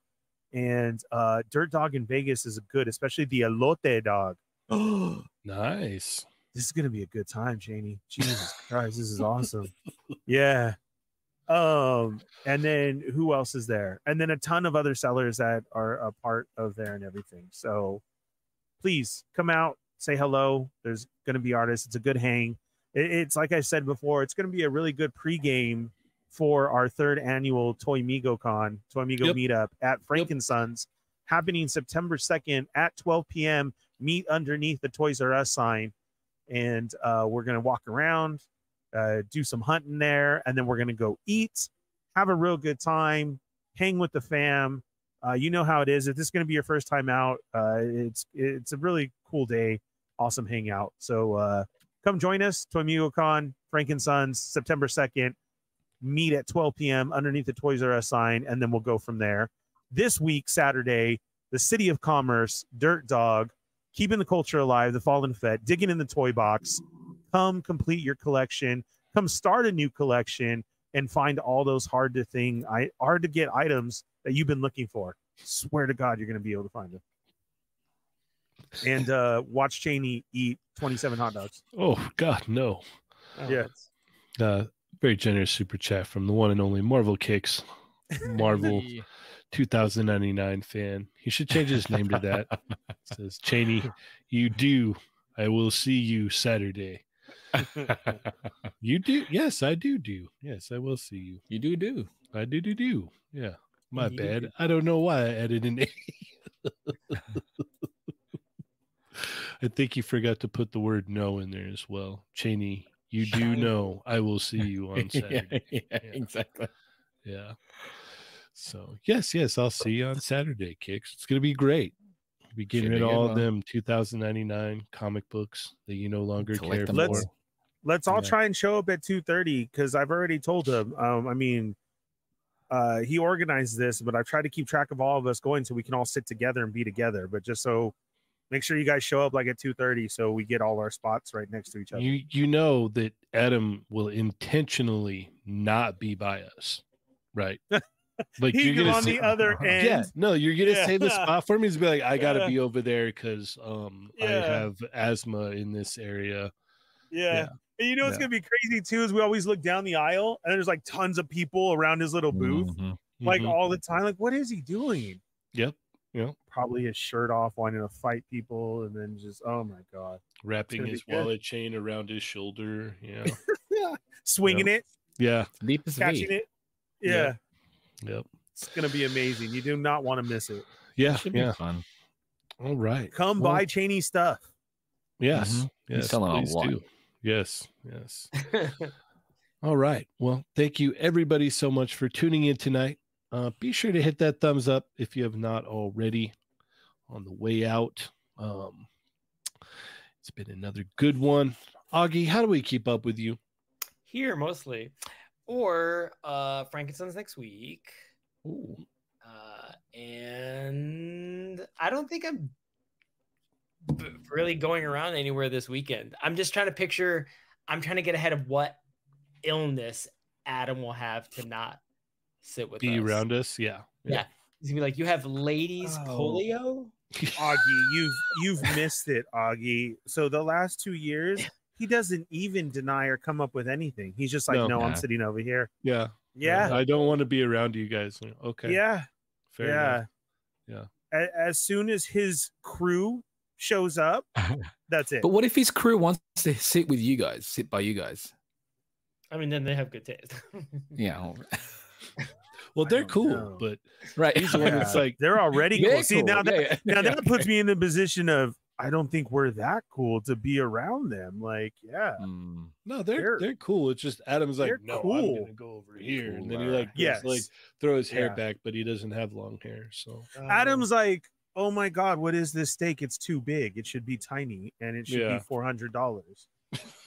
And uh, Dirt Dog in Vegas is good, especially the Elote Dog. Nice. This is gonna be a good time, Janie. Jesus Christ, this is awesome. Yeah. Um, and then who else is there? And then a ton of other sellers that are a part of there and everything. So please come out, say hello. There's gonna be artists. It's a good hang. It- it's like I said before, it's gonna be a really good pregame for our third annual Toy Migo Con, Toy Migo Yep. meetup at Frankensons, happening September 2nd at 12 p.m. Meet underneath the Toys R Us sign. And uh, we're gonna walk around, uh, do some hunting there, and then we're gonna go eat, have a real good time, hang with the fam. Uh, you know how it is. If this is gonna be your first time out, uh, it's it's a really cool day, awesome hangout. So uh, come join us, Toy frank and sons September 2nd. Meet at 12 p.m. underneath the Toys R Us sign, and then we'll go from there. This week, Saturday, the City of Commerce, Dirt Dog, keeping the culture alive, the Fallen Fett, digging in the toy box. Come complete your collection. Come start a new collection and find all those hard to thing, I hard to get items that you've been looking for. Swear to God, you're going to be able to find them. And uh, watch Cheynee eat 27 hot dogs. Oh God, no. Oh, Yeah. Uh, very generous super chat from the one and only Marvel Kicks, Marvel 2099 fan. He should change his name to that. says Cheynee, you do. I will see you Saturday. You do? Yes, I do. Do yes, I will see you. you do do. I do do do. Yeah, my You bad. do. I don't know why I added an A. I think you forgot to put the word "no" in there as well. Cheynee, you do know I will see you on Saturday. yeah, Yeah. exactly. Yeah. So yes, yes, I'll see you on Saturday, Kicks. It's gonna be great. Be getting rid of all them 2099 comic books that you no longer Collect care for. Let's- Let's all Yeah. try and show up at 2:30 because I've already told him. Um, I mean, uh, he organized this, but I've tried to keep track of all of us going so we can all sit together and be together. But just so make sure you guys show up like at 2:30 so we get all our spots right next to each other. You you know that Adam will intentionally not be by us, right? Like He's gonna on say- the other end. Yeah, no, you're gonna Yeah. save the spot for me. Is be like, I gotta Yeah. be over there because um I have asthma in this area. Yeah. Yeah. And you know what's Yeah. gonna be crazy too is we always look down the aisle and there's like tons of people around his little booth, Mhm. like Mhm. all the time. Like, what is he doing? Yep. Yep. Probably his shirt off, wanting to fight people, and then just oh my god, wrapping gonna be his good. wallet chain around his shoulder. Yeah. swinging it, yeah. Deep as catching V. it. Yeah. Yeah. Yep. It's gonna be amazing. You do not want to miss it. Yeah. Should be Yeah. fun. All right. Come Well, buy Cheynee stuff. Yes. Mhm. He's Yes. selling a please lot. do. Yes. Yes. All right. Well, thank you everybody so much for tuning in tonight. Uh, be sure to hit that thumbs up if you have not already on the way out. Um, it's been another good one. Augie, how do we keep up with you? Here mostly, or uh, Frankenstein's next week. Ooh. Uh, and I don't think I'm b- really going around anywhere this weekend. I'm just trying to picture. I'm trying to get ahead of what illness Adam will have to not sit with Be us. around us. Yeah. Yeah. He's gonna be like, "You have ladies Oh. polio." Augie, you've you've missed it, Augie. So the last two years, he doesn't even deny or come up with anything. He's just like, No. no, I'm sitting over here. Yeah. Yeah, I don't want to be around you guys. Okay. yeah, Fair yeah, enough. Yeah. As soon as his crew shows up, that's it. But what if his crew wants to sit with you guys, sit by you guys? I mean, then they have good taste. Yeah. well, Well, they're cool, know. but Right. he's the one that's like, They're already They're cool. See now, that, Yeah, now yeah. that puts me in the position of I don't think we're that cool to be around them. Like, yeah, Mm. no, they're They're- they're, cool. It's just Adam's like, they're no, I'm cool. gonna go over here, and then he Cooler. like, goes, yes, like throw his hair Yeah. back, but he doesn't have long hair. So Adam's like, oh my god, what is this steak? It's too big. It should be tiny, and it should Yeah. be four hundred dollars.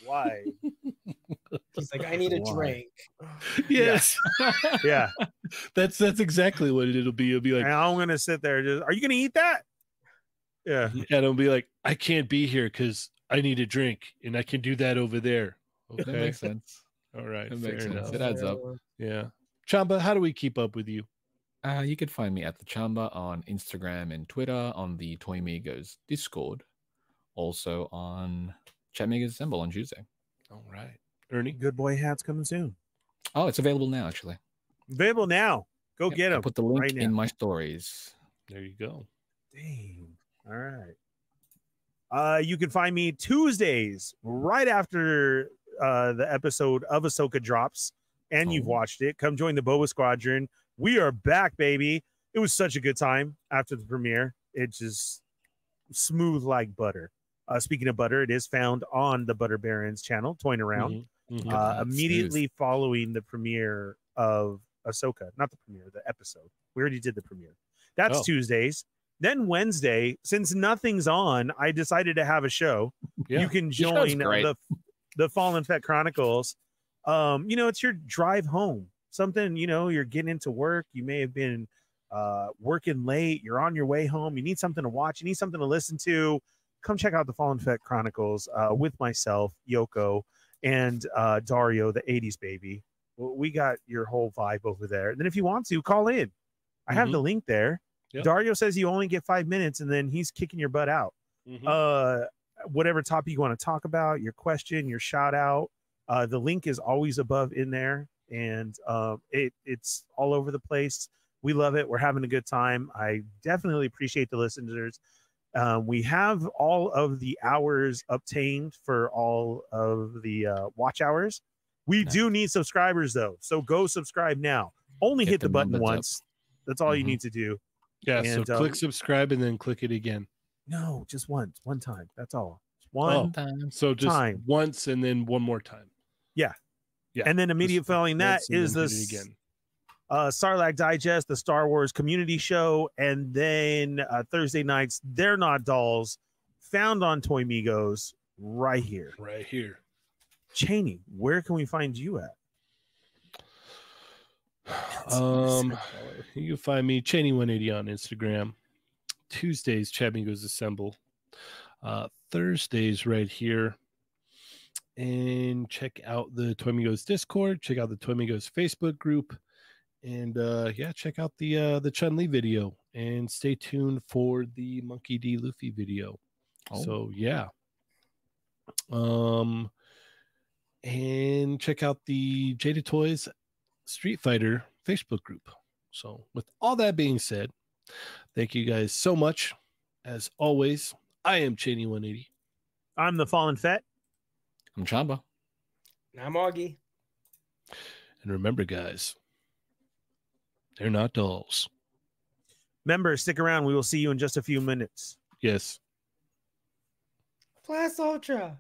Why? He's like, "I need a Why? drink." yes, yeah, that's that's exactly what it'll be. It'll be like, and I'm gonna sit there. Just, are you gonna eat that? Yeah, and it'll be like, I can't be here because I need a drink, and I can do that over there. That Okay, makes sense. all right, that fair makes sense. enough. It adds up. Yeah, Chamba, how do we keep up with you? Uh, you can find me at the Chamba on Instagram and Twitter, on the Toy Migos Discord, also on Chat Migos Assemble on Tuesday. All right, Ernie. good boy hats coming soon. Oh, it's available now, actually. Available now. Go Yep, get them. put the link right in my stories. There you go. Dang. All right. Uh, you can find me Tuesdays right after uh, the episode of Ahsoka drops, and you've Oh. watched it. Come join the Boba Squadron. We are back, baby. It was such a good time after the premiere. It's just smooth like butter. Uh, speaking of butter, it is found on the Butter Barons channel, toying around Mhm, mhm. Uh, immediately following the premiere of Ahsoka, not the premiere, the episode. We already did the premiere. That's Oh. Tuesdays. Then Wednesday, since nothing's on, I decided to have a show. Yeah. You can join the the Fallen Fett Chronicles. Um, you know, it's your drive home. Something, you know, you're getting into work. You may have been uh, working late. You're on your way home. You need something to watch. You need something to listen to. Come check out the Fallen Fett Chronicles uh, with myself, Yoko, and uh, Dario, the 80s baby. We got your whole vibe over there. And then if you want to, call in. I have Mhm. the link there. Yep. Dario says you only get five minutes and then he's kicking your butt out. Mhm. Uh, whatever topic you want to talk about, your question, your shout out. Uh, the link is always above in there, and um, it it's all over the place. We love it. We're having a good time. I definitely appreciate the listeners. Um, we have all of the hours obtained for all of the uh, watch hours. We Nice. do need subscribers though, so go subscribe now. Only Get hit the the button numbers up. once. That's all you Mhm. need to do. yeah. and, so um, click subscribe and then click it again. No, just once, one time. That's all. One Oh. Time. So just time. once and then one more time. yeah, and then immediately following that is once and is then the hit it again. uh, Sarlacc Digest, the Star Wars Community Show, and then uh, Thursday nights, They're Not Dolls, found on Toy Migos right here. right here. Cheynee, where can we find you at? Um, you can find me Cheynee180 on Instagram. Tuesdays, Chat Migos Assemble. Uh, Thursdays, right here. And check out the Toy Migos Discord. Check out the Toy Migos Facebook group. And uh, yeah, check out the uh, the Chun Li video. And stay tuned for the Monkey D. Luffy video. Oh. So yeah. Um, and check out the Jada Toys Street Fighter Facebook group. So, with all that being said, thank you guys so much. As always, I am Cheynee180. I'm the Fallen Fett. I'm Chamba. I'm Augie. And remember, guys, they're not dolls. Remember, stick around. We will see you in just a few minutes. Yes. Plus Ultra.